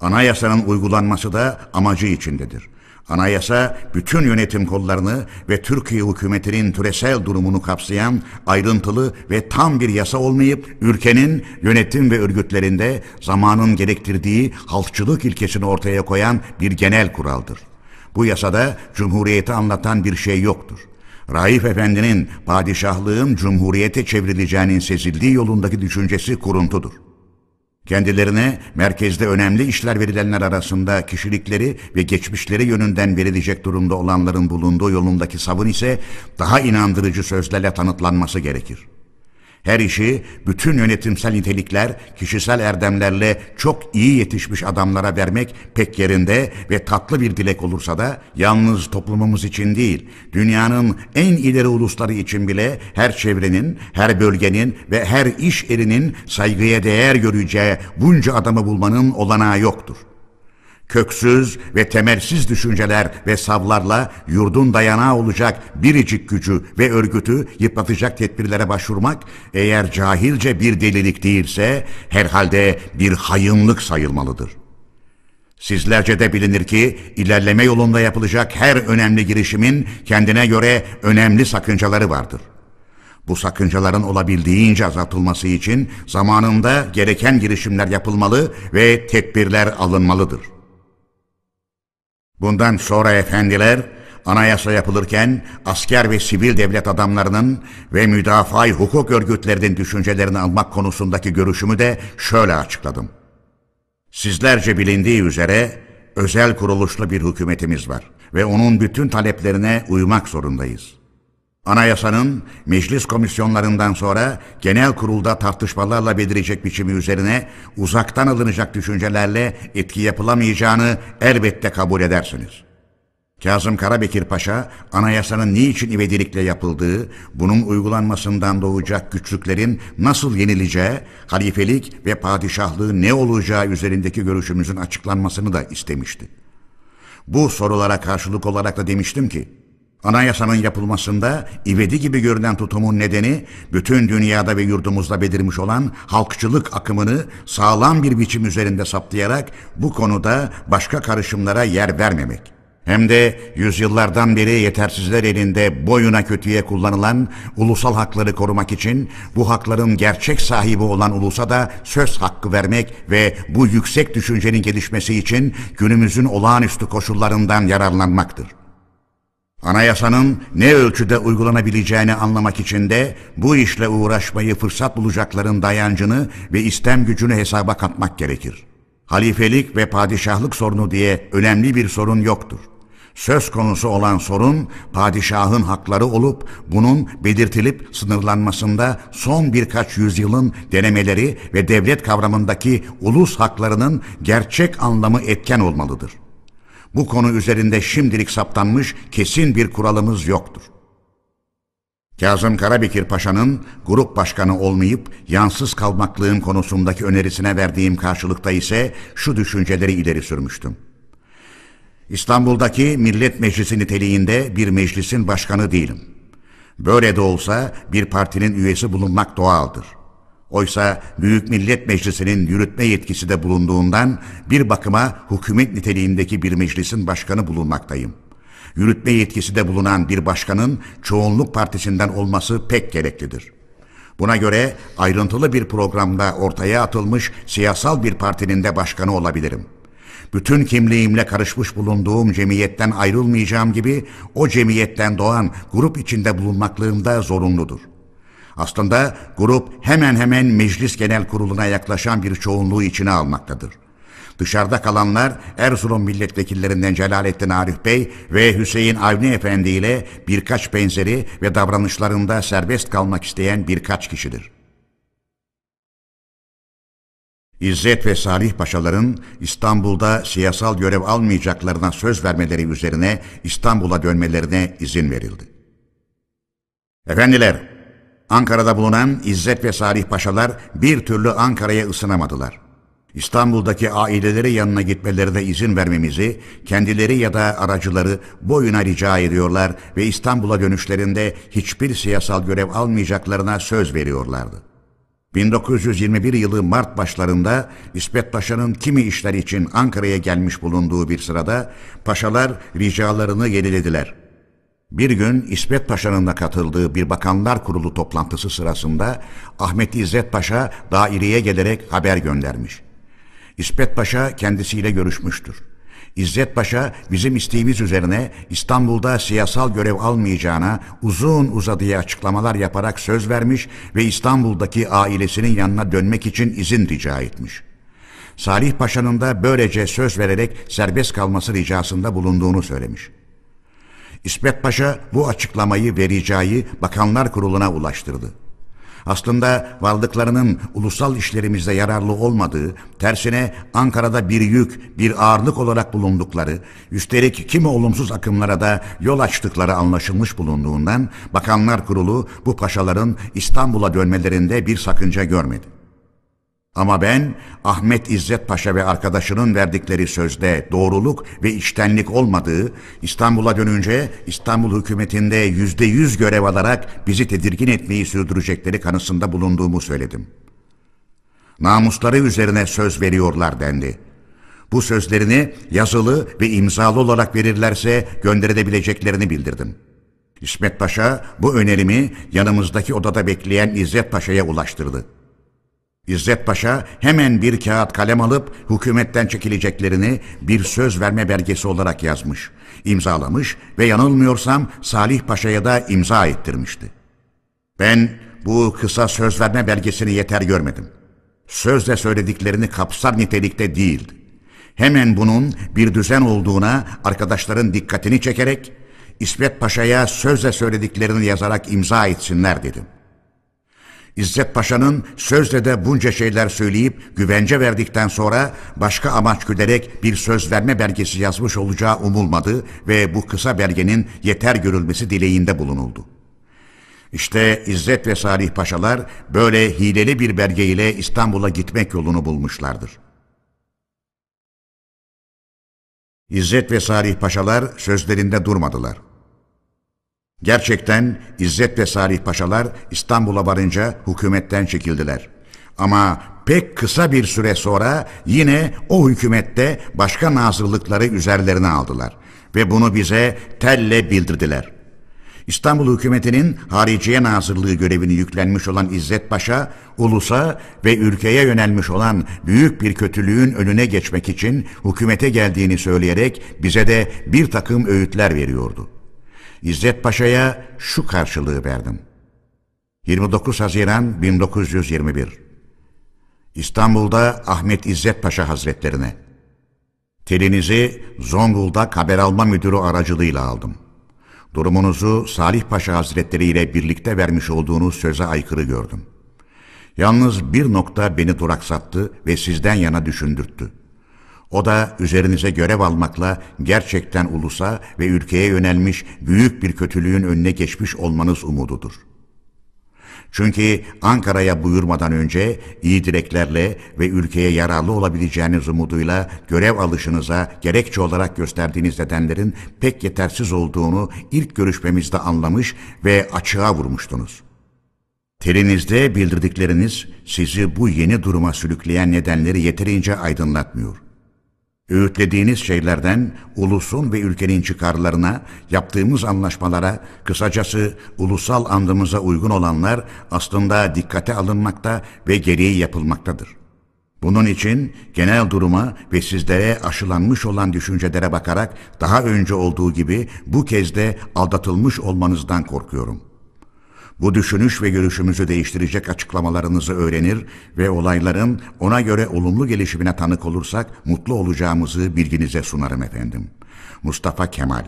S1: Anayasanın uygulanması da amacı içindedir. Anayasa bütün yönetim kollarını ve Türkiye hükümetinin türesel durumunu kapsayan ayrıntılı ve tam bir yasa olmayıp ülkenin yönetim ve örgütlerinde zamanın gerektirdiği halkçılık ilkesini ortaya koyan bir genel kuraldır. Bu yasada cumhuriyeti anlatan bir şey yoktur. Raif Efendi'nin padişahlığın cumhuriyete çevrileceğinin sezildiği yolundaki düşüncesi kuruntudur. Kendilerine merkezde önemli işler verilenler arasında kişilikleri ve geçmişleri yönünden verilecek durumda olanların bulunduğu yolundaki savun ise daha inandırıcı sözlerle tanıtlanması gerekir. Her işi bütün yönetimsel nitelikler, kişisel erdemlerle çok iyi yetişmiş adamlara vermek pek yerinde ve tatlı bir dilek olursa da yalnız toplumumuz için değil, dünyanın en ileri ulusları için bile her çevrenin, her bölgenin ve her iş erinin saygıya değer göreceği bunca adamı bulmanın olanağı yoktur.'' Köksüz ve temelsiz düşünceler ve savlarla yurdun dayanağı olacak biricik gücü ve örgütü yıpratacak tedbirlere başvurmak eğer cahilce bir delilik değilse herhalde bir hayınlık sayılmalıdır. Sizlerce de bilinir ki ilerleme yolunda yapılacak her önemli girişimin kendine göre önemli sakıncaları vardır. Bu sakıncaların olabildiğince azaltılması için zamanında gereken girişimler yapılmalı ve tedbirler alınmalıdır. Bundan sonra efendiler anayasa yapılırken asker ve sivil devlet adamlarının ve müdafaa hukuk örgütlerinin düşüncelerini almak konusundaki görüşümü de şöyle açıkladım. Sizlerce bilindiği üzere özel kuruluşlu bir hükümetimiz var ve onun bütün taleplerine uymak zorundayız. Anayasanın meclis komisyonlarından sonra genel kurulda tartışmalarla belirecek biçimi üzerine uzaktan alınacak düşüncelerle etki yapılamayacağını elbette kabul edersiniz. Kazım Karabekir Paşa, anayasanın niçin ivedilikle yapıldığı, bunun uygulanmasından doğacak güçlüklerin nasıl yenileceği, halifelik ve padişahlığı ne olacağı üzerindeki görüşümüzün açıklanmasını da istemişti. Bu sorulara karşılık olarak da demiştim ki, Anayasanın yapılmasında ivedi gibi görünen tutumun nedeni bütün dünyada ve yurdumuzda belirmiş olan halkçılık akımını sağlam bir biçim üzerinde saptayarak bu konuda başka karışımlara yer vermemek. Hem de yüzyıllardan beri yetersizler elinde boyuna kötüye kullanılan ulusal hakları korumak için bu hakların gerçek sahibi olan ulusa da söz hakkı vermek ve bu yüksek düşüncenin gelişmesi için günümüzün olağanüstü koşullarından yararlanmaktır. Anayasanın ne ölçüde uygulanabileceğini anlamak için de bu işle uğraşmayı fırsat bulacakların dayancını ve istem gücünü hesaba katmak gerekir. Halifelik ve padişahlık sorunu diye önemli bir sorun yoktur. Söz konusu olan sorun padişahın hakları olup bunun belirtilip sınırlanmasında son birkaç yüzyılın denemeleri ve devlet kavramındaki ulus haklarının gerçek anlamı etken olmalıdır. Bu konu üzerinde şimdilik saptanmış kesin bir kuralımız yoktur. Kazım Karabekir Paşa'nın grup başkanı olmayıp yansız kalmaklığım konusundaki önerisine verdiğim karşılıkta ise şu düşünceleri ileri sürmüştüm. İstanbul'daki Millet Meclisi niteliğinde bir meclisin başkanı değilim. Böyle de olsa bir partinin üyesi bulunmak doğaldır. Oysa Büyük Millet Meclisi'nin yürütme yetkisi de bulunduğundan bir bakıma hükümet niteliğindeki bir meclisin başkanı bulunmaktayım. Yürütme yetkisi de bulunan bir başkanın çoğunluk partisinden olması pek gereklidir. Buna göre ayrıntılı bir programda ortaya atılmış siyasal bir partinin de başkanı olabilirim.'' bütün kimliğimle karışmış bulunduğum cemiyetten ayrılmayacağım gibi o cemiyetten doğan grup içinde bulunmaklığım da zorunludur. Aslında grup hemen hemen meclis genel kuruluna yaklaşan bir çoğunluğu içine almaktadır. Dışarıda kalanlar Erzurum milletvekillerinden Celalettin Arif Bey ve Hüseyin Avni Efendi ile birkaç benzeri ve davranışlarında serbest kalmak isteyen birkaç kişidir. İzzet ve Salih Paşaların İstanbul'da siyasal görev almayacaklarına söz vermeleri üzerine İstanbul'a dönmelerine izin verildi. Efendiler, Ankara'da bulunan İzzet ve Salih Paşalar bir türlü Ankara'ya ısınamadılar. İstanbul'daki aileleri yanına gitmelerine izin vermemizi kendileri ya da aracıları boyuna rica ediyorlar ve İstanbul'a dönüşlerinde hiçbir siyasal görev almayacaklarına söz veriyorlardı. 1921 yılı Mart başlarında İsmet Paşa'nın kimi işler için Ankara'ya gelmiş bulunduğu bir sırada paşalar ricalarını yenilediler. Bir gün İsmet Paşa'nın da katıldığı bir bakanlar kurulu toplantısı sırasında Ahmet İzzet Paşa daireye gelerek haber göndermiş. İsmet Paşa kendisiyle görüşmüştür. İzzet Paşa bizim isteğimiz üzerine İstanbul'da siyasal görev almayacağına uzun uzadıya açıklamalar yaparak söz vermiş ve İstanbul'daki ailesinin yanına dönmek için izin rica etmiş. Salih Paşa'nın da böylece söz vererek serbest kalması ricasında bulunduğunu söylemiş. İsmet Paşa bu açıklamayı ve Bakanlar Kurulu'na ulaştırdı aslında varlıklarının ulusal işlerimizde yararlı olmadığı, tersine Ankara'da bir yük, bir ağırlık olarak bulundukları, üstelik kimi olumsuz akımlara da yol açtıkları anlaşılmış bulunduğundan Bakanlar Kurulu bu paşaların İstanbul'a dönmelerinde bir sakınca görmedi. Ama ben Ahmet İzzet Paşa ve arkadaşının verdikleri sözde doğruluk ve içtenlik olmadığı, İstanbul'a dönünce İstanbul hükümetinde yüzde yüz görev alarak bizi tedirgin etmeyi sürdürecekleri kanısında bulunduğumu söyledim. Namusları üzerine söz veriyorlar dendi. Bu sözlerini yazılı ve imzalı olarak verirlerse gönderebileceklerini bildirdim. İsmet Paşa bu önerimi yanımızdaki odada bekleyen İzzet Paşa'ya ulaştırdı. İzzet Paşa hemen bir kağıt kalem alıp hükümetten çekileceklerini bir söz verme belgesi olarak yazmış, imzalamış ve yanılmıyorsam Salih Paşa'ya da imza ettirmişti. Ben bu kısa söz verme belgesini yeter görmedim. Sözle söylediklerini kapsar nitelikte değildi. Hemen bunun bir düzen olduğuna arkadaşların dikkatini çekerek İsmet Paşa'ya sözle söylediklerini yazarak imza etsinler dedim.'' İzzet Paşa'nın sözle de bunca şeyler söyleyip güvence verdikten sonra başka amaç güderek bir söz verme belgesi yazmış olacağı umulmadı ve bu kısa belgenin yeter görülmesi dileğinde bulunuldu. İşte İzzet ve Salih Paşalar böyle hileli bir belge ile İstanbul'a gitmek yolunu bulmuşlardır. İzzet ve Salih Paşalar sözlerinde durmadılar. Gerçekten İzzet ve Salih Paşalar İstanbul'a varınca hükümetten çekildiler. Ama pek kısa bir süre sonra yine o hükümette başka nazırlıkları üzerlerine aldılar. Ve bunu bize telle bildirdiler. İstanbul hükümetinin Hariciye Nazırlığı görevini yüklenmiş olan İzzet Paşa, ulusa ve ülkeye yönelmiş olan büyük bir kötülüğün önüne geçmek için hükümete geldiğini söyleyerek bize de bir takım öğütler veriyordu. İzzet Paşa'ya şu karşılığı verdim. 29 Haziran 1921 İstanbul'da Ahmet İzzet Paşa Hazretlerine Telinizi Zonguldak haber alma müdürü aracılığıyla aldım. Durumunuzu Salih Paşa Hazretleri ile birlikte vermiş olduğunuz söze aykırı gördüm. Yalnız bir nokta beni duraksattı ve sizden yana düşündürttü. O da üzerinize görev almakla gerçekten ulusa ve ülkeye yönelmiş büyük bir kötülüğün önüne geçmiş olmanız umududur.'' Çünkü Ankara'ya buyurmadan önce iyi dileklerle ve ülkeye yararlı olabileceğiniz umuduyla görev alışınıza gerekçe olarak gösterdiğiniz nedenlerin pek yetersiz olduğunu ilk görüşmemizde anlamış ve açığa vurmuştunuz. Telinizde bildirdikleriniz sizi bu yeni duruma sürükleyen nedenleri yeterince aydınlatmıyor. Öğütlediğiniz şeylerden ulusun ve ülkenin çıkarlarına, yaptığımız anlaşmalara, kısacası ulusal andımıza uygun olanlar aslında dikkate alınmakta ve gereği yapılmaktadır. Bunun için genel duruma ve sizlere aşılanmış olan düşüncelere bakarak daha önce olduğu gibi bu kez de aldatılmış olmanızdan korkuyorum.'' Bu düşünüş ve görüşümüzü değiştirecek açıklamalarınızı öğrenir ve olayların ona göre olumlu gelişimine tanık olursak mutlu olacağımızı bilginize sunarım efendim. Mustafa Kemal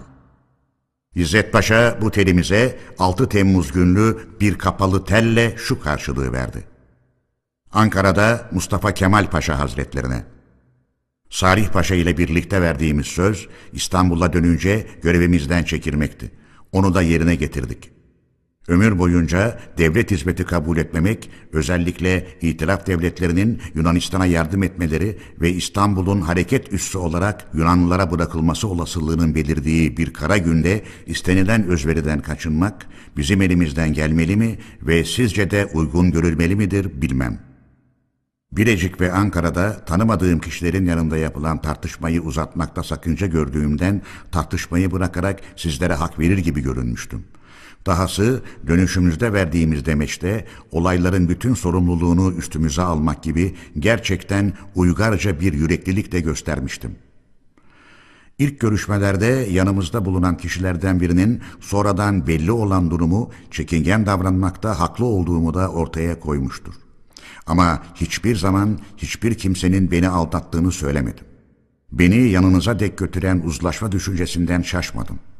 S1: İzzet Paşa bu telimize 6 Temmuz günlü bir kapalı telle şu karşılığı verdi. Ankara'da Mustafa Kemal Paşa Hazretlerine Sarih Paşa ile birlikte verdiğimiz söz İstanbul'a dönünce görevimizden çekilmekti. Onu da yerine getirdik. Ömür boyunca devlet hizmeti kabul etmemek, özellikle itiraf devletlerinin Yunanistan'a yardım etmeleri ve İstanbul'un hareket üssü olarak Yunanlılara bırakılması olasılığının belirdiği bir kara günde istenilen özveriden kaçınmak bizim elimizden gelmeli mi ve sizce de uygun görülmeli midir bilmem. Bilecik ve Ankara'da tanımadığım kişilerin yanında yapılan tartışmayı uzatmakta sakınca gördüğümden tartışmayı bırakarak sizlere hak verir gibi görünmüştüm.'' Dahası dönüşümüzde verdiğimiz demeçte olayların bütün sorumluluğunu üstümüze almak gibi gerçekten uygarca bir yüreklilik de göstermiştim. İlk görüşmelerde yanımızda bulunan kişilerden birinin sonradan belli olan durumu çekingen davranmakta haklı olduğumu da ortaya koymuştur. Ama hiçbir zaman hiçbir kimsenin beni aldattığını söylemedim. Beni yanınıza dek götüren uzlaşma düşüncesinden şaşmadım.''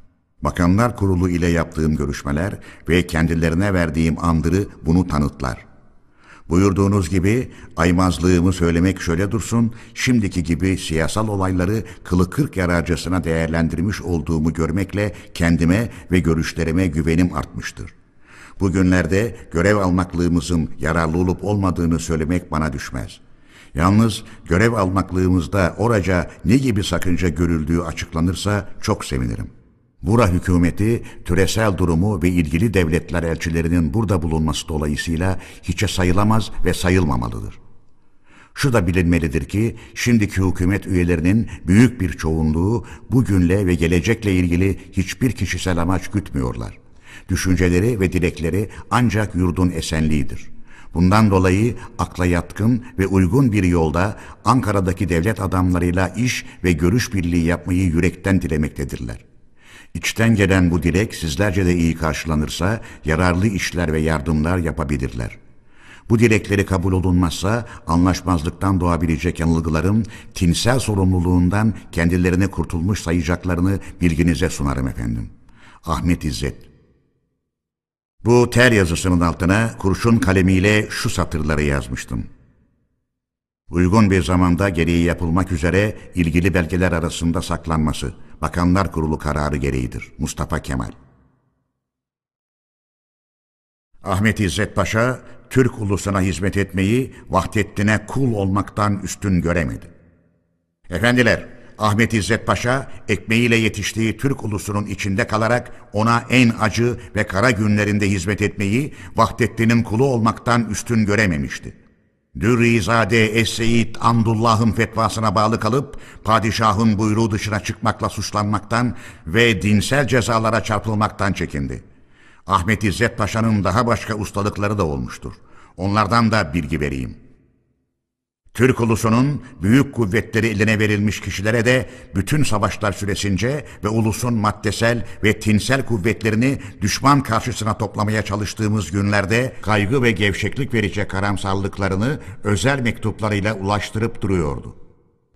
S1: Bakanlar Kurulu ile yaptığım görüşmeler ve kendilerine verdiğim andırı bunu tanıtlar. Buyurduğunuz gibi aymazlığımı söylemek şöyle dursun, şimdiki gibi siyasal olayları kılı kırk yararcasına değerlendirmiş olduğumu görmekle kendime ve görüşlerime güvenim artmıştır. Bugünlerde görev almaklığımızın yararlı olup olmadığını söylemek bana düşmez. Yalnız görev almaklığımızda oraca ne gibi sakınca görüldüğü açıklanırsa çok sevinirim.'' Bura hükümeti türesel durumu ve ilgili devletler elçilerinin burada bulunması dolayısıyla hiçe sayılamaz ve sayılmamalıdır. Şu da bilinmelidir ki şimdiki hükümet üyelerinin büyük bir çoğunluğu bugünle ve gelecekle ilgili hiçbir kişisel amaç gütmüyorlar. Düşünceleri ve dilekleri ancak yurdun esenliğidir. Bundan dolayı akla yatkın ve uygun bir yolda Ankara'daki devlet adamlarıyla iş ve görüş birliği yapmayı yürekten dilemektedirler.'' İçten gelen bu dilek sizlerce de iyi karşılanırsa yararlı işler ve yardımlar yapabilirler. Bu dilekleri kabul olunmazsa anlaşmazlıktan doğabilecek yanılgıların tinsel sorumluluğundan kendilerini kurtulmuş sayacaklarını bilginize sunarım efendim. Ahmet İzzet Bu ter yazısının altına kurşun kalemiyle şu satırları yazmıştım. Uygun bir zamanda gereği yapılmak üzere ilgili belgeler arasında saklanması, Bakanlar Kurulu kararı gereğidir. Mustafa Kemal Ahmet İzzet Paşa, Türk ulusuna hizmet etmeyi Vahdettin'e kul olmaktan üstün göremedi. Efendiler, Ahmet İzzet Paşa ekmeğiyle yetiştiği Türk ulusunun içinde kalarak ona en acı ve kara günlerinde hizmet etmeyi Vahdettin'in kulu olmaktan üstün görememişti. Dürrizade Es-Seyyid Amdullah'ın fetvasına bağlı kalıp padişahın buyruğu dışına çıkmakla suçlanmaktan ve dinsel cezalara çarpılmaktan çekindi. Ahmet İzzet Paşa'nın daha başka ustalıkları da olmuştur. Onlardan da bilgi vereyim. Türk ulusunun büyük kuvvetleri eline verilmiş kişilere de bütün savaşlar süresince ve ulusun maddesel ve tinsel kuvvetlerini düşman karşısına toplamaya çalıştığımız günlerde kaygı ve gevşeklik verecek karamsarlıklarını özel mektuplarıyla ulaştırıp duruyordu.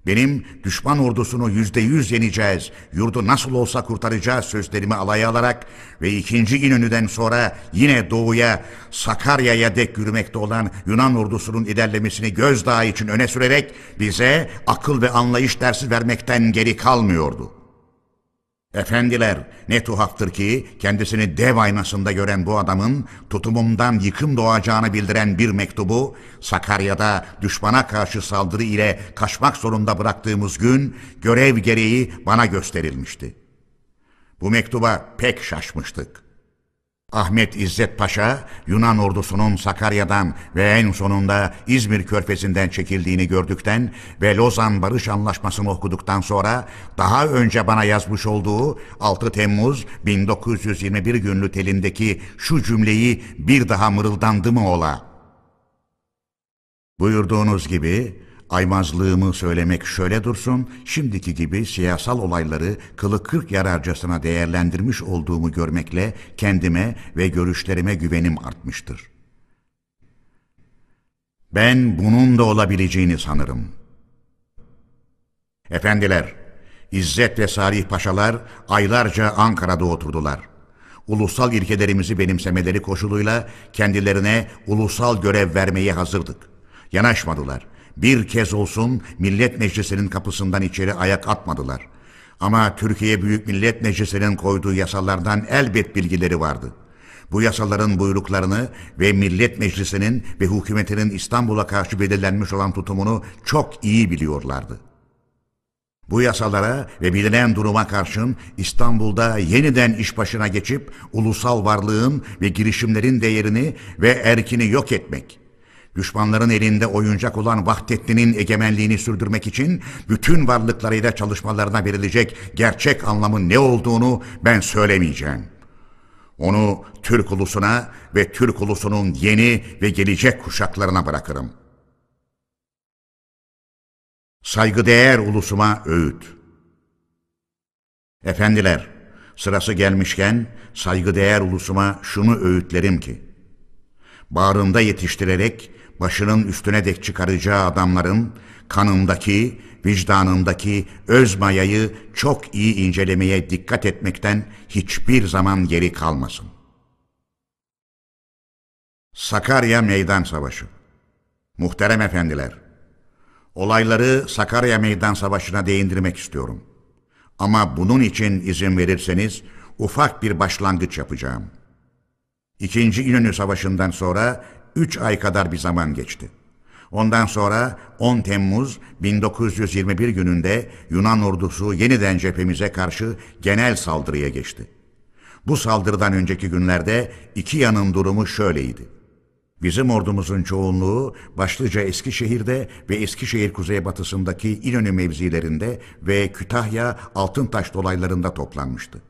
S1: Benim düşman ordusunu yüzde yüz yeneceğiz, yurdu nasıl olsa kurtaracağız sözlerimi alaya alarak ve ikinci İnönü'den sonra yine doğuya Sakarya'ya dek yürümekte olan Yunan ordusunun ilerlemesini gözdağı için öne sürerek bize akıl ve anlayış dersi vermekten geri kalmıyordu. Efendiler, ne tuhaftır ki kendisini dev aynasında gören bu adamın tutumumdan yıkım doğacağını bildiren bir mektubu Sakarya'da düşmana karşı saldırı ile kaçmak zorunda bıraktığımız gün görev gereği bana gösterilmişti. Bu mektuba pek şaşmıştık. Ahmet İzzet Paşa, Yunan ordusunun Sakarya'dan ve en sonunda İzmir körfezinden çekildiğini gördükten ve Lozan Barış Anlaşması'nı okuduktan sonra daha önce bana yazmış olduğu 6 Temmuz 1921 günlü telindeki şu cümleyi bir daha mırıldandı mı ola? Buyurduğunuz gibi Aymazlığımı söylemek şöyle dursun, şimdiki gibi siyasal olayları kılı kırk yararcasına değerlendirmiş olduğumu görmekle kendime ve görüşlerime güvenim artmıştır. Ben bunun da olabileceğini sanırım. Efendiler, İzzet ve Salih Paşalar aylarca Ankara'da oturdular. Ulusal ilkelerimizi benimsemeleri koşuluyla kendilerine ulusal görev vermeye hazırdık. Yanaşmadılar.'' Bir kez olsun Millet Meclisi'nin kapısından içeri ayak atmadılar. Ama Türkiye Büyük Millet Meclisi'nin koyduğu yasalardan elbet bilgileri vardı. Bu yasaların buyruklarını ve Millet Meclisi'nin ve hükümetinin İstanbul'a karşı belirlenmiş olan tutumunu çok iyi biliyorlardı. Bu yasalara ve bilinen duruma karşın İstanbul'da yeniden iş başına geçip ulusal varlığın ve girişimlerin değerini ve erkini yok etmek, düşmanların elinde oyuncak olan Vahdettin'in egemenliğini sürdürmek için bütün varlıklarıyla çalışmalarına verilecek gerçek anlamın ne olduğunu ben söylemeyeceğim. Onu Türk ulusuna ve Türk ulusunun yeni ve gelecek kuşaklarına bırakırım. Saygıdeğer ulusuma öğüt. Efendiler, sırası gelmişken saygıdeğer ulusuma şunu öğütlerim ki, bağrında yetiştirerek başının üstüne dek çıkaracağı adamların kanındaki, vicdanındaki öz mayayı çok iyi incelemeye dikkat etmekten hiçbir zaman geri kalmasın. Sakarya Meydan Savaşı Muhterem efendiler, olayları Sakarya Meydan Savaşı'na değindirmek istiyorum. Ama bunun için izin verirseniz ufak bir başlangıç yapacağım. İkinci İnönü Savaşı'ndan sonra 3 ay kadar bir zaman geçti. Ondan sonra 10 Temmuz 1921 gününde Yunan ordusu yeniden cephemize karşı genel saldırıya geçti. Bu saldırıdan önceki günlerde iki yanın durumu şöyleydi. Bizim ordumuzun çoğunluğu başlıca Eskişehir'de ve Eskişehir kuzeybatısındaki İnönü mevzilerinde ve Kütahya Altıntaş dolaylarında toplanmıştı.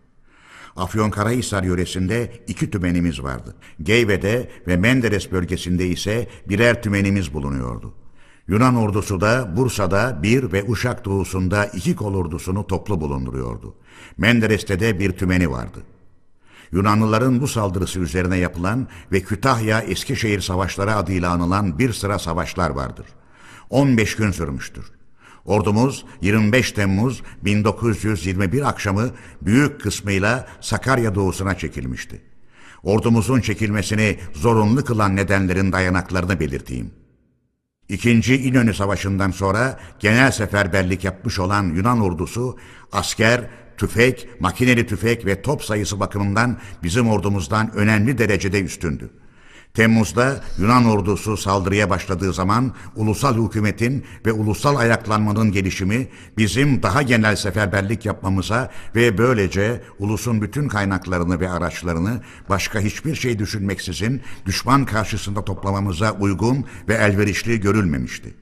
S1: Afyonkarahisar yöresinde iki tümenimiz vardı. Geyve'de ve Menderes bölgesinde ise birer tümenimiz bulunuyordu. Yunan ordusu da Bursa'da bir ve Uşak doğusunda iki kol ordusunu toplu bulunduruyordu. Menderes'te de bir tümeni vardı. Yunanlıların bu saldırısı üzerine yapılan ve Kütahya Eskişehir Savaşları adıyla anılan bir sıra savaşlar vardır. 15 gün sürmüştür. Ordumuz 25 Temmuz 1921 akşamı büyük kısmıyla Sakarya doğusuna çekilmişti. Ordumuzun çekilmesini zorunlu kılan nedenlerin dayanaklarını belirteyim. İkinci İnönü Savaşı'ndan sonra genel seferberlik yapmış olan Yunan ordusu asker, tüfek, makineli tüfek ve top sayısı bakımından bizim ordumuzdan önemli derecede üstündü. Temmuz'da Yunan ordusu saldırıya başladığı zaman ulusal hükümetin ve ulusal ayaklanmanın gelişimi bizim daha genel seferberlik yapmamıza ve böylece ulusun bütün kaynaklarını ve araçlarını başka hiçbir şey düşünmeksizin düşman karşısında toplamamıza uygun ve elverişli görülmemişti.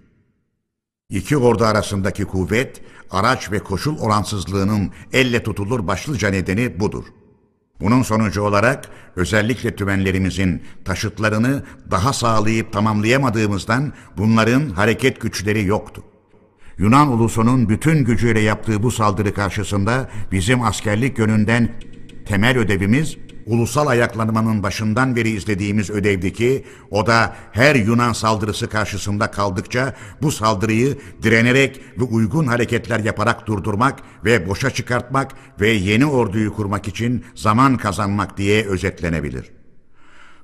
S1: İki ordu arasındaki kuvvet, araç ve koşul oransızlığının elle tutulur başlıca nedeni budur. Bunun sonucu olarak özellikle tümenlerimizin taşıtlarını daha sağlayıp tamamlayamadığımızdan bunların hareket güçleri yoktu. Yunan ulusunun bütün gücüyle yaptığı bu saldırı karşısında bizim askerlik yönünden temel ödevimiz ulusal ayaklanmanın başından beri izlediğimiz ödevdeki o da her Yunan saldırısı karşısında kaldıkça bu saldırıyı direnerek ve uygun hareketler yaparak durdurmak ve boşa çıkartmak ve yeni orduyu kurmak için zaman kazanmak diye özetlenebilir.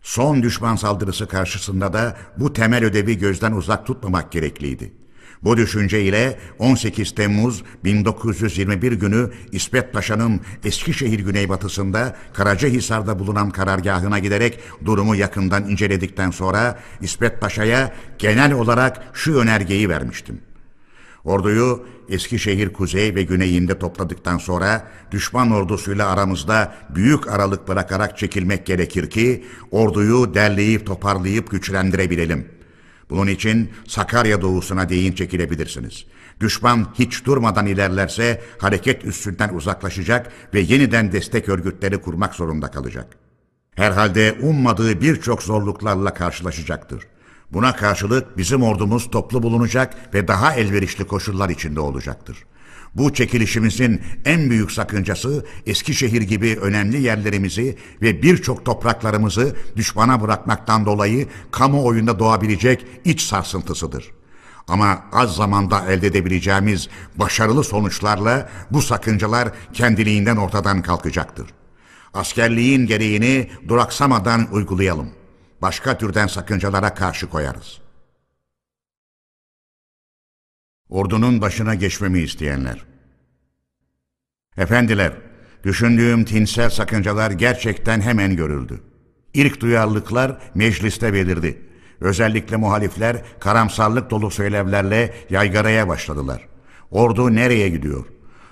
S1: Son düşman saldırısı karşısında da bu temel ödevi gözden uzak tutmamak gerekliydi. Bu düşünce ile 18 Temmuz 1921 günü İsmet Paşa'nın Eskişehir güneybatısında Karacahisar'da bulunan karargahına giderek durumu yakından inceledikten sonra İsmet Paşa'ya genel olarak şu önergeyi vermiştim. Orduyu Eskişehir kuzey ve güneyinde topladıktan sonra düşman ordusuyla aramızda büyük aralık bırakarak çekilmek gerekir ki orduyu derleyip toparlayıp güçlendirebilelim.'' Bunun için Sakarya doğusuna değin çekilebilirsiniz. Düşman hiç durmadan ilerlerse hareket üstünden uzaklaşacak ve yeniden destek örgütleri kurmak zorunda kalacak. Herhalde ummadığı birçok zorluklarla karşılaşacaktır. Buna karşılık bizim ordumuz toplu bulunacak ve daha elverişli koşullar içinde olacaktır. Bu çekilişimizin en büyük sakıncası Eskişehir gibi önemli yerlerimizi ve birçok topraklarımızı düşmana bırakmaktan dolayı kamuoyunda doğabilecek iç sarsıntısıdır. Ama az zamanda elde edebileceğimiz başarılı sonuçlarla bu sakıncalar kendiliğinden ortadan kalkacaktır. Askerliğin gereğini duraksamadan uygulayalım. Başka türden sakıncalara karşı koyarız. Ordunun başına geçmemi isteyenler. Efendiler, düşündüğüm tinsel sakıncalar gerçekten hemen görüldü. İlk duyarlılıklar mecliste belirdi. Özellikle muhalifler karamsarlık dolu söylevlerle yaygaraya başladılar. Ordu nereye gidiyor?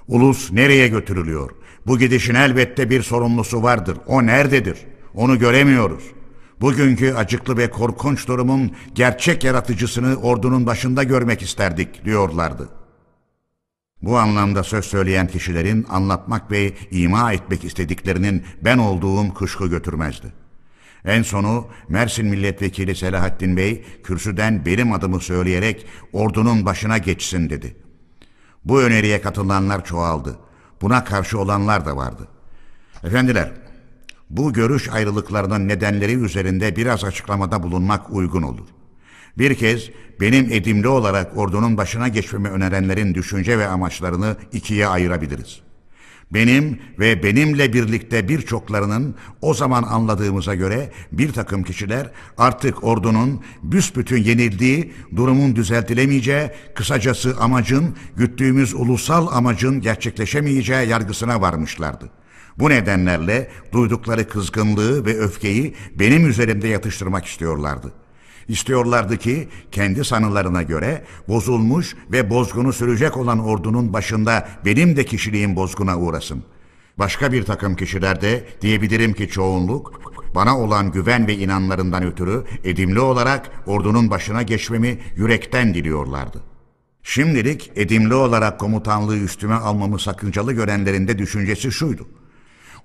S1: Ulus nereye götürülüyor? Bu gidişin elbette bir sorumlusu vardır. O nerededir? Onu göremiyoruz.'' Bugünkü acıklı ve korkunç durumun gerçek yaratıcısını ordunun başında görmek isterdik diyorlardı. Bu anlamda söz söyleyen kişilerin anlatmak ve ima etmek istediklerinin ben olduğum kuşku götürmezdi. En sonu Mersin Milletvekili Selahattin Bey kürsüden benim adımı söyleyerek ordunun başına geçsin dedi. Bu öneriye katılanlar çoğaldı. Buna karşı olanlar da vardı. Efendiler, bu görüş ayrılıklarının nedenleri üzerinde biraz açıklamada bulunmak uygun olur. Bir kez benim edimli olarak ordunun başına geçmemi önerenlerin düşünce ve amaçlarını ikiye ayırabiliriz. Benim ve benimle birlikte birçoklarının o zaman anladığımıza göre bir takım kişiler artık ordunun büsbütün yenildiği, durumun düzeltilemeyeceği, kısacası amacın, güttüğümüz ulusal amacın gerçekleşemeyeceği yargısına varmışlardı. Bu nedenlerle duydukları kızgınlığı ve öfkeyi benim üzerimde yatıştırmak istiyorlardı. İstiyorlardı ki kendi sanılarına göre bozulmuş ve bozgunu sürecek olan ordunun başında benim de kişiliğim bozguna uğrasın. Başka bir takım kişiler de diyebilirim ki çoğunluk bana olan güven ve inanlarından ötürü edimli olarak ordunun başına geçmemi yürekten diliyorlardı. Şimdilik edimli olarak komutanlığı üstüme almamı sakıncalı görenlerin de düşüncesi şuydu.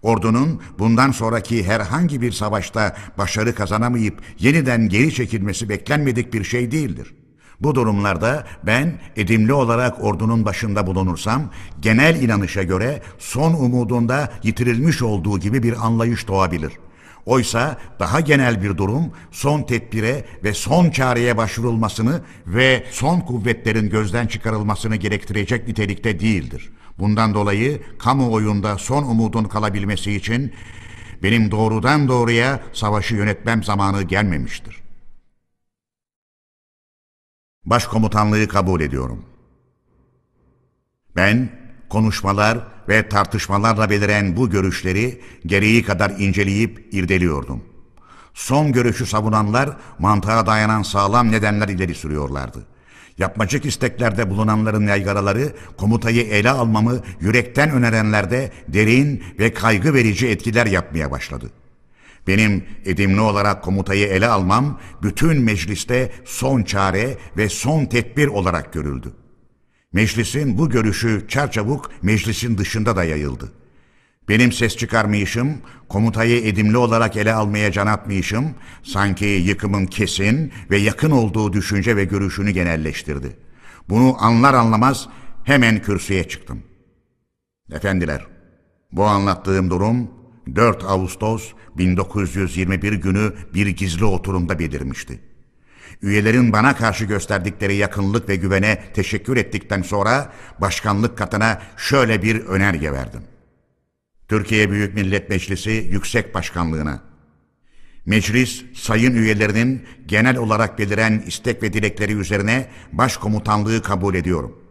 S1: Ordunun bundan sonraki herhangi bir savaşta başarı kazanamayıp yeniden geri çekilmesi beklenmedik bir şey değildir. Bu durumlarda ben edimli olarak ordunun başında bulunursam genel inanışa göre son umudunda yitirilmiş olduğu gibi bir anlayış doğabilir. Oysa daha genel bir durum son tedbire ve son çareye başvurulmasını ve son kuvvetlerin gözden çıkarılmasını gerektirecek nitelikte değildir. Bundan dolayı kamuoyunda son umudun kalabilmesi için benim doğrudan doğruya savaşı yönetmem zamanı gelmemiştir. Başkomutanlığı kabul ediyorum. Ben konuşmalar ve tartışmalarla beliren bu görüşleri gereği kadar inceleyip irdeliyordum. Son görüşü savunanlar mantığa dayanan sağlam nedenler ileri sürüyorlardı. Yapmacık isteklerde bulunanların yaygaraları komutayı ele almamı yürekten önerenlerde derin ve kaygı verici etkiler yapmaya başladı. Benim edimli olarak komutayı ele almam bütün mecliste son çare ve son tedbir olarak görüldü. Meclisin bu görüşü çarçabuk meclisin dışında da yayıldı. Benim ses çıkarmayışım, komutayı edimli olarak ele almaya can atmayışım, sanki yıkımın kesin ve yakın olduğu düşünce ve görüşünü genelleştirdi. Bunu anlar anlamaz hemen kürsüye çıktım. Efendiler, bu anlattığım durum 4 Ağustos 1921 günü bir gizli oturumda belirmişti. Üyelerin bana karşı gösterdikleri yakınlık ve güvene teşekkür ettikten sonra başkanlık katına şöyle bir önerge verdim. Türkiye Büyük Millet Meclisi Yüksek Başkanlığına. Meclis, sayın üyelerinin genel olarak beliren istek ve dilekleri üzerine başkomutanlığı kabul ediyorum.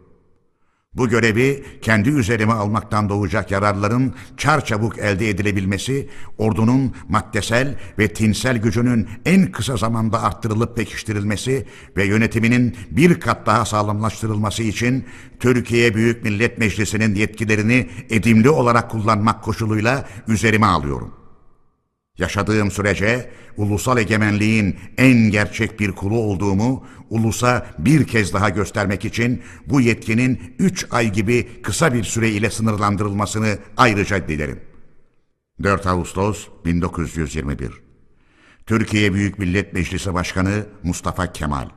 S1: Bu görevi kendi üzerime almaktan doğacak yararların çarçabuk elde edilebilmesi, ordunun maddesel ve tinsel gücünün en kısa zamanda arttırılıp pekiştirilmesi ve yönetiminin bir kat daha sağlamlaştırılması için Türkiye Büyük Millet Meclisi'nin yetkilerini edimli olarak kullanmak koşuluyla üzerime alıyorum.'' Yaşadığım sürece ulusal egemenliğin en gerçek bir kulu olduğumu ulusa bir kez daha göstermek için bu yetkinin üç ay gibi kısa bir süre ile sınırlandırılmasını ayrıca dilerim. 4 Ağustos 1921 Türkiye Büyük Millet Meclisi Başkanı Mustafa Kemal.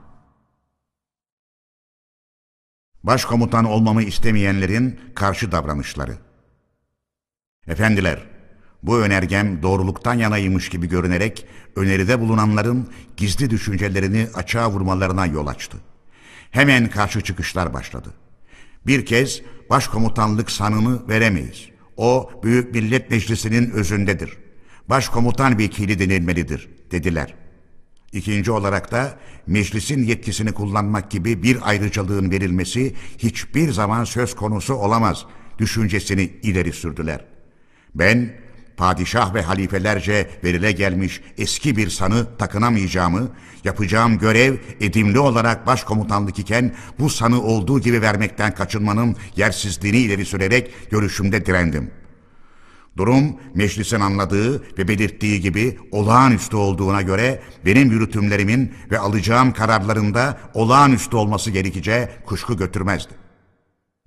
S1: Başkomutan olmamı istemeyenlerin karşı davranışları. Efendiler, bu önergem doğruluktan yanaymış gibi görünerek öneride bulunanların gizli düşüncelerini açığa vurmalarına yol açtı. Hemen karşı çıkışlar başladı. Bir kez başkomutanlık sanını veremeyiz. O Büyük Millet Meclisi'nin özündedir. Başkomutan vekili denilmelidir dediler. İkinci olarak da meclisin yetkisini kullanmak gibi bir ayrıcalığın verilmesi hiçbir zaman söz konusu olamaz düşüncesini ileri sürdüler. Ben padişah ve halifelerce verile gelmiş eski bir sanı takınamayacağımı, yapacağım görev edimli olarak başkomutanlık iken bu sanı olduğu gibi vermekten kaçınmanın yersizliğini ileri sürerek görüşümde direndim. Durum meclisin anladığı ve belirttiği gibi olağanüstü olduğuna göre benim yürütümlerimin ve alacağım kararlarında olağanüstü olması gerekeceği kuşku götürmezdi.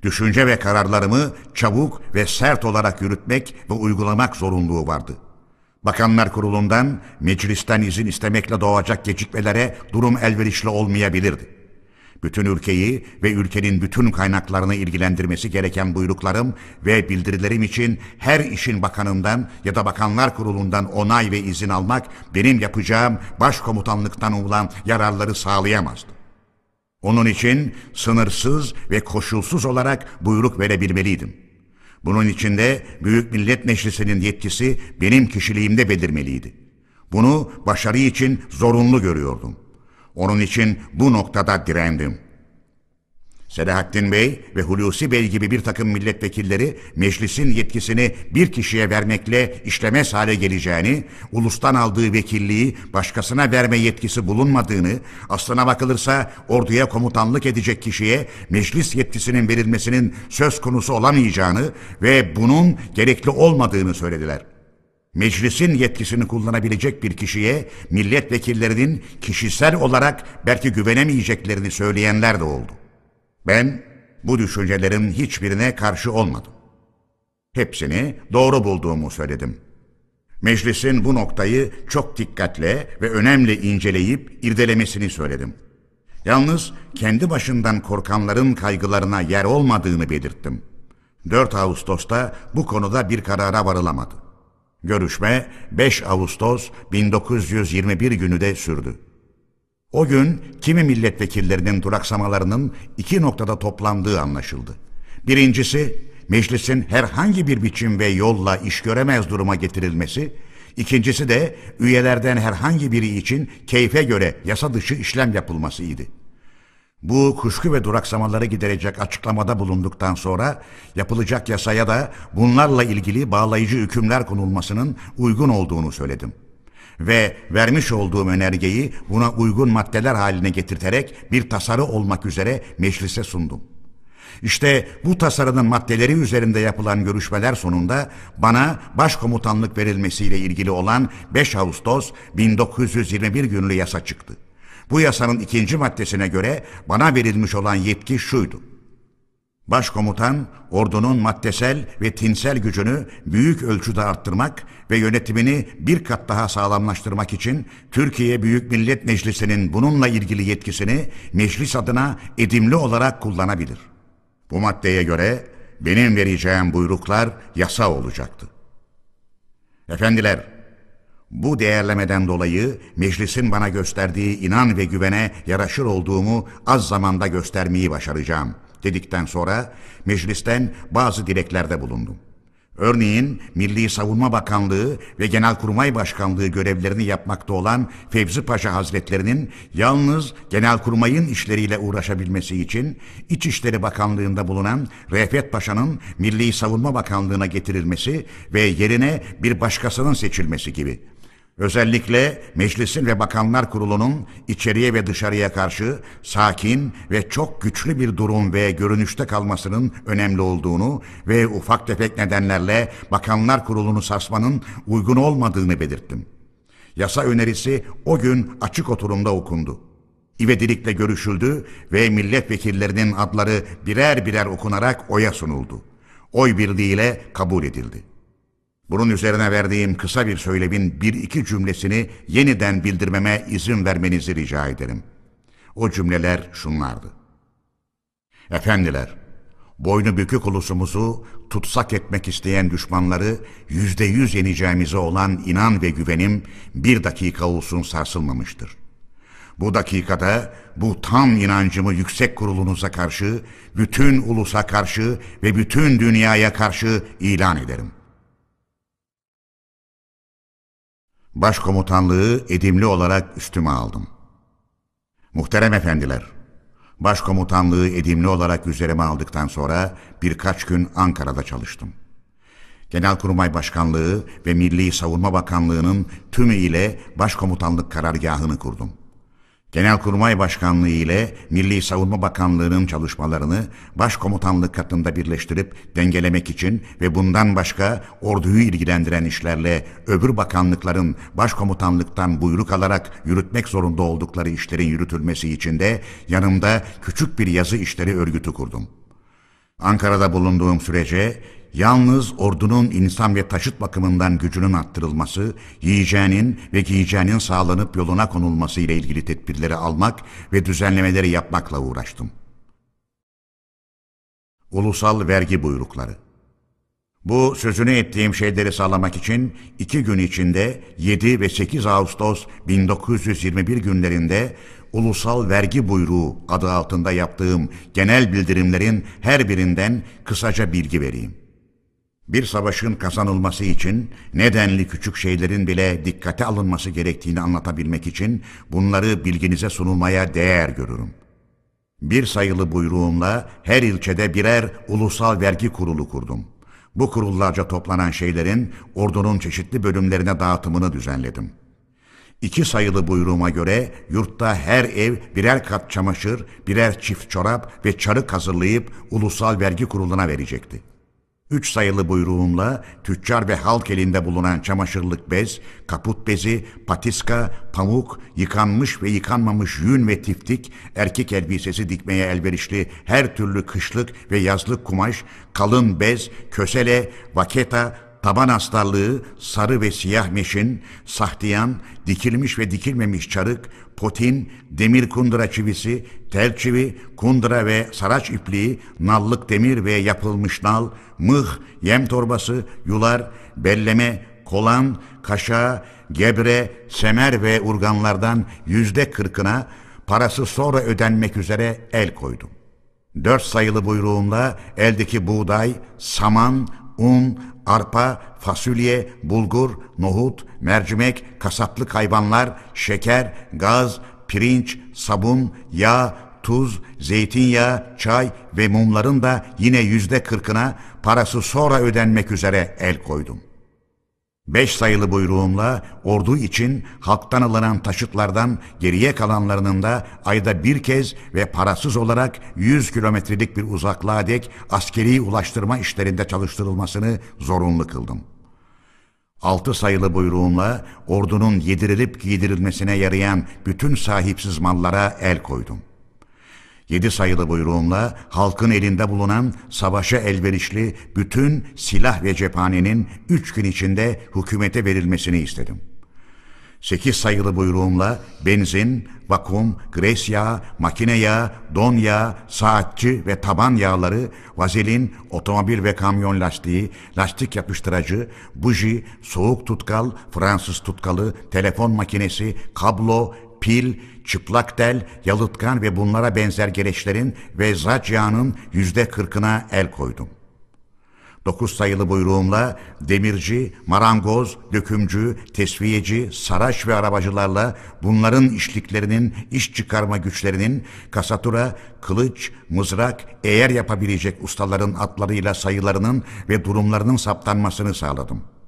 S1: Düşünce ve kararlarımı çabuk ve sert olarak yürütmek ve uygulamak zorunluluğu vardı. Bakanlar Kurulu'ndan, meclisten izin istemekle doğacak gecikmelere durum elverişli olmayabilirdi. Bütün ülkeyi ve ülkenin bütün kaynaklarını ilgilendirmesi gereken buyruklarım ve bildirilerim için her işin bakanından ya da bakanlar kurulundan onay ve izin almak benim yapacağım başkomutanlıktan olan yararları sağlayamazdı. Onun için sınırsız ve koşulsuz olarak buyruk verebilmeliydim. Bunun için de Büyük Millet Meclisi'nin yetkisi benim kişiliğimde belirmeliydi. Bunu başarı için zorunlu görüyordum. Onun için bu noktada direndim.'' Selahattin Bey ve Hulusi Bey gibi bir takım milletvekilleri meclisin yetkisini bir kişiye vermekle işlemez hale geleceğini, ulustan aldığı vekilliği başkasına verme yetkisi bulunmadığını, aslına bakılırsa orduya komutanlık edecek kişiye meclis yetkisinin verilmesinin söz konusu olamayacağını ve bunun gerekli olmadığını söylediler. Meclisin yetkisini kullanabilecek bir kişiye milletvekillerinin kişisel olarak belki güvenemeyeceklerini söyleyenler de oldu. Ben bu düşüncelerin hiçbirine karşı olmadım. Hepsini doğru bulduğumu söyledim. Meclisin bu noktayı çok dikkatle ve önemli inceleyip irdelemesini söyledim. Yalnız kendi başından korkanların kaygılarına yer olmadığını belirttim. 4 Ağustos'ta bu konuda bir karara varılamadı. Görüşme 5 Ağustos 1921 günü de sürdü. O gün kimi milletvekillerinin duraksamalarının iki noktada toplandığı anlaşıldı. Birincisi, meclisin herhangi bir biçim ve yolla iş göremez duruma getirilmesi, ikincisi de üyelerden herhangi biri için keyfe göre yasa dışı işlem yapılmasıydı. Bu kuşku ve duraksamaları giderecek açıklamada bulunduktan sonra yapılacak yasaya da bunlarla ilgili bağlayıcı hükümler konulmasının uygun olduğunu söyledim. Ve vermiş olduğum önergeyi buna uygun maddeler haline getirterek bir tasarı olmak üzere meclise sundum. İşte bu tasarının maddeleri üzerinde yapılan görüşmeler sonunda bana başkomutanlık verilmesiyle ilgili olan 5 Ağustos 1921 günlü yasa çıktı. Bu yasanın ikinci maddesine göre bana verilmiş olan yetki şuydu. Başkomutan, ordunun maddesel ve tinsel gücünü büyük ölçüde arttırmak ve yönetimini bir kat daha sağlamlaştırmak için Türkiye Büyük Millet Meclisi'nin bununla ilgili yetkisini meclis adına edimli olarak kullanabilir. Bu maddeye göre benim vereceğim buyruklar yasa olacaktı. Efendiler, bu değerlemeden dolayı meclisin bana gösterdiği inan ve güvene yaraşır olduğumu az zamanda göstermeyi başaracağım dedikten sonra meclisten bazı dileklerde bulundum. Örneğin Milli Savunma Bakanlığı ve Genelkurmay Başkanlığı görevlerini yapmakta olan Fevzi Paşa Hazretlerinin yalnız Genelkurmay'ın işleriyle uğraşabilmesi için İçişleri Bakanlığı'nda bulunan Refet Paşa'nın Milli Savunma Bakanlığı'na getirilmesi ve yerine bir başkasının seçilmesi gibi Özellikle meclisin ve bakanlar kurulunun içeriye ve dışarıya karşı sakin ve çok güçlü bir durum ve görünüşte kalmasının önemli olduğunu ve ufak tefek nedenlerle bakanlar kurulunu sarsmanın uygun olmadığını belirttim. Yasa önerisi o gün açık oturumda okundu. İvedilikle görüşüldü ve milletvekillerinin adları birer birer okunarak oya sunuldu. Oy birliğiyle kabul edildi. Bunun üzerine verdiğim kısa bir söylemin bir iki cümlesini yeniden bildirmeme izin vermenizi rica ederim. O cümleler şunlardı. Efendiler, boynu bükük ulusumuzu tutsak etmek isteyen düşmanları yüzde yüz yeneceğimize olan inan ve güvenim bir dakika olsun sarsılmamıştır. Bu dakikada bu tam inancımı yüksek kurulunuza karşı, bütün ulusa karşı ve bütün dünyaya karşı ilan ederim.'' Başkomutanlığı edimli olarak üstüme aldım. Muhterem efendiler, başkomutanlığı edimli olarak üzerime aldıktan sonra birkaç gün Ankara'da çalıştım. Genelkurmay Başkanlığı ve Milli Savunma Bakanlığı'nın tümü ile başkomutanlık karargahını kurdum. Genelkurmay Başkanlığı ile Milli Savunma Bakanlığı'nın çalışmalarını başkomutanlık katında birleştirip dengelemek için ve bundan başka orduyu ilgilendiren işlerle öbür bakanlıkların başkomutanlıktan buyruk alarak yürütmek zorunda oldukları işlerin yürütülmesi için de yanımda küçük bir yazı işleri örgütü kurdum. Ankara'da bulunduğum sürece yalnız ordunun insan ve taşıt bakımından gücünün arttırılması, yiyeceğinin ve giyeceğinin sağlanıp yoluna konulması ile ilgili tedbirleri almak ve düzenlemeleri yapmakla uğraştım. Ulusal vergi buyrukları bu sözünü ettiğim şeyleri sağlamak için iki gün içinde 7 ve 8 Ağustos 1921 günlerinde ulusal vergi buyruğu adı altında yaptığım genel bildirimlerin her birinden kısaca bilgi vereyim. Bir savaşın kazanılması için nedenli küçük şeylerin bile dikkate alınması gerektiğini anlatabilmek için bunları bilginize sunulmaya değer görürüm. Bir sayılı buyruğumla her ilçede birer ulusal vergi kurulu kurdum. Bu kurullarca toplanan şeylerin ordunun çeşitli bölümlerine dağıtımını düzenledim. İki sayılı buyruğuma göre yurtta her ev birer kat çamaşır, birer çift çorap ve çarık hazırlayıp ulusal vergi kuruluna verecekti. Üç sayılı buyruğumla tüccar ve halk elinde bulunan çamaşırlık bez, kaput bezi, patiska, pamuk, yıkanmış ve yıkanmamış yün ve tiftik, erkek elbisesi dikmeye elverişli her türlü kışlık ve yazlık kumaş, kalın bez, kösele, vaketa, taban astarlığı, sarı ve siyah meşin, sahtiyan, dikilmiş ve dikilmemiş çarık, potin, demir kundura çivisi, tel çivi, kundura ve saraç ipliği, nallık demir ve yapılmış nal, mıh, yem torbası, yular, belleme, kolan, kaşa, gebre, semer ve urganlardan yüzde kırkına parası sonra ödenmek üzere el koydum. Dört sayılı buyruğumla eldeki buğday, saman, un, arpa, fasulye, bulgur, nohut, mercimek, kasaplık hayvanlar, şeker, gaz, pirinç, sabun, yağ, tuz, zeytinyağı, çay ve mumların da yine yüzde kırkına parası sonra ödenmek üzere el koydum. Beş sayılı buyruğumla ordu için halktan alınan taşıtlardan geriye kalanlarının da ayda bir kez ve parasız olarak 100 kilometrelik bir uzaklığa dek askeri ulaştırma işlerinde çalıştırılmasını zorunlu kıldım. Altı sayılı buyruğumla ordunun yedirilip giydirilmesine yarayan bütün sahipsiz mallara el koydum. Yedi sayılı buyruğumla halkın elinde bulunan savaşa elverişli bütün silah ve cephanenin üç gün içinde hükümete verilmesini istedim. Sekiz sayılı buyruğumla benzin, vakum, gres yağı, makine yağı, don yağı, saatçi ve taban yağları, vazelin, otomobil ve kamyon lastiği, lastik yapıştırıcı, buji, soğuk tutkal, Fransız tutkalı, telefon makinesi, kablo, pil, çıplak tel, yalıtkan ve bunlara benzer gereçlerin ve zaç yağının yüzde kırkına el koydum. Dokuz sayılı buyruğumla demirci, marangoz, dökümcü, tesviyeci, saraç ve arabacılarla bunların işliklerinin, iş çıkarma güçlerinin, kasatura, kılıç, mızrak, eğer yapabilecek ustaların atlarıyla sayılarının ve durumlarının saptanmasını sağladım.''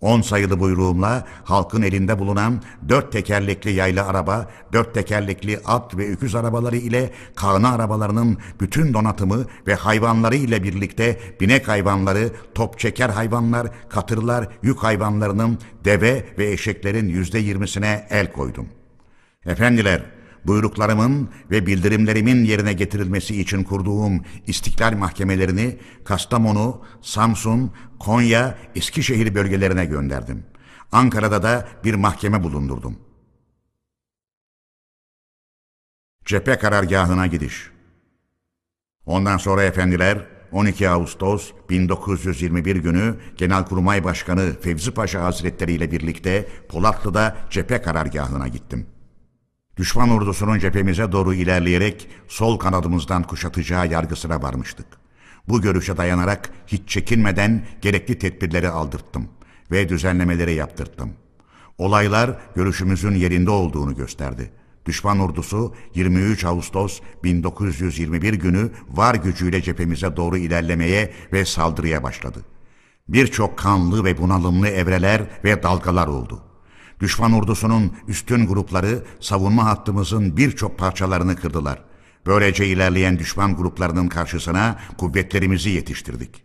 S1: On sayılı buyruğumla halkın elinde bulunan dört tekerlekli yaylı araba, dört tekerlekli at ve öküz arabaları ile kağına arabalarının bütün donatımı ve hayvanları ile birlikte binek hayvanları, top çeker hayvanlar, katırlar, yük hayvanlarının, deve ve eşeklerin yüzde yirmisine el koydum. Efendiler, buyruklarımın ve bildirimlerimin yerine getirilmesi için kurduğum istiklal mahkemelerini Kastamonu, Samsun, Konya, Eskişehir bölgelerine gönderdim. Ankara'da da bir mahkeme bulundurdum. Cephe karargahına gidiş. Ondan sonra efendiler 12 Ağustos 1921 günü Genelkurmay Başkanı Fevzi Paşa Hazretleri ile birlikte Polatlı'da cephe karargahına gittim. Düşman ordusunun cephemize doğru ilerleyerek sol kanadımızdan kuşatacağı yargısına varmıştık. Bu görüşe dayanarak hiç çekinmeden gerekli tedbirleri aldırttım ve düzenlemeleri yaptırttım. Olaylar görüşümüzün yerinde olduğunu gösterdi. Düşman ordusu 23 Ağustos 1921 günü var gücüyle cephemize doğru ilerlemeye ve saldırıya başladı. Birçok kanlı ve bunalımlı evreler ve dalgalar oldu. Düşman ordusunun üstün grupları savunma hattımızın birçok parçalarını kırdılar. Böylece ilerleyen düşman gruplarının karşısına kuvvetlerimizi yetiştirdik.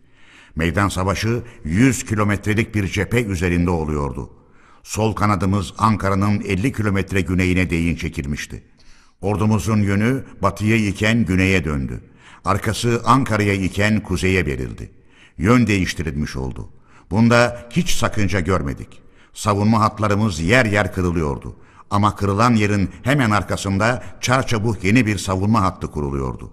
S1: Meydan savaşı 100 kilometrelik bir cephe üzerinde oluyordu. Sol kanadımız Ankara'nın 50 kilometre güneyine değin çekilmişti. Ordumuzun yönü batıya iken güneye döndü. Arkası Ankara'ya iken kuzeye verildi. Yön değiştirilmiş oldu. Bunda hiç sakınca görmedik. Savunma hatlarımız yer yer kırılıyordu. Ama kırılan yerin hemen arkasında çarçabuk yeni bir savunma hattı kuruluyordu.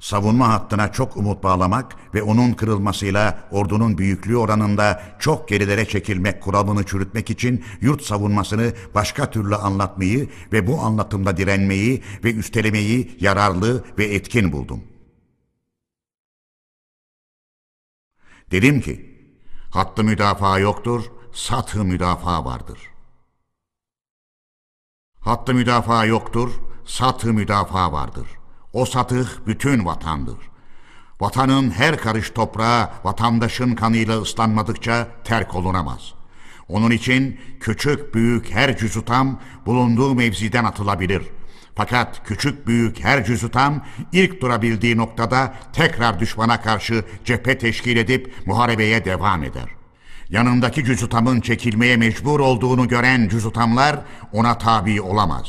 S1: Savunma hattına çok umut bağlamak ve onun kırılmasıyla ordunun büyüklüğü oranında çok gerilere çekilmek kuramını çürütmek için yurt savunmasını başka türlü anlatmayı ve bu anlatımda direnmeyi ve üstelemeyi yararlı ve etkin buldum. Dedim ki, hattı müdafaa yoktur, satı müdafaa vardır. Hattı müdafaa yoktur, satı müdafaa vardır. O satıh bütün vatandır. Vatanın her karış toprağı vatandaşın kanıyla ıslanmadıkça terk olunamaz. Onun için küçük büyük her cüzutam bulunduğu mevziden atılabilir. Fakat küçük büyük her cüzutam ilk durabildiği noktada tekrar düşmana karşı cephe teşkil edip muharebeye devam eder. Yanındaki cüzutamın çekilmeye mecbur olduğunu gören cüzutamlar ona tabi olamaz.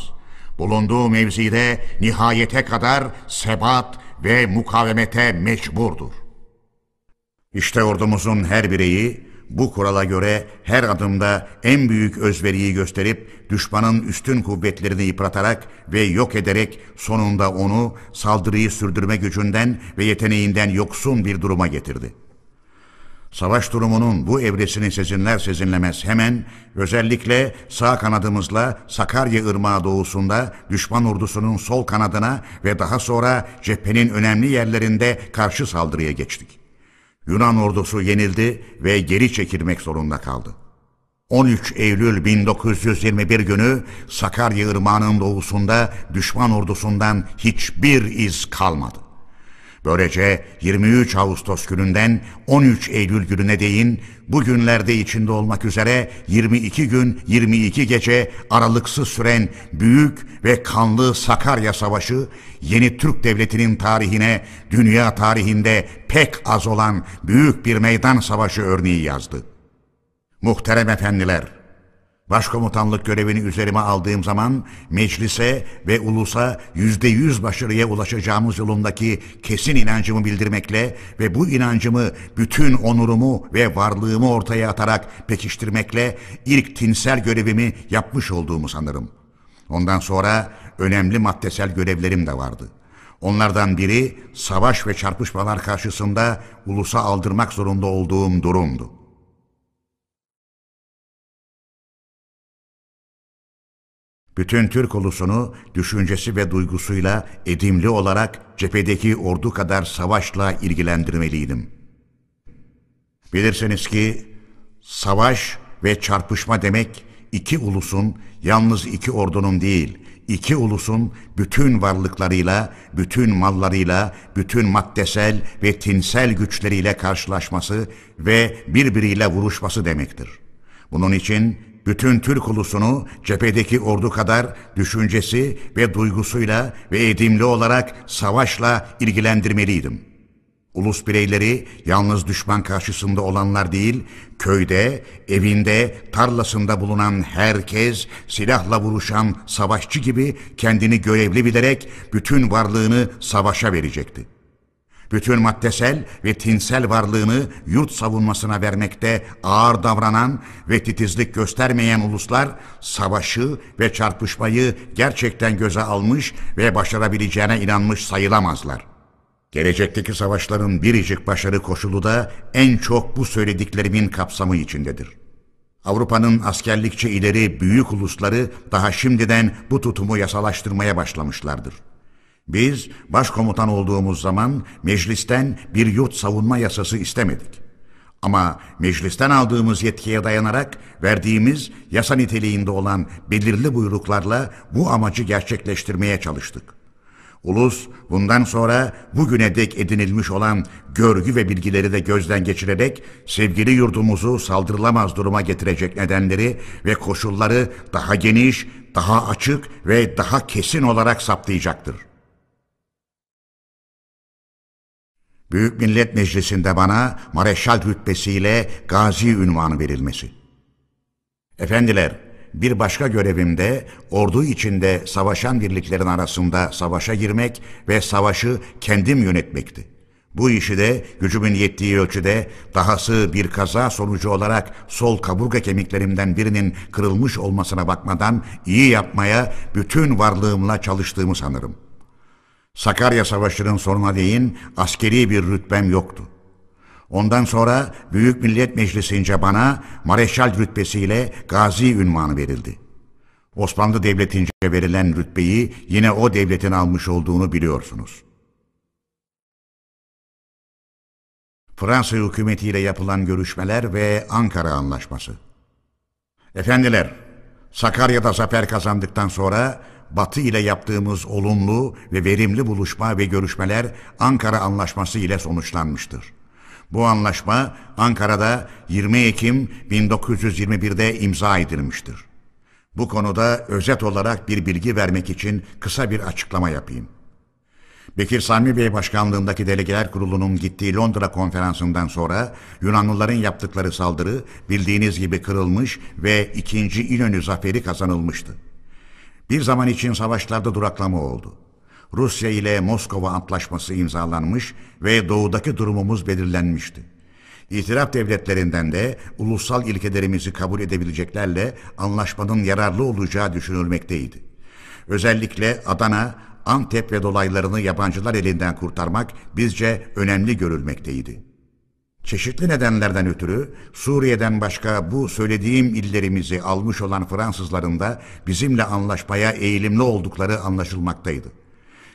S1: Bulunduğu mevzide nihayete kadar sebat ve mukavemete mecburdur. İşte ordumuzun her bireyi bu kurala göre her adımda en büyük özveriyi gösterip düşmanın üstün kuvvetlerini yıpratarak ve yok ederek sonunda onu saldırıyı sürdürme gücünden ve yeteneğinden yoksun bir duruma getirdi. Savaş durumunun bu evresini sezinler sezinlemez hemen özellikle sağ kanadımızla Sakarya Irmağı doğusunda düşman ordusunun sol kanadına ve daha sonra cephenin önemli yerlerinde karşı saldırıya geçtik. Yunan ordusu yenildi ve geri çekilmek zorunda kaldı. 13 Eylül 1921 günü Sakarya Irmağı'nın doğusunda düşman ordusundan hiçbir iz kalmadı. Böylece 23 Ağustos gününden 13 Eylül gününe değin bu günlerde içinde olmak üzere 22 gün 22 gece aralıksız süren büyük ve kanlı Sakarya Savaşı yeni Türk Devleti'nin tarihine dünya tarihinde pek az olan büyük bir meydan savaşı örneği yazdı. Muhterem efendiler, Başkomutanlık görevini üzerime aldığım zaman meclise ve ulusa yüzde yüz başarıya ulaşacağımız yolundaki kesin inancımı bildirmekle ve bu inancımı bütün onurumu ve varlığımı ortaya atarak pekiştirmekle ilk tinsel görevimi yapmış olduğumu sanırım. Ondan sonra önemli maddesel görevlerim de vardı. Onlardan biri savaş ve çarpışmalar karşısında ulusa aldırmak zorunda olduğum durumdu. Bütün Türk ulusunu düşüncesi ve duygusuyla edimli olarak cephedeki ordu kadar savaşla ilgilendirmeliydim. Bilirsiniz ki savaş ve çarpışma demek iki ulusun yalnız iki ordunun değil, iki ulusun bütün varlıklarıyla, bütün mallarıyla, bütün maddesel ve tinsel güçleriyle karşılaşması ve birbiriyle vuruşması demektir. Bunun için bütün Türk ulusunu cephedeki ordu kadar düşüncesi ve duygusuyla ve edimli olarak savaşla ilgilendirmeliydim. Ulus bireyleri yalnız düşman karşısında olanlar değil, köyde, evinde, tarlasında bulunan herkes silahla vuruşan savaşçı gibi kendini görevli bilerek bütün varlığını savaşa verecekti bütün maddesel ve tinsel varlığını yurt savunmasına vermekte ağır davranan ve titizlik göstermeyen uluslar savaşı ve çarpışmayı gerçekten göze almış ve başarabileceğine inanmış sayılamazlar. Gelecekteki savaşların biricik başarı koşulu da en çok bu söylediklerimin kapsamı içindedir. Avrupa'nın askerlikçe ileri büyük ulusları daha şimdiden bu tutumu yasalaştırmaya başlamışlardır. Biz başkomutan olduğumuz zaman meclisten bir yurt savunma yasası istemedik. Ama meclisten aldığımız yetkiye dayanarak verdiğimiz yasa niteliğinde olan belirli buyruklarla bu amacı gerçekleştirmeye çalıştık. Ulus bundan sonra bugüne dek edinilmiş olan görgü ve bilgileri de gözden geçirerek sevgili yurdumuzu saldırılamaz duruma getirecek nedenleri ve koşulları daha geniş, daha açık ve daha kesin olarak saptayacaktır. Büyük Millet Meclisi'nde bana Mareşal rütbesiyle gazi ünvanı verilmesi. Efendiler, bir başka görevimde ordu içinde savaşan birliklerin arasında savaşa girmek ve savaşı kendim yönetmekti. Bu işi de gücümün yettiği ölçüde dahası bir kaza sonucu olarak sol kaburga kemiklerimden birinin kırılmış olmasına bakmadan iyi yapmaya bütün varlığımla çalıştığımı sanırım.'' Sakarya Savaşı'nın sonuna değin askeri bir rütbem yoktu. Ondan sonra Büyük Millet Meclisi'nce bana Mareşal rütbesiyle gazi ünvanı verildi. Osmanlı Devleti'nce verilen rütbeyi yine o devletin almış olduğunu biliyorsunuz. Fransa hükümetiyle yapılan görüşmeler ve Ankara Anlaşması. Efendiler, Sakarya'da zafer kazandıktan sonra Batı ile yaptığımız olumlu ve verimli buluşma ve görüşmeler Ankara Anlaşması ile sonuçlanmıştır. Bu anlaşma Ankara'da 20 Ekim 1921'de imza edilmiştir. Bu konuda özet olarak bir bilgi vermek için kısa bir açıklama yapayım. Bekir Sami Bey başkanlığındaki delegeler kurulunun gittiği Londra konferansından sonra Yunanlıların yaptıkları saldırı bildiğiniz gibi kırılmış ve ikinci İnönü zaferi kazanılmıştı. Bir zaman için savaşlarda duraklama oldu. Rusya ile Moskova Antlaşması imzalanmış ve doğudaki durumumuz belirlenmişti. İtiraf devletlerinden de ulusal ilkelerimizi kabul edebileceklerle anlaşmanın yararlı olacağı düşünülmekteydi. Özellikle Adana, Antep ve dolaylarını yabancılar elinden kurtarmak bizce önemli görülmekteydi. Çeşitli nedenlerden ötürü Suriye'den başka bu söylediğim illerimizi almış olan Fransızların da bizimle anlaşmaya eğilimli oldukları anlaşılmaktaydı.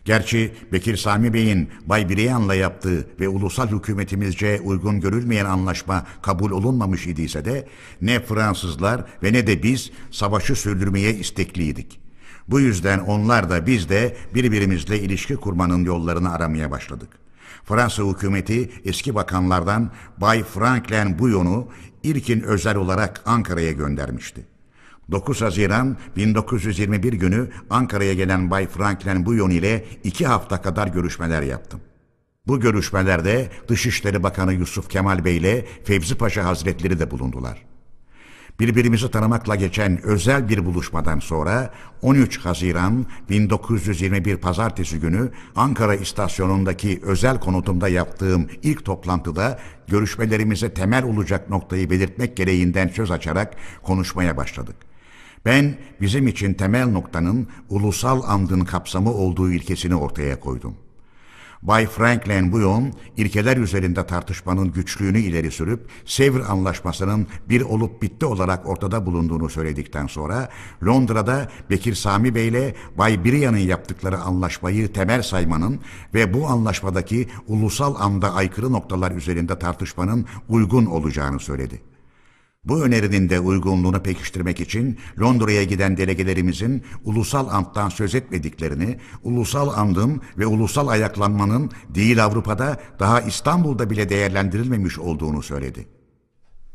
S1: Gerçi Bekir Sami Bey'in Bay Bireyan'la yaptığı ve ulusal hükümetimizce uygun görülmeyen anlaşma kabul olunmamış idiyse de ne Fransızlar ve ne de biz savaşı sürdürmeye istekliydik. Bu yüzden onlar da biz de birbirimizle ilişki kurmanın yollarını aramaya başladık. Fransa hükümeti eski bakanlardan Bay Franklin Bouillon'u ilkin özel olarak Ankara'ya göndermişti. 9 Haziran 1921 günü Ankara'ya gelen Bay Franklin Bouillon ile iki hafta kadar görüşmeler yaptım. Bu görüşmelerde Dışişleri Bakanı Yusuf Kemal Bey ile Fevzi Paşa Hazretleri de bulundular. Birbirimizi tanımakla geçen özel bir buluşmadan sonra 13 Haziran 1921 Pazartesi günü Ankara istasyonundaki özel konutumda yaptığım ilk toplantıda görüşmelerimize temel olacak noktayı belirtmek gereğinden söz açarak konuşmaya başladık. Ben bizim için temel noktanın ulusal andın kapsamı olduğu ilkesini ortaya koydum. Bay Franklin Bouillon, ilkeler üzerinde tartışmanın güçlüğünü ileri sürüp Sevr Anlaşması'nın bir olup bitti olarak ortada bulunduğunu söyledikten sonra Londra'da Bekir Sami Bey ile Bay Brian'ın yaptıkları anlaşmayı temel saymanın ve bu anlaşmadaki ulusal anda aykırı noktalar üzerinde tartışmanın uygun olacağını söyledi. Bu önerinin de uygunluğunu pekiştirmek için Londra'ya giden delegelerimizin ulusal anttan söz etmediklerini, ulusal andın ve ulusal ayaklanmanın değil Avrupa'da daha İstanbul'da bile değerlendirilmemiş olduğunu söyledi.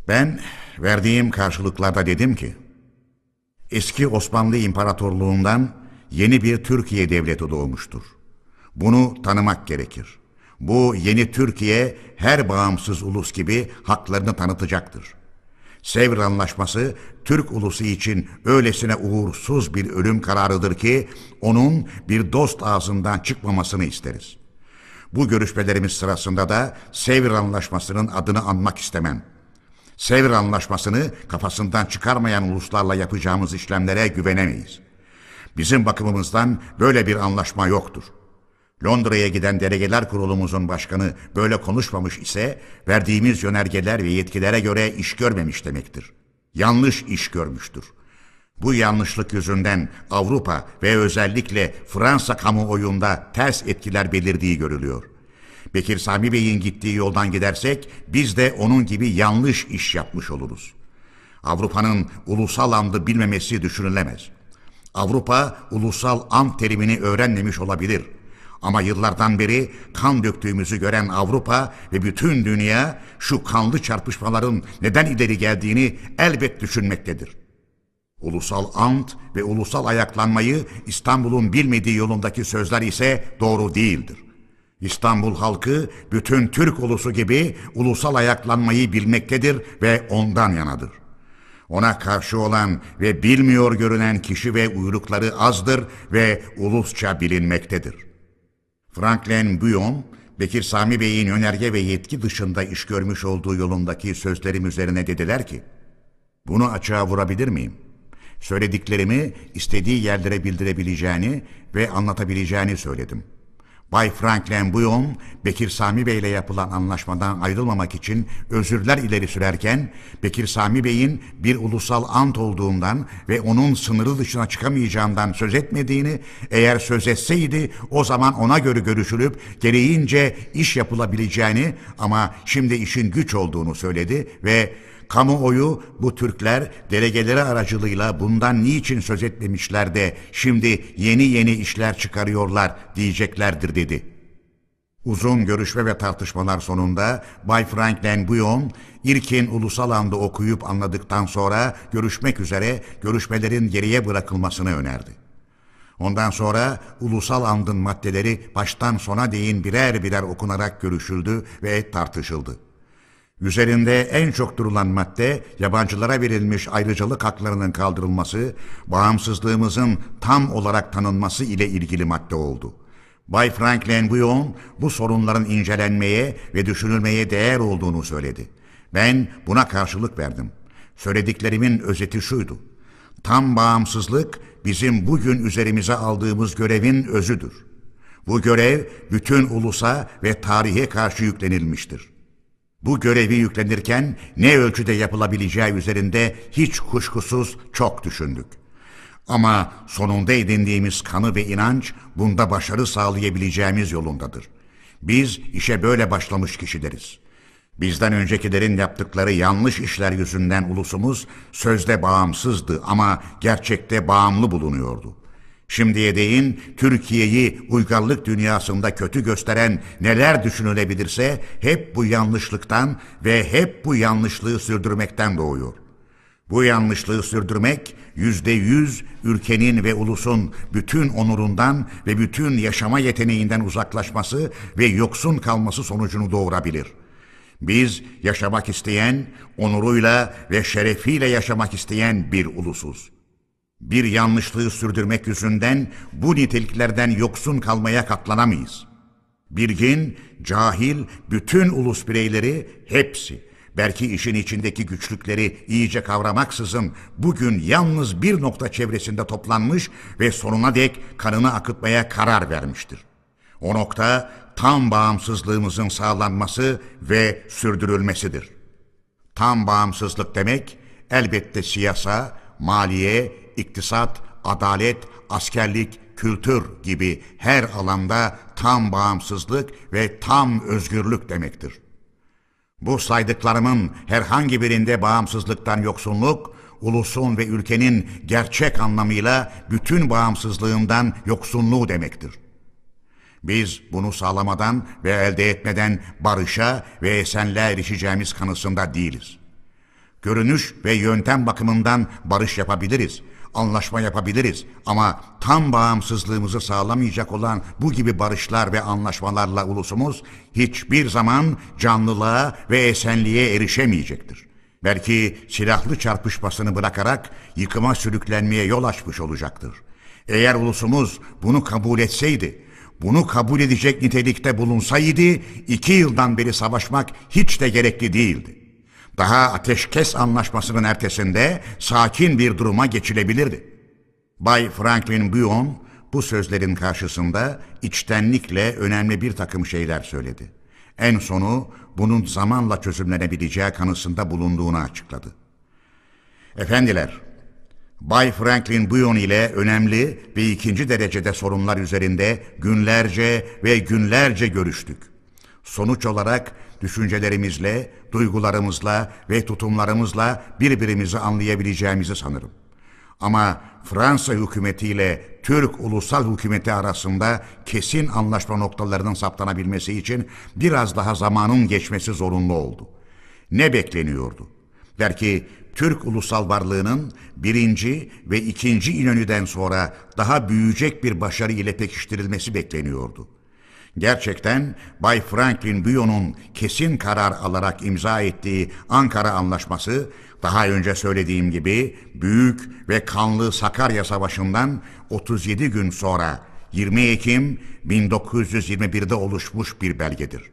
S1: Ben verdiğim karşılıklarda dedim ki, eski Osmanlı İmparatorluğundan yeni bir Türkiye devleti doğmuştur. Bunu tanımak gerekir. Bu yeni Türkiye her bağımsız ulus gibi haklarını tanıtacaktır.'' Sevr Anlaşması Türk ulusu için öylesine uğursuz bir ölüm kararıdır ki onun bir dost ağzından çıkmamasını isteriz. Bu görüşmelerimiz sırasında da Sevr Anlaşması'nın adını anmak istemem. Sevr Anlaşması'nı kafasından çıkarmayan uluslarla yapacağımız işlemlere güvenemeyiz. Bizim bakımımızdan böyle bir anlaşma yoktur.'' Londra'ya giden delegeler kurulumuzun başkanı böyle konuşmamış ise verdiğimiz yönergeler ve yetkilere göre iş görmemiş demektir. Yanlış iş görmüştür. Bu yanlışlık yüzünden Avrupa ve özellikle Fransa kamuoyunda ters etkiler belirdiği görülüyor. Bekir Sami Bey'in gittiği yoldan gidersek biz de onun gibi yanlış iş yapmış oluruz. Avrupa'nın ulusal andı bilmemesi düşünülemez. Avrupa ulusal an terimini öğrenmemiş olabilir.'' Ama yıllardan beri kan döktüğümüzü gören Avrupa ve bütün dünya şu kanlı çarpışmaların neden ileri geldiğini elbet düşünmektedir. Ulusal ant ve ulusal ayaklanmayı İstanbul'un bilmediği yolundaki sözler ise doğru değildir. İstanbul halkı bütün Türk ulusu gibi ulusal ayaklanmayı bilmektedir ve ondan yanadır. Ona karşı olan ve bilmiyor görünen kişi ve uyrukları azdır ve ulusça bilinmektedir.'' Franklin Bouillon, Bekir Sami Bey'in önerge ve yetki dışında iş görmüş olduğu yolundaki sözlerim üzerine dediler ki, bunu açığa vurabilir miyim? Söylediklerimi istediği yerlere bildirebileceğini ve anlatabileceğini söyledim.'' Bay Franklin Bouillon, Bekir Sami Bey ile yapılan anlaşmadan ayrılmamak için özürler ileri sürerken, Bekir Sami Bey'in bir ulusal ant olduğundan ve onun sınırı dışına çıkamayacağından söz etmediğini, eğer söz etseydi o zaman ona göre görüşülüp gereğince iş yapılabileceğini ama şimdi işin güç olduğunu söyledi ve Kamuoyu bu Türkler delegeleri aracılığıyla bundan niçin söz etmemişler de şimdi yeni yeni işler çıkarıyorlar diyeceklerdir dedi. Uzun görüşme ve tartışmalar sonunda Bay Franklin Bouillon, İrkin ulusal anda okuyup anladıktan sonra görüşmek üzere görüşmelerin geriye bırakılmasını önerdi. Ondan sonra ulusal andın maddeleri baştan sona değin birer birer okunarak görüşüldü ve tartışıldı. Üzerinde en çok durulan madde yabancılara verilmiş ayrıcalık haklarının kaldırılması, bağımsızlığımızın tam olarak tanınması ile ilgili madde oldu. Bay Franklin Bouillon bu sorunların incelenmeye ve düşünülmeye değer olduğunu söyledi. Ben buna karşılık verdim. Söylediklerimin özeti şuydu. Tam bağımsızlık bizim bugün üzerimize aldığımız görevin özüdür. Bu görev bütün ulusa ve tarihe karşı yüklenilmiştir. Bu görevi yüklenirken ne ölçüde yapılabileceği üzerinde hiç kuşkusuz çok düşündük. Ama sonunda edindiğimiz kanı ve inanç bunda başarı sağlayabileceğimiz yolundadır. Biz işe böyle başlamış kişileriz. Bizden öncekilerin yaptıkları yanlış işler yüzünden ulusumuz sözde bağımsızdı ama gerçekte bağımlı bulunuyordu. Şimdiye değin Türkiye'yi uygarlık dünyasında kötü gösteren neler düşünülebilirse hep bu yanlışlıktan ve hep bu yanlışlığı sürdürmekten doğuyor. Bu yanlışlığı sürdürmek yüzde yüz ülkenin ve ulusun bütün onurundan ve bütün yaşama yeteneğinden uzaklaşması ve yoksun kalması sonucunu doğurabilir. Biz yaşamak isteyen, onuruyla ve şerefiyle yaşamak isteyen bir ulusuz. Bir yanlışlığı sürdürmek yüzünden bu niteliklerden yoksun kalmaya katlanamayız. Bilgin, cahil, bütün ulus bireyleri hepsi belki işin içindeki güçlükleri iyice kavramaksızın bugün yalnız bir nokta çevresinde toplanmış ve sonuna dek kanını akıtmaya karar vermiştir. O nokta tam bağımsızlığımızın sağlanması ve sürdürülmesidir. Tam bağımsızlık demek elbette siyasa, maliye, iktisat, adalet, askerlik, kültür gibi her alanda tam bağımsızlık ve tam özgürlük demektir. Bu saydıklarımın herhangi birinde bağımsızlıktan yoksunluk, ulusun ve ülkenin gerçek anlamıyla bütün bağımsızlığından yoksunluğu demektir. Biz bunu sağlamadan ve elde etmeden barışa ve esenliğe erişeceğimiz kanısında değiliz. Görünüş ve yöntem bakımından barış yapabiliriz, anlaşma yapabiliriz ama tam bağımsızlığımızı sağlamayacak olan bu gibi barışlar ve anlaşmalarla ulusumuz hiçbir zaman canlılığa ve esenliğe erişemeyecektir. Belki silahlı çarpışmasını bırakarak yıkıma sürüklenmeye yol açmış olacaktır. Eğer ulusumuz bunu kabul etseydi, bunu kabul edecek nitelikte bulunsaydı iki yıldan beri savaşmak hiç de gerekli değildi. Daha ateşkes anlaşmasının ertesinde sakin bir duruma geçilebilirdi. Bay Franklin Buon bu sözlerin karşısında içtenlikle önemli bir takım şeyler söyledi. En sonu bunun zamanla çözümlenebileceği kanısında bulunduğunu açıkladı. Efendiler, Bay Franklin Buyon ile önemli ve ikinci derecede sorunlar üzerinde günlerce ve günlerce görüştük. Sonuç olarak düşüncelerimizle, duygularımızla ve tutumlarımızla birbirimizi anlayabileceğimizi sanırım. Ama Fransa hükümetiyle Türk ulusal hükümeti arasında kesin anlaşma noktalarının saptanabilmesi için biraz daha zamanın geçmesi zorunlu oldu. Ne bekleniyordu? Belki Türk ulusal varlığının birinci ve ikinci İnönü'den sonra daha büyüyecek bir başarı ile pekiştirilmesi bekleniyordu. Gerçekten Bay Franklin Buyon'un kesin karar alarak imza ettiği Ankara Anlaşması, daha önce söylediğim gibi büyük ve kanlı Sakarya Savaşı'ndan 37 gün sonra 20 Ekim 1921'de oluşmuş bir belgedir.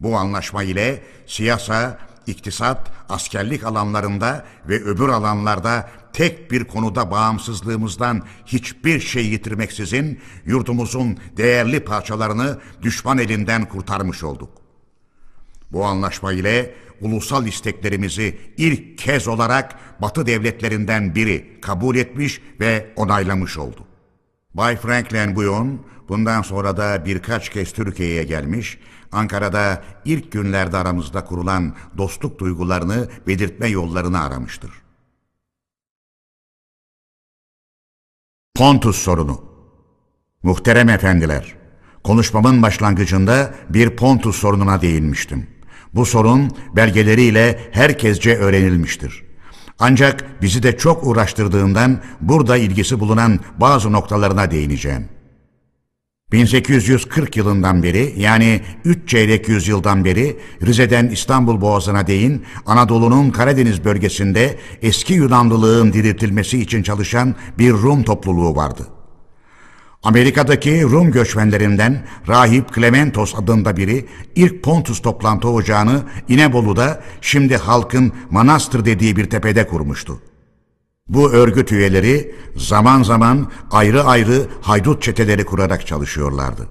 S1: Bu anlaşma ile siyasa, iktisat, askerlik alanlarında ve öbür alanlarda tek bir konuda bağımsızlığımızdan hiçbir şey yitirmeksizin yurtumuzun değerli parçalarını düşman elinden kurtarmış olduk. Bu anlaşma ile ulusal isteklerimizi ilk kez olarak Batı devletlerinden biri kabul etmiş ve onaylamış oldu. Bay Franklin Buyon bundan sonra da birkaç kez Türkiye'ye gelmiş, Ankara'da ilk günlerde aramızda kurulan dostluk duygularını belirtme yollarını aramıştır. Pontus sorunu Muhterem efendiler, konuşmamın başlangıcında bir Pontus sorununa değinmiştim. Bu sorun belgeleriyle herkesce öğrenilmiştir. Ancak bizi de çok uğraştırdığından burada ilgisi bulunan bazı noktalarına değineceğim. 1840 yılından beri yani 3 çeyrek yüzyıldan beri Rize'den İstanbul Boğazı'na değin Anadolu'nun Karadeniz bölgesinde eski Yunanlılığın diriltilmesi için çalışan bir Rum topluluğu vardı. Amerika'daki Rum göçmenlerinden Rahip Clementos adında biri ilk Pontus toplantı ocağını İnebolu'da şimdi halkın Manastır dediği bir tepede kurmuştu. Bu örgüt üyeleri zaman zaman ayrı ayrı haydut çeteleri kurarak çalışıyorlardı.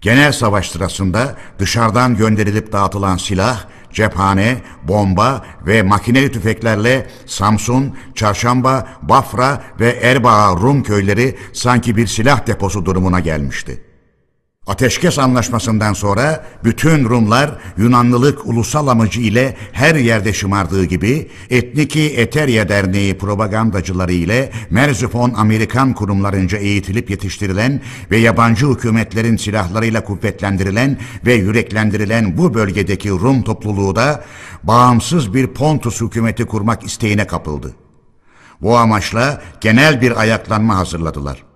S1: Genel savaş sırasında dışarıdan gönderilip dağıtılan silah, cephane, bomba ve makineli tüfeklerle Samsun, Çarşamba, Bafra ve Erbaa Rum köyleri sanki bir silah deposu durumuna gelmişti. Ateşkes anlaşmasından sonra bütün Rumlar Yunanlılık ulusal amacı ile her yerde şımardığı gibi Etniki Eterya Derneği propagandacıları ile Merzifon Amerikan kurumlarınca eğitilip yetiştirilen ve yabancı hükümetlerin silahlarıyla kuvvetlendirilen ve yüreklendirilen bu bölgedeki Rum topluluğu da bağımsız bir Pontus hükümeti kurmak isteğine kapıldı. Bu amaçla genel bir ayaklanma hazırladılar.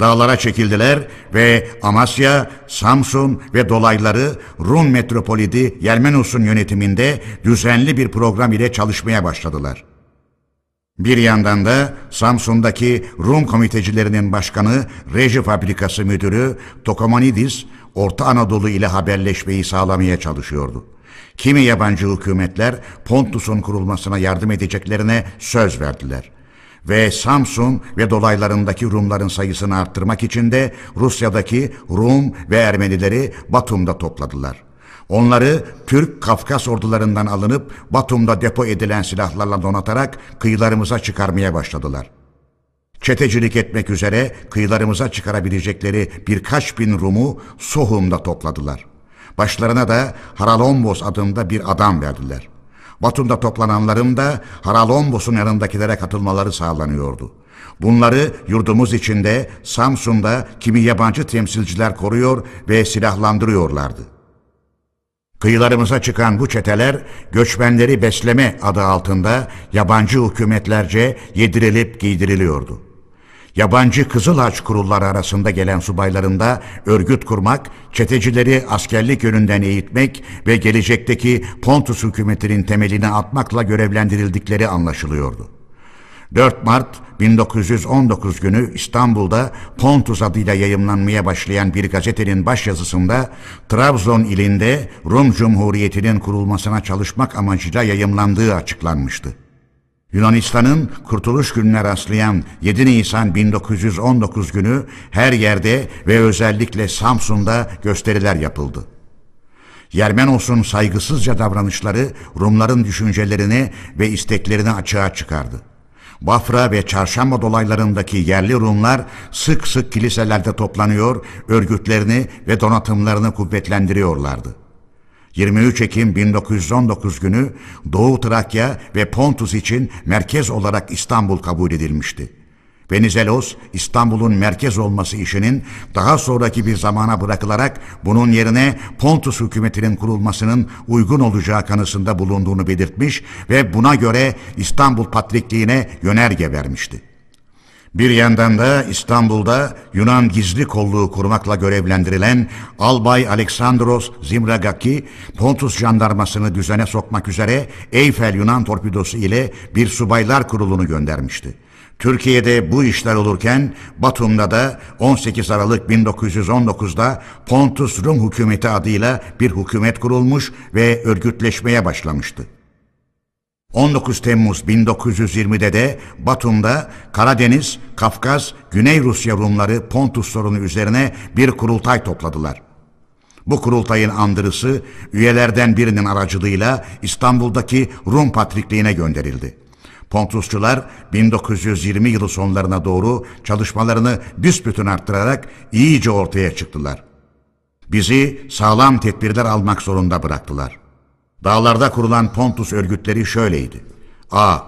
S1: Dağlara çekildiler ve Amasya, Samsun ve dolayları Rum metropolidi Yermenos'un yönetiminde düzenli bir program ile çalışmaya başladılar. Bir yandan da Samsun'daki Rum komitecilerinin başkanı, reji fabrikası müdürü Tokomanidis, Orta Anadolu ile haberleşmeyi sağlamaya çalışıyordu. Kimi yabancı hükümetler Pontus'un kurulmasına yardım edeceklerine söz verdiler ve Samsun ve dolaylarındaki Rumların sayısını arttırmak için de Rusya'daki Rum ve Ermenileri Batum'da topladılar. Onları Türk Kafkas ordularından alınıp Batum'da depo edilen silahlarla donatarak kıyılarımıza çıkarmaya başladılar. Çetecilik etmek üzere kıyılarımıza çıkarabilecekleri birkaç bin Rum'u Sohum'da topladılar. Başlarına da Haralombos adında bir adam verdiler. Batum'da toplananların da Haralombos'un yanındakilere katılmaları sağlanıyordu. Bunları yurdumuz içinde Samsun'da kimi yabancı temsilciler koruyor ve silahlandırıyorlardı. Kıyılarımıza çıkan bu çeteler göçmenleri besleme adı altında yabancı hükümetlerce yedirilip giydiriliyordu. Yabancı Kızıl Haç kurulları arasında gelen subaylarında örgüt kurmak, çetecileri askerlik yönünden eğitmek ve gelecekteki Pontus hükümetinin temelini atmakla görevlendirildikleri anlaşılıyordu. 4 Mart 1919 günü İstanbul'da Pontus adıyla yayımlanmaya başlayan bir gazetenin başyazısında Trabzon ilinde Rum Cumhuriyeti'nin kurulmasına çalışmak amacıyla yayımlandığı açıklanmıştı. Yunanistan'ın Kurtuluş Günü'ne rastlayan 7 Nisan 1919 günü her yerde ve özellikle Samsun'da gösteriler yapıldı. Yermenos'un saygısızca davranışları Rumların düşüncelerini ve isteklerini açığa çıkardı. Bafra ve çarşamba dolaylarındaki yerli Rumlar sık sık kiliselerde toplanıyor, örgütlerini ve donatımlarını kuvvetlendiriyorlardı. 23 Ekim 1919 günü Doğu Trakya ve Pontus için merkez olarak İstanbul kabul edilmişti. Venizelos, İstanbul'un merkez olması işinin daha sonraki bir zamana bırakılarak bunun yerine Pontus hükümetinin kurulmasının uygun olacağı kanısında bulunduğunu belirtmiş ve buna göre İstanbul Patrikliğine yönerge vermişti. Bir yandan da İstanbul'da Yunan gizli kolluğu kurmakla görevlendirilen Albay Aleksandros Zimragaki, Pontus jandarmasını düzene sokmak üzere Eyfel Yunan torpidosu ile bir subaylar kurulunu göndermişti. Türkiye'de bu işler olurken Batum'da da 18 Aralık 1919'da Pontus Rum Hükümeti adıyla bir hükümet kurulmuş ve örgütleşmeye başlamıştı. 19 Temmuz 1920'de de Batum'da Karadeniz, Kafkas, Güney Rusya Rumları Pontus sorunu üzerine bir kurultay topladılar. Bu kurultayın andırısı üyelerden birinin aracılığıyla İstanbul'daki Rum Patrikliğine gönderildi. Pontusçular 1920 yılı sonlarına doğru çalışmalarını büsbütün arttırarak iyice ortaya çıktılar. Bizi sağlam tedbirler almak zorunda bıraktılar. Dağlarda kurulan Pontus örgütleri şöyleydi. A.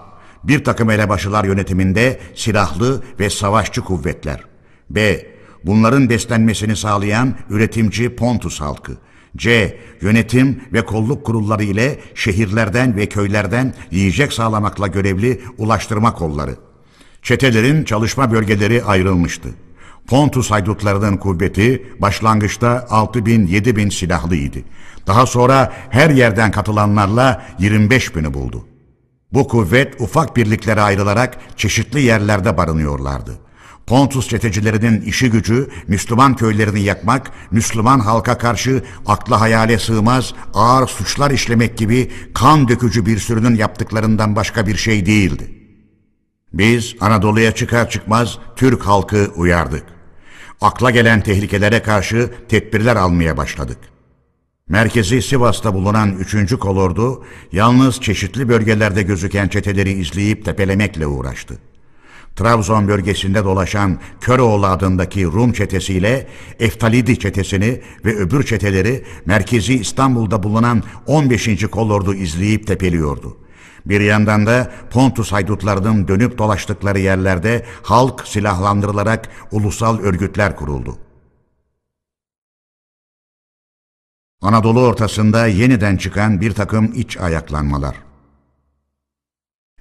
S1: Bir takım elebaşılar yönetiminde silahlı ve savaşçı kuvvetler. B. Bunların beslenmesini sağlayan üretimci Pontus halkı. C. Yönetim ve kolluk kurulları ile şehirlerden ve köylerden yiyecek sağlamakla görevli ulaştırma kolları. Çetelerin çalışma bölgeleri ayrılmıştı. Pontus haydutlarının kuvveti başlangıçta 6 bin 7 bin silahlıydı. Daha sonra her yerden katılanlarla 25 bini buldu. Bu kuvvet ufak birliklere ayrılarak çeşitli yerlerde barınıyorlardı. Pontus çetecilerinin işi gücü Müslüman köylerini yakmak, Müslüman halka karşı akla hayale sığmaz ağır suçlar işlemek gibi kan dökücü bir sürünün yaptıklarından başka bir şey değildi. Biz Anadolu'ya çıkar çıkmaz Türk halkı uyardık. Akla gelen tehlikelere karşı tedbirler almaya başladık. Merkezi Sivas'ta bulunan 3. kolordu yalnız çeşitli bölgelerde gözüken çeteleri izleyip tepelemekle uğraştı. Trabzon bölgesinde dolaşan Köroğlu adındaki Rum çetesiyle Eftalidi çetesini ve öbür çeteleri merkezi İstanbul'da bulunan 15. kolordu izleyip tepeliyordu. Bir yandan da Pontus haydutlarının dönüp dolaştıkları yerlerde halk silahlandırılarak ulusal örgütler kuruldu. Anadolu ortasında yeniden çıkan bir takım iç ayaklanmalar.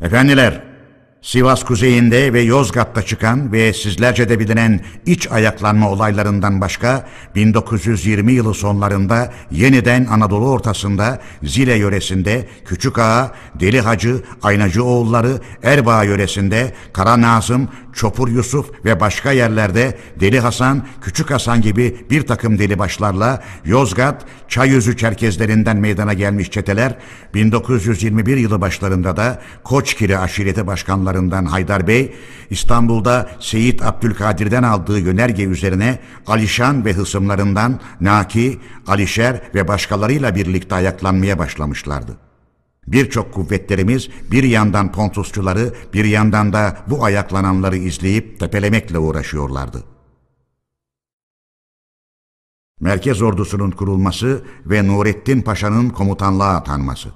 S1: Efendiler, Sivas kuzeyinde ve Yozgat'ta çıkan ve sizlerce de bilinen iç ayaklanma olaylarından başka 1920 yılı sonlarında yeniden Anadolu ortasında Zile yöresinde Küçük Ağa, Deli Hacı, Aynacı oğulları, Erbaa yöresinde Kara Nazım, Çopur Yusuf ve başka yerlerde Deli Hasan, Küçük Hasan gibi bir takım deli başlarla Yozgat, Çayözü Çerkezlerinden meydana gelmiş çeteler 1921 yılı başlarında da Koçkiri aşireti başkanlarından Haydar Bey, İstanbul'da Seyit Abdülkadir'den aldığı yönerge üzerine Alişan ve hısımlarından Naki, Alişer ve başkalarıyla birlikte ayaklanmaya başlamışlardı. Birçok kuvvetlerimiz bir yandan Pontusçuları bir yandan da bu ayaklananları izleyip tepelemekle uğraşıyorlardı. Merkez ordusunun kurulması ve Nurettin Paşa'nın komutanlığa atanması.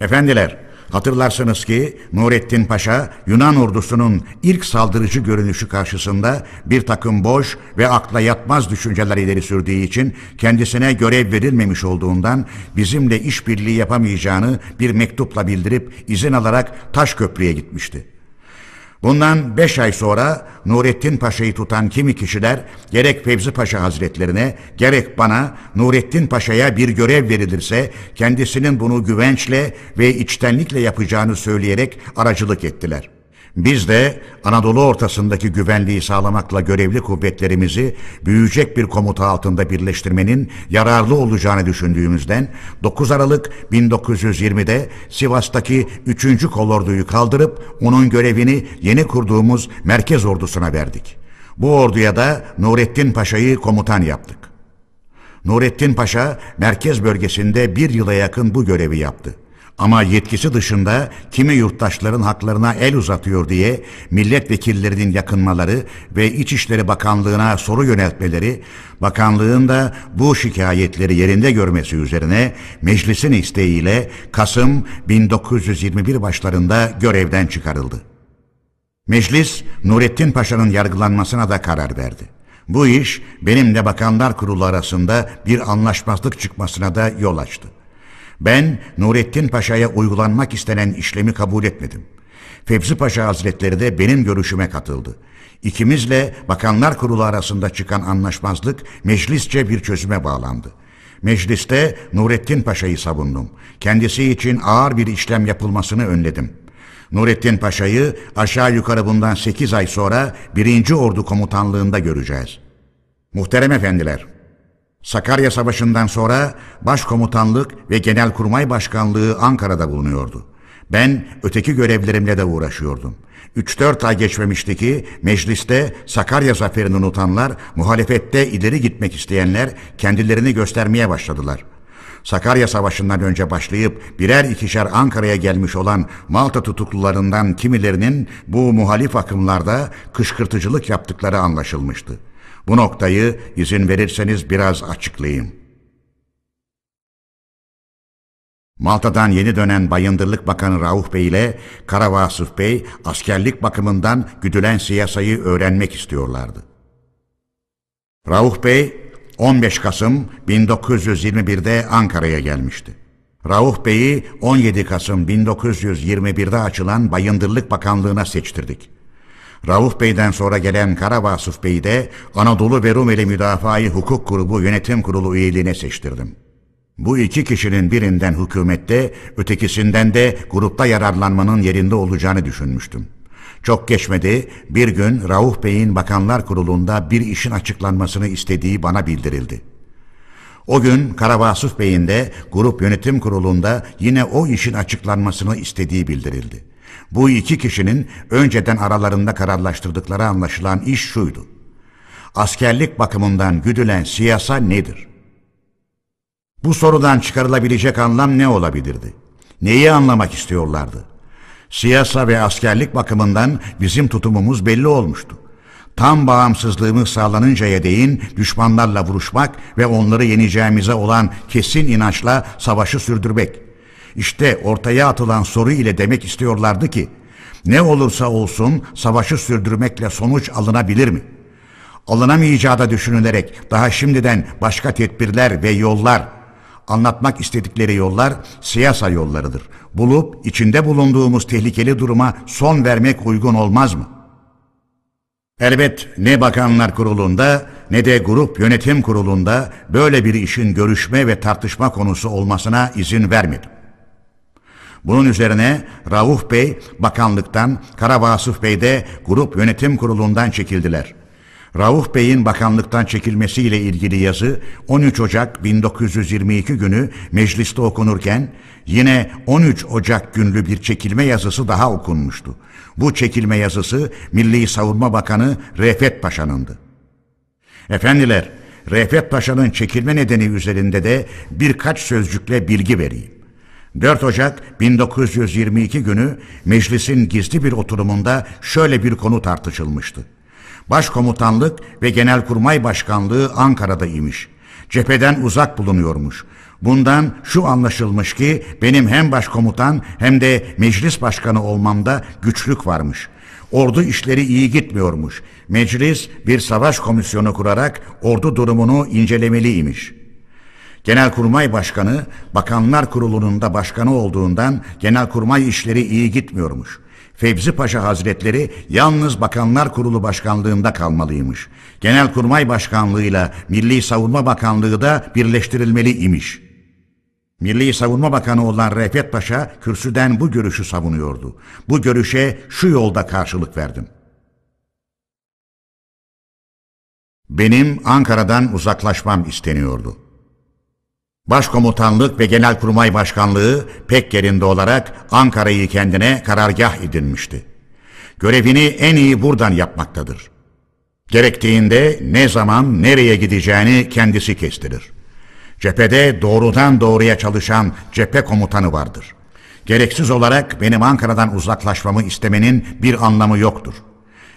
S1: Efendiler, Hatırlarsınız ki Nurettin Paşa Yunan ordusunun ilk saldırıcı görünüşü karşısında bir takım boş ve akla yatmaz düşünceler ileri sürdüğü için kendisine görev verilmemiş olduğundan bizimle işbirliği yapamayacağını bir mektupla bildirip izin alarak Taşköprü'ye gitmişti. Bundan beş ay sonra Nurettin Paşa'yı tutan kimi kişiler gerek Fevzi Paşa Hazretlerine gerek bana Nurettin Paşa'ya bir görev verilirse kendisinin bunu güvençle ve içtenlikle yapacağını söyleyerek aracılık ettiler. Biz de Anadolu ortasındaki güvenliği sağlamakla görevli kuvvetlerimizi büyüyecek bir komuta altında birleştirmenin yararlı olacağını düşündüğümüzden 9 Aralık 1920'de Sivas'taki 3. kolorduyu kaldırıp onun görevini yeni kurduğumuz merkez ordusuna verdik. Bu orduya da Nurettin Paşa'yı komutan yaptık. Nurettin Paşa merkez bölgesinde bir yıla yakın bu görevi yaptı. Ama yetkisi dışında kimi yurttaşların haklarına el uzatıyor diye milletvekillerinin yakınmaları ve İçişleri Bakanlığı'na soru yöneltmeleri, bakanlığın da bu şikayetleri yerinde görmesi üzerine meclisin isteğiyle Kasım 1921 başlarında görevden çıkarıldı. Meclis Nurettin Paşa'nın yargılanmasına da karar verdi. Bu iş benimle Bakanlar Kurulu arasında bir anlaşmazlık çıkmasına da yol açtı. Ben Nurettin Paşa'ya uygulanmak istenen işlemi kabul etmedim. Fevzi Paşa Hazretleri de benim görüşüme katıldı. İkimizle Bakanlar Kurulu arasında çıkan anlaşmazlık meclisçe bir çözüme bağlandı. Mecliste Nurettin Paşa'yı savundum. Kendisi için ağır bir işlem yapılmasını önledim. Nurettin Paşa'yı aşağı yukarı bundan sekiz ay sonra birinci Ordu Komutanlığında göreceğiz. Muhterem efendiler, Sakarya Savaşı'ndan sonra Başkomutanlık ve Genelkurmay Başkanlığı Ankara'da bulunuyordu. Ben öteki görevlerimle de uğraşıyordum. 3-4 ay geçmemişti ki mecliste Sakarya zaferini unutanlar, muhalefette ileri gitmek isteyenler kendilerini göstermeye başladılar. Sakarya Savaşı'ndan önce başlayıp birer ikişer Ankara'ya gelmiş olan Malta tutuklularından kimilerinin bu muhalif akımlarda kışkırtıcılık yaptıkları anlaşılmıştı. Bu noktayı izin verirseniz biraz açıklayayım. Malta'dan yeni dönen Bayındırlık Bakanı Rauf Bey ile Kara Vasıf Bey askerlik bakımından güdülen siyasayı öğrenmek istiyorlardı. Rauf Bey 15 Kasım 1921'de Ankara'ya gelmişti. Rauf Bey'i 17 Kasım 1921'de açılan Bayındırlık Bakanlığı'na seçtirdik. Rauf Bey'den sonra gelen Kara Vasıf Bey'i de Anadolu ve Rumeli Müdafaa-i Hukuk Grubu Yönetim Kurulu üyeliğine seçtirdim. Bu iki kişinin birinden hükümette, ötekisinden de grupta yararlanmanın yerinde olacağını düşünmüştüm. Çok geçmedi, bir gün Rauf Bey'in Bakanlar Kurulu'nda bir işin açıklanmasını istediği bana bildirildi. O gün Karavasuf Bey'in de grup yönetim kurulunda yine o işin açıklanmasını istediği bildirildi. Bu iki kişinin önceden aralarında kararlaştırdıkları anlaşılan iş şuydu. Askerlik bakımından güdülen siyasa nedir? Bu sorudan çıkarılabilecek anlam ne olabilirdi? Neyi anlamak istiyorlardı? Siyasa ve askerlik bakımından bizim tutumumuz belli olmuştu. Tam bağımsızlığımız sağlanıncaya değin düşmanlarla vuruşmak ve onları yeneceğimize olan kesin inançla savaşı sürdürmek. İşte ortaya atılan soru ile demek istiyorlardı ki, ne olursa olsun savaşı sürdürmekle sonuç alınabilir mi? Alınamayacağı da düşünülerek daha şimdiden başka tedbirler ve yollar, anlatmak istedikleri yollar siyasa yollarıdır. Bulup içinde bulunduğumuz tehlikeli duruma son vermek uygun olmaz mı? Elbet ne bakanlar kurulunda ne de grup yönetim kurulunda böyle bir işin görüşme ve tartışma konusu olmasına izin vermedim. Bunun üzerine Rauf Bey bakanlıktan, Karabasıf Bey de grup yönetim kurulundan çekildiler. Rauf Bey'in bakanlıktan çekilmesiyle ilgili yazı 13 Ocak 1922 günü mecliste okunurken yine 13 Ocak günlü bir çekilme yazısı daha okunmuştu. Bu çekilme yazısı Milli Savunma Bakanı Refet Paşa'nındı. Efendiler, Refet Paşa'nın çekilme nedeni üzerinde de birkaç sözcükle bilgi vereyim. 4 Ocak 1922 günü meclisin gizli bir oturumunda şöyle bir konu tartışılmıştı. Başkomutanlık ve Genelkurmay Başkanlığı Ankara'da imiş. Cepheden uzak bulunuyormuş. Bundan şu anlaşılmış ki benim hem başkomutan hem de meclis başkanı olmamda güçlük varmış. Ordu işleri iyi gitmiyormuş. Meclis bir savaş komisyonu kurarak ordu durumunu incelemeliymiş.'' Genelkurmay Başkanı Bakanlar Kurulu'nun da başkanı olduğundan genelkurmay işleri iyi gitmiyormuş. Fevzi Paşa Hazretleri yalnız Bakanlar Kurulu Başkanlığında kalmalıymış. Genelkurmay Başkanlığıyla Milli Savunma Bakanlığı da birleştirilmeli imiş. Milli Savunma Bakanı olan Refet Paşa kürsüden bu görüşü savunuyordu. Bu görüşe şu yolda karşılık verdim. Benim Ankara'dan uzaklaşmam isteniyordu. Başkomutanlık ve Genelkurmay Başkanlığı pek yerinde olarak Ankara'yı kendine karargah edinmişti. Görevini en iyi buradan yapmaktadır. Gerektiğinde ne zaman nereye gideceğini kendisi kestirir. Cephede doğrudan doğruya çalışan cephe komutanı vardır. Gereksiz olarak benim Ankara'dan uzaklaşmamı istemenin bir anlamı yoktur.''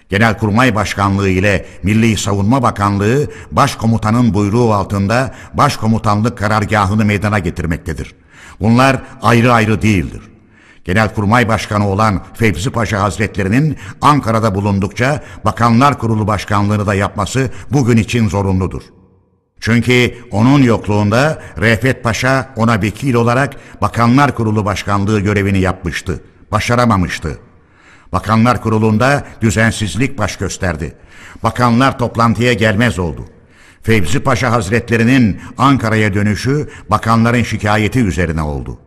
S1: Genelkurmay Başkanlığı ile Milli Savunma Bakanlığı başkomutanın buyruğu altında başkomutanlık karargahını meydana getirmektedir. Bunlar ayrı ayrı değildir. Genelkurmay Başkanı olan Fevzi Paşa Hazretlerinin Ankara'da bulundukça Bakanlar Kurulu Başkanlığını da yapması bugün için zorunludur. Çünkü onun yokluğunda Refet Paşa ona vekil olarak Bakanlar Kurulu Başkanlığı görevini yapmıştı. Başaramamıştı. Bakanlar Kurulu'nda düzensizlik baş gösterdi. Bakanlar toplantıya gelmez oldu. Fevzi Paşa Hazretlerinin Ankara'ya dönüşü bakanların şikayeti üzerine oldu.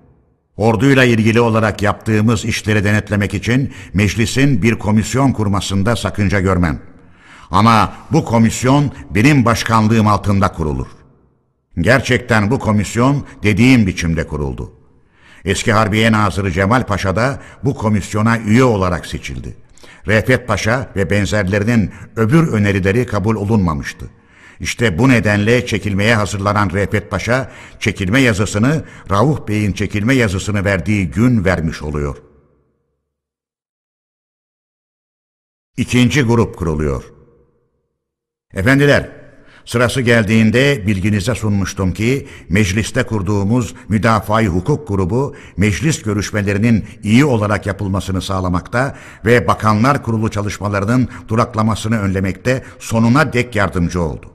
S1: Orduyla ilgili olarak yaptığımız işleri denetlemek için meclisin bir komisyon kurmasında sakınca görmem. Ama bu komisyon benim başkanlığım altında kurulur. Gerçekten bu komisyon dediğim biçimde kuruldu. Eski Harbiye Nazırı Cemal Paşa da bu komisyona üye olarak seçildi. Refet Paşa ve benzerlerinin öbür önerileri kabul olunmamıştı. İşte bu nedenle çekilmeye hazırlanan Refet Paşa, çekilme yazısını Rauf Bey'in çekilme yazısını verdiği gün vermiş oluyor. İkinci grup kuruluyor. Efendiler, Sırası geldiğinde bilginize sunmuştum ki mecliste kurduğumuz müdafaa hukuk grubu meclis görüşmelerinin iyi olarak yapılmasını sağlamakta ve bakanlar kurulu çalışmalarının duraklamasını önlemekte sonuna dek yardımcı oldu.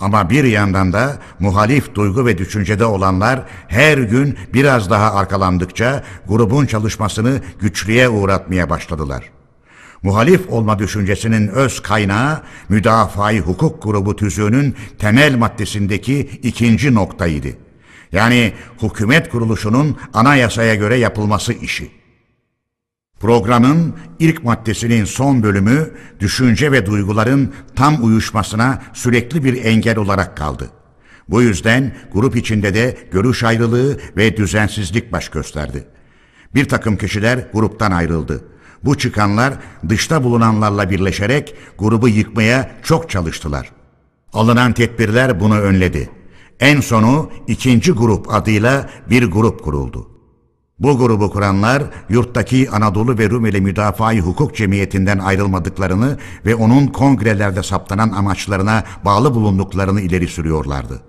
S1: Ama bir yandan da muhalif duygu ve düşüncede olanlar her gün biraz daha arkalandıkça grubun çalışmasını güçlüğe uğratmaya başladılar.'' Muhalif olma düşüncesinin öz kaynağı müdafaa hukuk grubu tüzüğünün temel maddesindeki ikinci noktaydı. Yani hükümet kuruluşunun anayasaya göre yapılması işi. Programın ilk maddesinin son bölümü düşünce ve duyguların tam uyuşmasına sürekli bir engel olarak kaldı. Bu yüzden grup içinde de görüş ayrılığı ve düzensizlik baş gösterdi. Bir takım kişiler gruptan ayrıldı. Bu çıkanlar dışta bulunanlarla birleşerek grubu yıkmaya çok çalıştılar. Alınan tedbirler bunu önledi. En sonu ikinci grup adıyla bir grup kuruldu. Bu grubu kuranlar yurttaki Anadolu ve Rumeli Müdafaa-i Hukuk Cemiyeti'nden ayrılmadıklarını ve onun kongrelerde saptanan amaçlarına bağlı bulunduklarını ileri sürüyorlardı.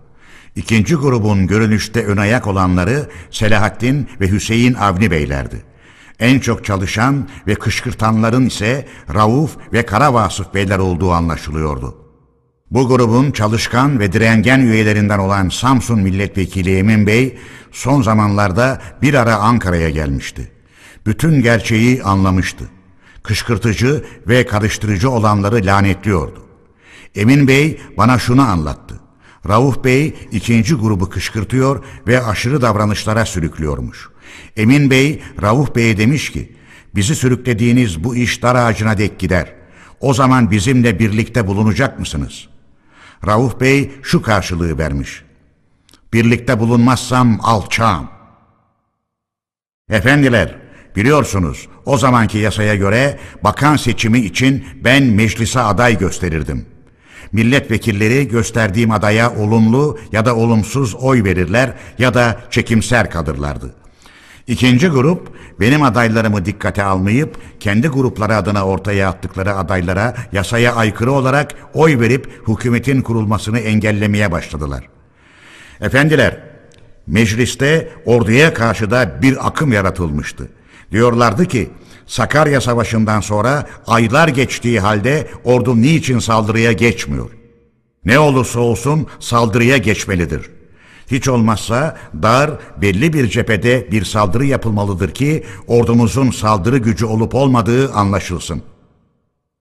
S1: İkinci grubun görünüşte ön ayak olanları Selahattin ve Hüseyin Avni Beylerdi. En çok çalışan ve kışkırtanların ise Rauf ve Kara Beyler olduğu anlaşılıyordu. Bu grubun çalışkan ve direngen üyelerinden olan Samsun Milletvekili Emin Bey son zamanlarda bir ara Ankara'ya gelmişti. Bütün gerçeği anlamıştı. Kışkırtıcı ve karıştırıcı olanları lanetliyordu. Emin Bey bana şunu anlattı. Rauf Bey ikinci grubu kışkırtıyor ve aşırı davranışlara sürüklüyormuş. Emin Bey Rauf Bey'e demiş ki, bizi sürüklediğiniz bu iş dar ağacına dek gider. O zaman bizimle birlikte bulunacak mısınız? Rauf Bey şu karşılığı vermiş. Birlikte bulunmazsam alçağım. Efendiler, biliyorsunuz o zamanki yasaya göre bakan seçimi için ben meclise aday gösterirdim. Milletvekilleri gösterdiğim adaya olumlu ya da olumsuz oy verirler ya da çekimser kalırlardı. İkinci grup benim adaylarımı dikkate almayıp kendi grupları adına ortaya attıkları adaylara yasaya aykırı olarak oy verip hükümetin kurulmasını engellemeye başladılar. Efendiler, mecliste orduya karşı da bir akım yaratılmıştı. Diyorlardı ki Sakarya Savaşı'ndan sonra aylar geçtiği halde ordu niçin saldırıya geçmiyor? Ne olursa olsun saldırıya geçmelidir.'' Hiç olmazsa dar belli bir cephede bir saldırı yapılmalıdır ki ordumuzun saldırı gücü olup olmadığı anlaşılsın.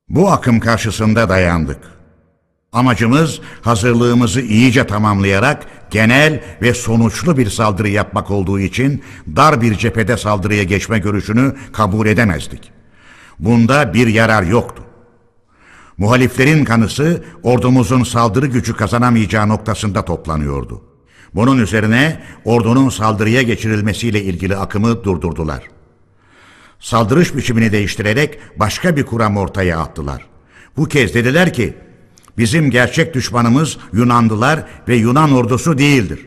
S1: Bu akım karşısında dayandık. Amacımız hazırlığımızı iyice tamamlayarak genel ve sonuçlu bir saldırı yapmak olduğu için dar bir cephede saldırıya geçme görüşünü kabul edemezdik. Bunda bir yarar yoktu. Muhaliflerin kanısı ordumuzun saldırı gücü kazanamayacağı noktasında toplanıyordu. Bunun üzerine ordunun saldırıya geçirilmesiyle ilgili akımı durdurdular. Saldırış biçimini değiştirerek başka bir kuram ortaya attılar. Bu kez dediler ki, bizim gerçek düşmanımız Yunanlılar ve Yunan ordusu değildir.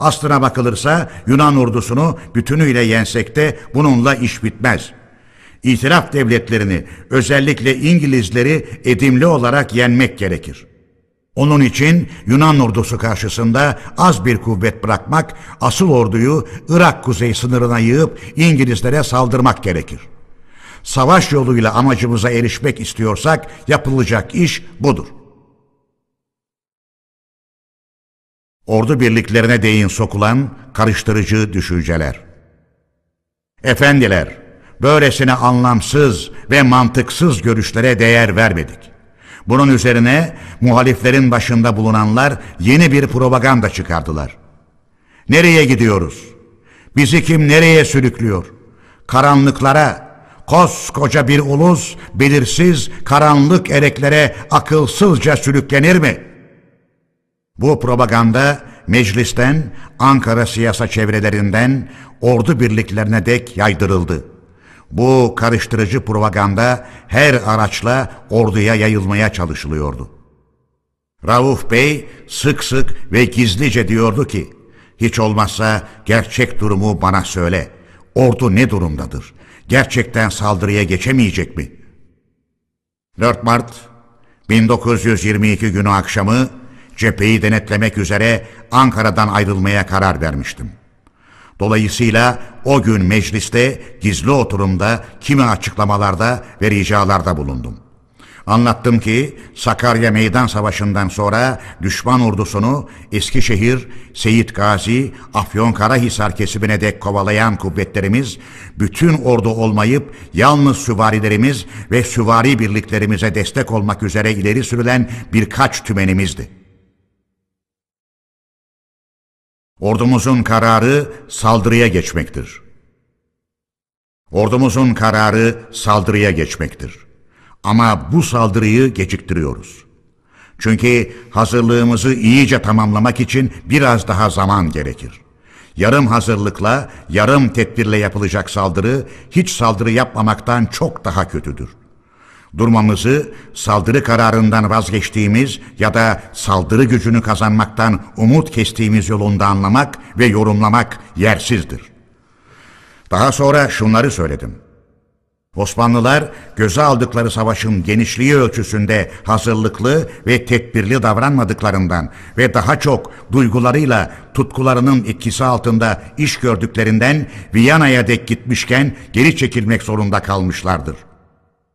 S1: Aslına bakılırsa Yunan ordusunu bütünüyle yensek de bununla iş bitmez. İtiraf devletlerini, özellikle İngilizleri edimli olarak yenmek gerekir.'' Onun için Yunan ordusu karşısında az bir kuvvet bırakmak, asıl orduyu Irak kuzey sınırına yığıp İngilizlere saldırmak gerekir. Savaş yoluyla amacımıza erişmek istiyorsak yapılacak iş budur. Ordu birliklerine değin sokulan karıştırıcı düşünceler. Efendiler, böylesine anlamsız ve mantıksız görüşlere değer vermedik. Bunun üzerine muhaliflerin başında bulunanlar yeni bir propaganda çıkardılar. Nereye gidiyoruz? Bizi kim nereye sürüklüyor? Karanlıklara, koskoca bir ulus belirsiz karanlık ereklere akılsızca sürüklenir mi? Bu propaganda meclisten, Ankara siyasa çevrelerinden, ordu birliklerine dek yaydırıldı. Bu karıştırıcı propaganda her araçla orduya yayılmaya çalışılıyordu. Rauf Bey sık sık ve gizlice diyordu ki, hiç olmazsa gerçek durumu bana söyle. Ordu ne durumdadır? Gerçekten saldırıya geçemeyecek mi? 4 Mart 1922 günü akşamı cepheyi denetlemek üzere Ankara'dan ayrılmaya karar vermiştim. Dolayısıyla o gün mecliste gizli oturumda kimi açıklamalarda ve ricalarda bulundum. Anlattım ki Sakarya Meydan Savaşı'ndan sonra düşman ordusunu Eskişehir, Seyit Gazi, Afyonkarahisar kesimine dek kovalayan kuvvetlerimiz bütün ordu olmayıp yalnız süvarilerimiz ve süvari birliklerimize destek olmak üzere ileri sürülen birkaç tümenimizdi. Ordumuzun kararı saldırıya geçmektir. Ordumuzun kararı saldırıya geçmektir. Ama bu saldırıyı geciktiriyoruz. Çünkü hazırlığımızı iyice tamamlamak için biraz daha zaman gerekir. Yarım hazırlıkla, yarım tedbirle yapılacak saldırı hiç saldırı yapmamaktan çok daha kötüdür durmamızı saldırı kararından vazgeçtiğimiz ya da saldırı gücünü kazanmaktan umut kestiğimiz yolunda anlamak ve yorumlamak yersizdir. Daha sonra şunları söyledim. Osmanlılar göze aldıkları savaşın genişliği ölçüsünde hazırlıklı ve tedbirli davranmadıklarından ve daha çok duygularıyla tutkularının etkisi altında iş gördüklerinden Viyana'ya dek gitmişken geri çekilmek zorunda kalmışlardır.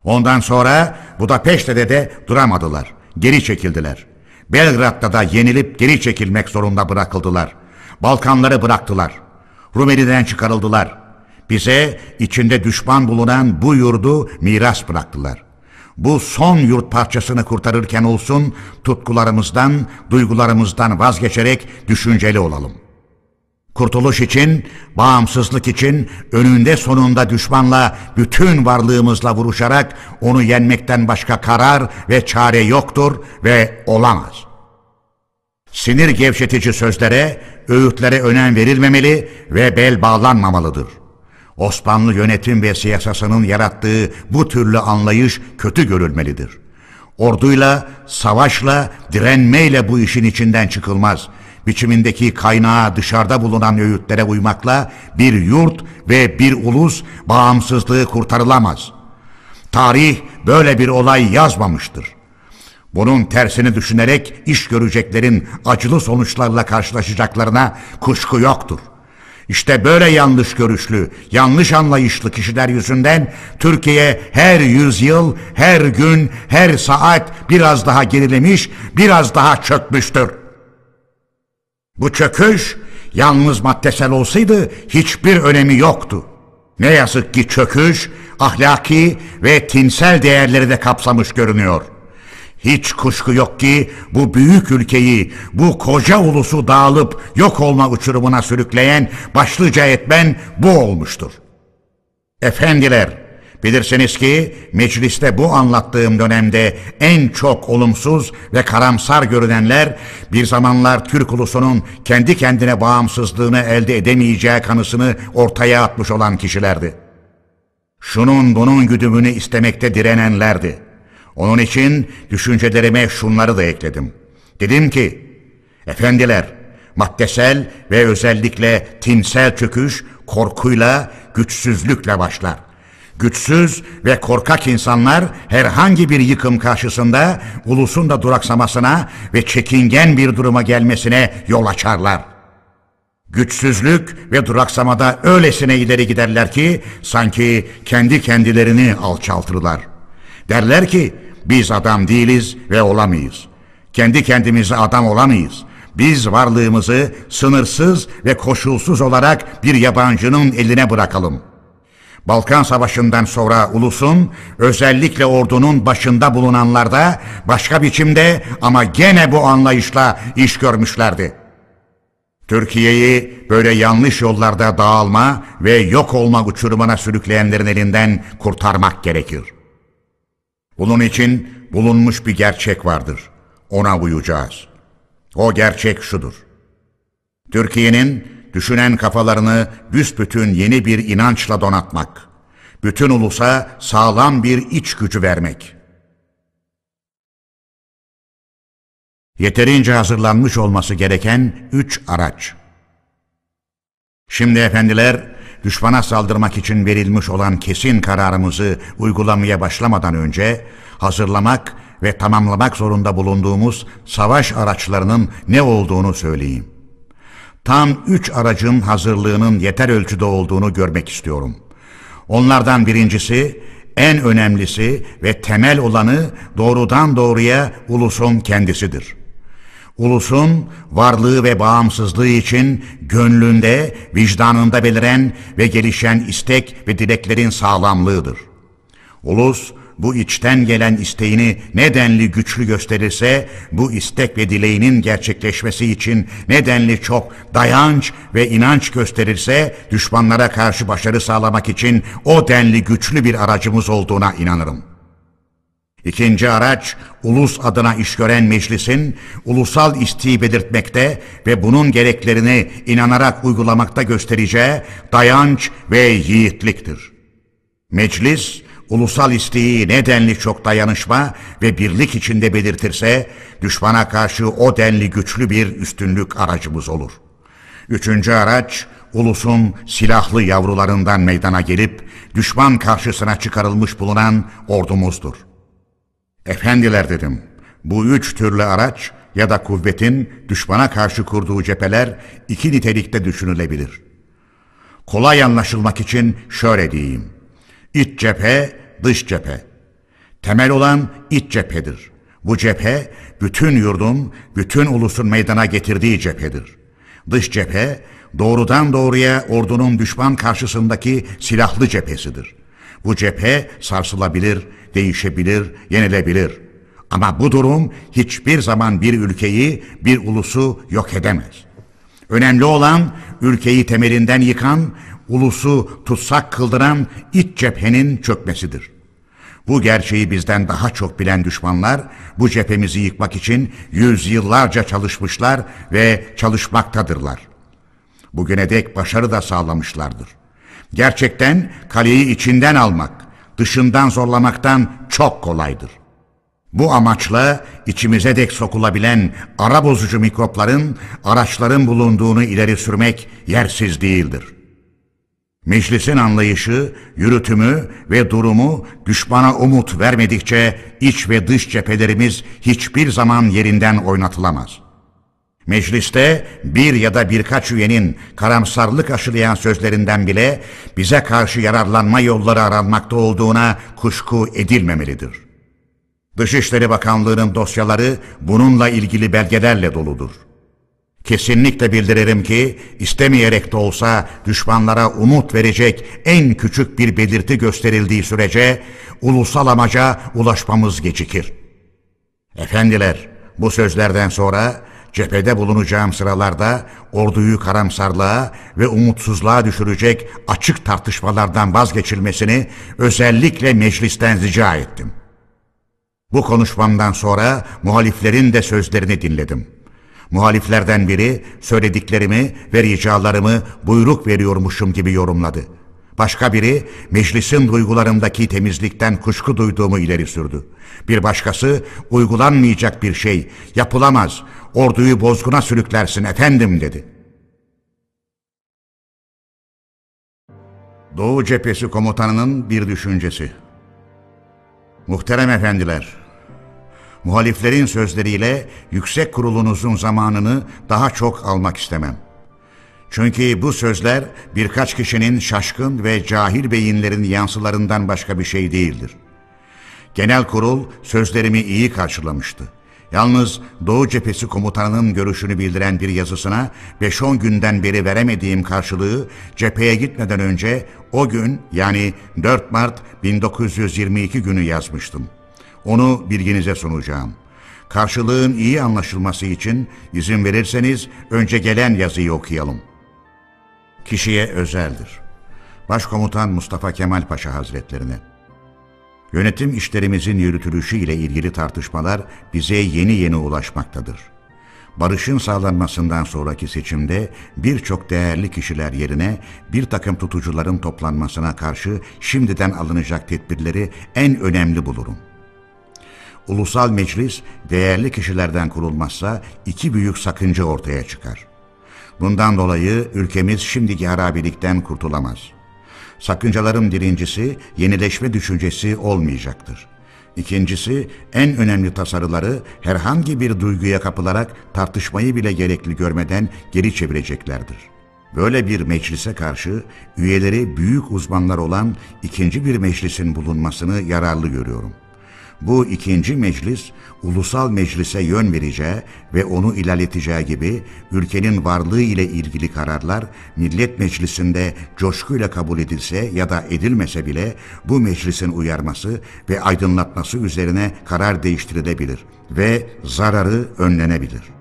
S1: Ondan sonra Budapeşte'de de duramadılar. Geri çekildiler. Belgrad'da da yenilip geri çekilmek zorunda bırakıldılar. Balkanları bıraktılar. Rumeli'den çıkarıldılar. Bize içinde düşman bulunan bu yurdu miras bıraktılar. Bu son yurt parçasını kurtarırken olsun tutkularımızdan, duygularımızdan vazgeçerek düşünceli olalım. Kurtuluş için, bağımsızlık için önünde sonunda düşmanla bütün varlığımızla vuruşarak onu yenmekten başka karar ve çare yoktur ve olamaz. Sinir gevşetici sözlere, öğütlere önem verilmemeli ve bel bağlanmamalıdır. Osmanlı yönetim ve siyasasının yarattığı bu türlü anlayış kötü görülmelidir. Orduyla, savaşla, direnmeyle bu işin içinden çıkılmaz. Biçimindeki kaynağı dışarıda bulunan öğütlere uymakla bir yurt ve bir ulus bağımsızlığı kurtarılamaz. Tarih böyle bir olay yazmamıştır. Bunun tersini düşünerek iş göreceklerin acılı sonuçlarla karşılaşacaklarına kuşku yoktur.'' İşte böyle yanlış görüşlü, yanlış anlayışlı kişiler yüzünden Türkiye her yüzyıl, her gün, her saat biraz daha gerilemiş, biraz daha çökmüştür. Bu çöküş yalnız maddesel olsaydı hiçbir önemi yoktu. Ne yazık ki çöküş ahlaki ve tinsel değerleri de kapsamış görünüyor.'' Hiç kuşku yok ki bu büyük ülkeyi, bu koca ulusu dağılıp yok olma uçurumuna sürükleyen başlıca etmen bu olmuştur. Efendiler, bilirsiniz ki mecliste bu anlattığım dönemde en çok olumsuz ve karamsar görünenler bir zamanlar Türk ulusunun kendi kendine bağımsızlığını elde edemeyeceği kanısını ortaya atmış olan kişilerdi. Şunun bunun güdümünü istemekte direnenlerdi. Onun için düşüncelerime şunları da ekledim. Dedim ki, efendiler, maddesel ve özellikle tinsel çöküş korkuyla, güçsüzlükle başlar. Güçsüz ve korkak insanlar herhangi bir yıkım karşısında ulusun da duraksamasına ve çekingen bir duruma gelmesine yol açarlar. Güçsüzlük ve duraksamada öylesine ileri giderler ki sanki kendi kendilerini alçaltırlar. Derler ki biz adam değiliz ve olamayız. Kendi kendimize adam olamayız. Biz varlığımızı sınırsız ve koşulsuz olarak bir yabancının eline bırakalım. Balkan Savaşı'ndan sonra ulusun, özellikle ordunun başında bulunanlarda başka biçimde ama gene bu anlayışla iş görmüşlerdi. Türkiye'yi böyle yanlış yollarda dağılma ve yok olma uçurumuna sürükleyenlerin elinden kurtarmak gerekir. Bunun için bulunmuş bir gerçek vardır. Ona uyacağız. O gerçek şudur. Türkiye'nin düşünen kafalarını büsbütün yeni bir inançla donatmak. Bütün ulusa sağlam bir iç gücü vermek. Yeterince hazırlanmış olması gereken üç araç. Şimdi efendiler, düşmana saldırmak için verilmiş olan kesin kararımızı uygulamaya başlamadan önce hazırlamak ve tamamlamak zorunda bulunduğumuz savaş araçlarının ne olduğunu söyleyeyim. Tam üç aracın hazırlığının yeter ölçüde olduğunu görmek istiyorum. Onlardan birincisi, en önemlisi ve temel olanı doğrudan doğruya ulusun kendisidir. Ulusun varlığı ve bağımsızlığı için gönlünde, vicdanında beliren ve gelişen istek ve dileklerin sağlamlığıdır. Ulus, bu içten gelen isteğini nedenli güçlü gösterirse, bu istek ve dileğinin gerçekleşmesi için nedenli çok dayanç ve inanç gösterirse, düşmanlara karşı başarı sağlamak için o denli güçlü bir aracımız olduğuna inanırım. İkinci araç, ulus adına iş gören meclisin ulusal isteği belirtmekte ve bunun gereklerini inanarak uygulamakta göstereceği dayanç ve yiğitliktir. Meclis, ulusal isteği nedenli çok dayanışma ve birlik içinde belirtirse, düşmana karşı o denli güçlü bir üstünlük aracımız olur. Üçüncü araç, ulusun silahlı yavrularından meydana gelip düşman karşısına çıkarılmış bulunan ordumuzdur. Efendiler dedim, bu üç türlü araç ya da kuvvetin düşmana karşı kurduğu cepheler iki nitelikte düşünülebilir. Kolay anlaşılmak için şöyle diyeyim. İç cephe, dış cephe. Temel olan iç cephedir. Bu cephe bütün yurdun, bütün ulusun meydana getirdiği cephedir. Dış cephe doğrudan doğruya ordunun düşman karşısındaki silahlı cephesidir. Bu cephe sarsılabilir, değişebilir, yenilebilir. Ama bu durum hiçbir zaman bir ülkeyi, bir ulusu yok edemez. Önemli olan ülkeyi temelinden yıkan, ulusu tutsak kıldıran iç cephenin çökmesidir. Bu gerçeği bizden daha çok bilen düşmanlar bu cephemizi yıkmak için yüzyıllarca çalışmışlar ve çalışmaktadırlar. Bugüne dek başarı da sağlamışlardır. Gerçekten kaleyi içinden almak, dışından zorlamaktan çok kolaydır. Bu amaçla içimize dek sokulabilen ara bozucu mikropların, araçların bulunduğunu ileri sürmek yersiz değildir. Meclisin anlayışı, yürütümü ve durumu düşmana umut vermedikçe iç ve dış cephelerimiz hiçbir zaman yerinden oynatılamaz. Mecliste bir ya da birkaç üyenin karamsarlık aşılayan sözlerinden bile bize karşı yararlanma yolları aranmakta olduğuna kuşku edilmemelidir. Dışişleri Bakanlığı'nın dosyaları bununla ilgili belgelerle doludur. Kesinlikle bildiririm ki istemeyerek de olsa düşmanlara umut verecek en küçük bir belirti gösterildiği sürece ulusal amaca ulaşmamız gecikir. Efendiler, bu sözlerden sonra cephede bulunacağım sıralarda orduyu karamsarlığa ve umutsuzluğa düşürecek açık tartışmalardan vazgeçilmesini özellikle meclisten rica ettim. Bu konuşmamdan sonra muhaliflerin de sözlerini dinledim.'' Muhaliflerden biri söylediklerimi ve ricalarımı buyruk veriyormuşum gibi yorumladı. Başka biri meclisin duygularındaki temizlikten kuşku duyduğumu ileri sürdü. Bir başkası uygulanmayacak bir şey, yapılamaz, orduyu bozguna sürüklersin efendim dedi. Doğu Cephesi Komutanı'nın bir düşüncesi. Muhterem efendiler, muhaliflerin sözleriyle yüksek kurulunuzun zamanını daha çok almak istemem. Çünkü bu sözler birkaç kişinin şaşkın ve cahil beyinlerin yansılarından başka bir şey değildir. Genel kurul sözlerimi iyi karşılamıştı. Yalnız Doğu Cephesi komutanının görüşünü bildiren bir yazısına 5-10 günden beri veremediğim karşılığı cepheye gitmeden önce o gün yani 4 Mart 1922 günü yazmıştım. Onu bilginize sunacağım. Karşılığın iyi anlaşılması için izin verirseniz önce gelen yazıyı okuyalım. Kişiye özeldir. Başkomutan Mustafa Kemal Paşa Hazretlerine. Yönetim işlerimizin yürütülüşü ile ilgili tartışmalar bize yeni yeni ulaşmaktadır. Barışın sağlanmasından sonraki seçimde birçok değerli kişiler yerine bir takım tutucuların toplanmasına karşı şimdiden alınacak tedbirleri en önemli bulurum. Ulusal Meclis değerli kişilerden kurulmazsa iki büyük sakınca ortaya çıkar. Bundan dolayı ülkemiz şimdiki harabilikten kurtulamaz. Sakıncaların birincisi yenileşme düşüncesi olmayacaktır. İkincisi en önemli tasarıları herhangi bir duyguya kapılarak tartışmayı bile gerekli görmeden geri çevireceklerdir. Böyle bir meclise karşı üyeleri büyük uzmanlar olan ikinci bir meclisin bulunmasını yararlı görüyorum.'' Bu ikinci meclis ulusal meclise yön vereceği ve onu ilerleteceği gibi ülkenin varlığı ile ilgili kararlar millet meclisinde coşkuyla kabul edilse ya da edilmese bile bu meclisin uyarması ve aydınlatması üzerine karar değiştirilebilir ve zararı önlenebilir.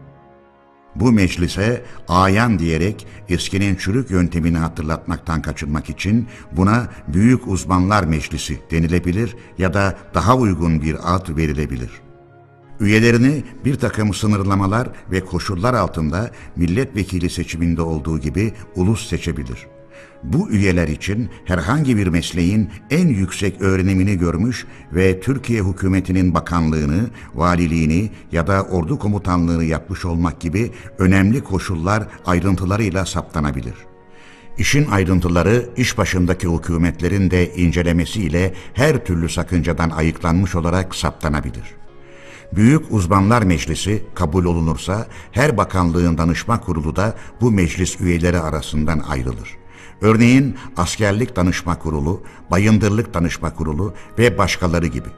S1: Bu meclise ayan diyerek eskinin çürük yöntemini hatırlatmaktan kaçınmak için buna Büyük Uzmanlar Meclisi denilebilir ya da daha uygun bir ad verilebilir. Üyelerini bir takım sınırlamalar ve koşullar altında milletvekili seçiminde olduğu gibi ulus seçebilir.'' Bu üyeler için herhangi bir mesleğin en yüksek öğrenimini görmüş ve Türkiye hükümetinin bakanlığını, valiliğini ya da ordu komutanlığını yapmış olmak gibi önemli koşullar ayrıntılarıyla saptanabilir. İşin ayrıntıları iş başındaki hükümetlerin de incelemesiyle her türlü sakıncadan ayıklanmış olarak saptanabilir. Büyük Uzmanlar Meclisi kabul olunursa her bakanlığın danışma kurulu da bu meclis üyeleri arasından ayrılır. Örneğin Askerlik Danışma Kurulu, Bayındırlık Danışma Kurulu ve başkaları gibi.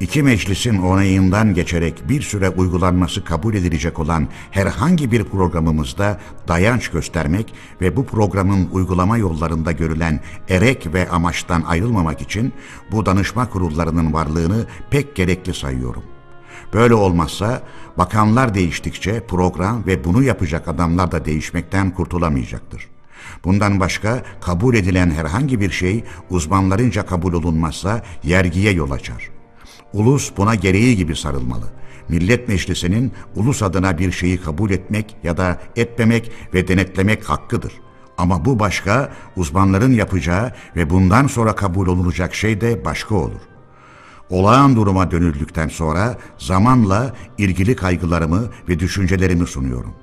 S1: İki meclisin onayından geçerek bir süre uygulanması kabul edilecek olan herhangi bir programımızda dayanç göstermek ve bu programın uygulama yollarında görülen erek ve amaçtan ayrılmamak için bu danışma kurullarının varlığını pek gerekli sayıyorum. Böyle olmazsa bakanlar değiştikçe program ve bunu yapacak adamlar da değişmekten kurtulamayacaktır. Bundan başka kabul edilen herhangi bir şey uzmanlarınca kabul olunmazsa yergiye yol açar. Ulus buna gereği gibi sarılmalı. Millet Meclisi'nin ulus adına bir şeyi kabul etmek ya da etmemek ve denetlemek hakkıdır. Ama bu başka, uzmanların yapacağı ve bundan sonra kabul olunacak şey de başka olur. Olağan duruma dönüldükten sonra zamanla ilgili kaygılarımı ve düşüncelerimi sunuyorum.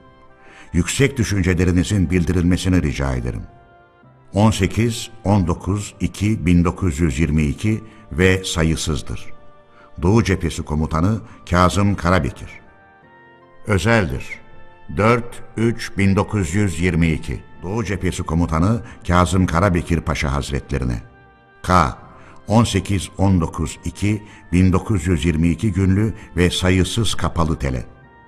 S1: Yüksek düşüncelerinizin bildirilmesini rica ederim. 18 19 2 1922 ve sayısızdır. Doğu Cephesi Komutanı Kazım Karabekir. Özeldir. 4-3-1922 Doğu Cephesi Komutanı Kazım Karabekir Paşa Hazretlerine. K. 18-19-2-1922 günlü ve sayısız kapalı tele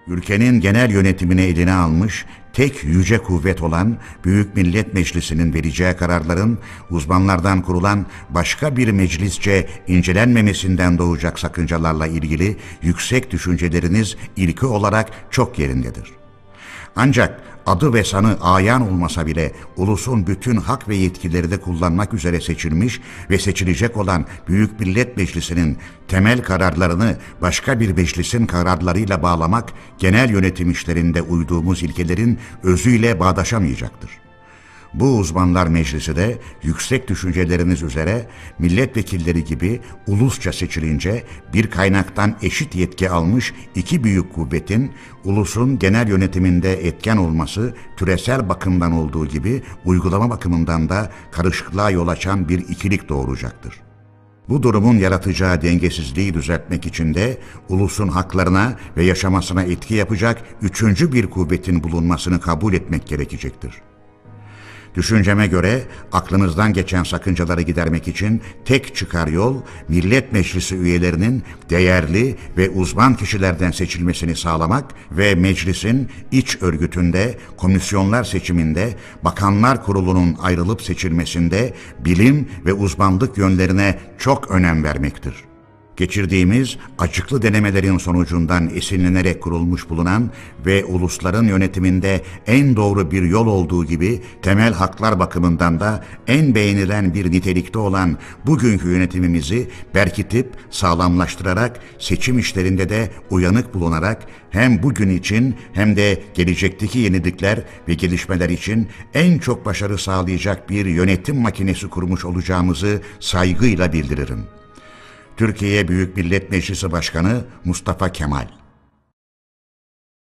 S1: ülkenin genel yönetimini eline almış tek yüce kuvvet olan Büyük Millet Meclisi'nin vereceği kararların uzmanlardan kurulan başka bir meclisçe incelenmemesinden doğacak sakıncalarla ilgili yüksek düşünceleriniz ilki olarak çok yerindedir. Ancak adı ve sanı ayan olmasa bile ulusun bütün hak ve yetkileri de kullanmak üzere seçilmiş ve seçilecek olan Büyük Millet Meclisi'nin temel kararlarını başka bir meclisin kararlarıyla bağlamak genel yönetim işlerinde uyduğumuz ilkelerin özüyle bağdaşamayacaktır. Bu uzmanlar meclisi de yüksek düşünceleriniz üzere milletvekilleri gibi ulusça seçilince bir kaynaktan eşit yetki almış iki büyük kuvvetin ulusun genel yönetiminde etken olması türesel bakımdan olduğu gibi uygulama bakımından da karışıklığa yol açan bir ikilik doğuracaktır. Bu durumun yaratacağı dengesizliği düzeltmek için de ulusun haklarına ve yaşamasına etki yapacak üçüncü bir kuvvetin bulunmasını kabul etmek gerekecektir.'' Düşünceme göre aklınızdan geçen sakıncaları gidermek için tek çıkar yol Millet Meclisi üyelerinin değerli ve uzman kişilerden seçilmesini sağlamak ve meclisin iç örgütünde, komisyonlar seçiminde, bakanlar kurulunun ayrılıp seçilmesinde bilim ve uzmanlık yönlerine çok önem vermektir.'' Geçirdiğimiz açıklı denemelerin sonucundan esinlenerek kurulmuş bulunan ve ulusların yönetiminde en doğru bir yol olduğu gibi temel haklar bakımından da en beğenilen bir nitelikte olan bugünkü yönetimimizi berkitip sağlamlaştırarak seçim işlerinde de uyanık bulunarak hem bugün için hem de gelecekteki yenilikler ve gelişmeler için en çok başarı sağlayacak bir yönetim makinesi kurmuş olacağımızı saygıyla bildiririm. Türkiye Büyük Millet Meclisi Başkanı Mustafa Kemal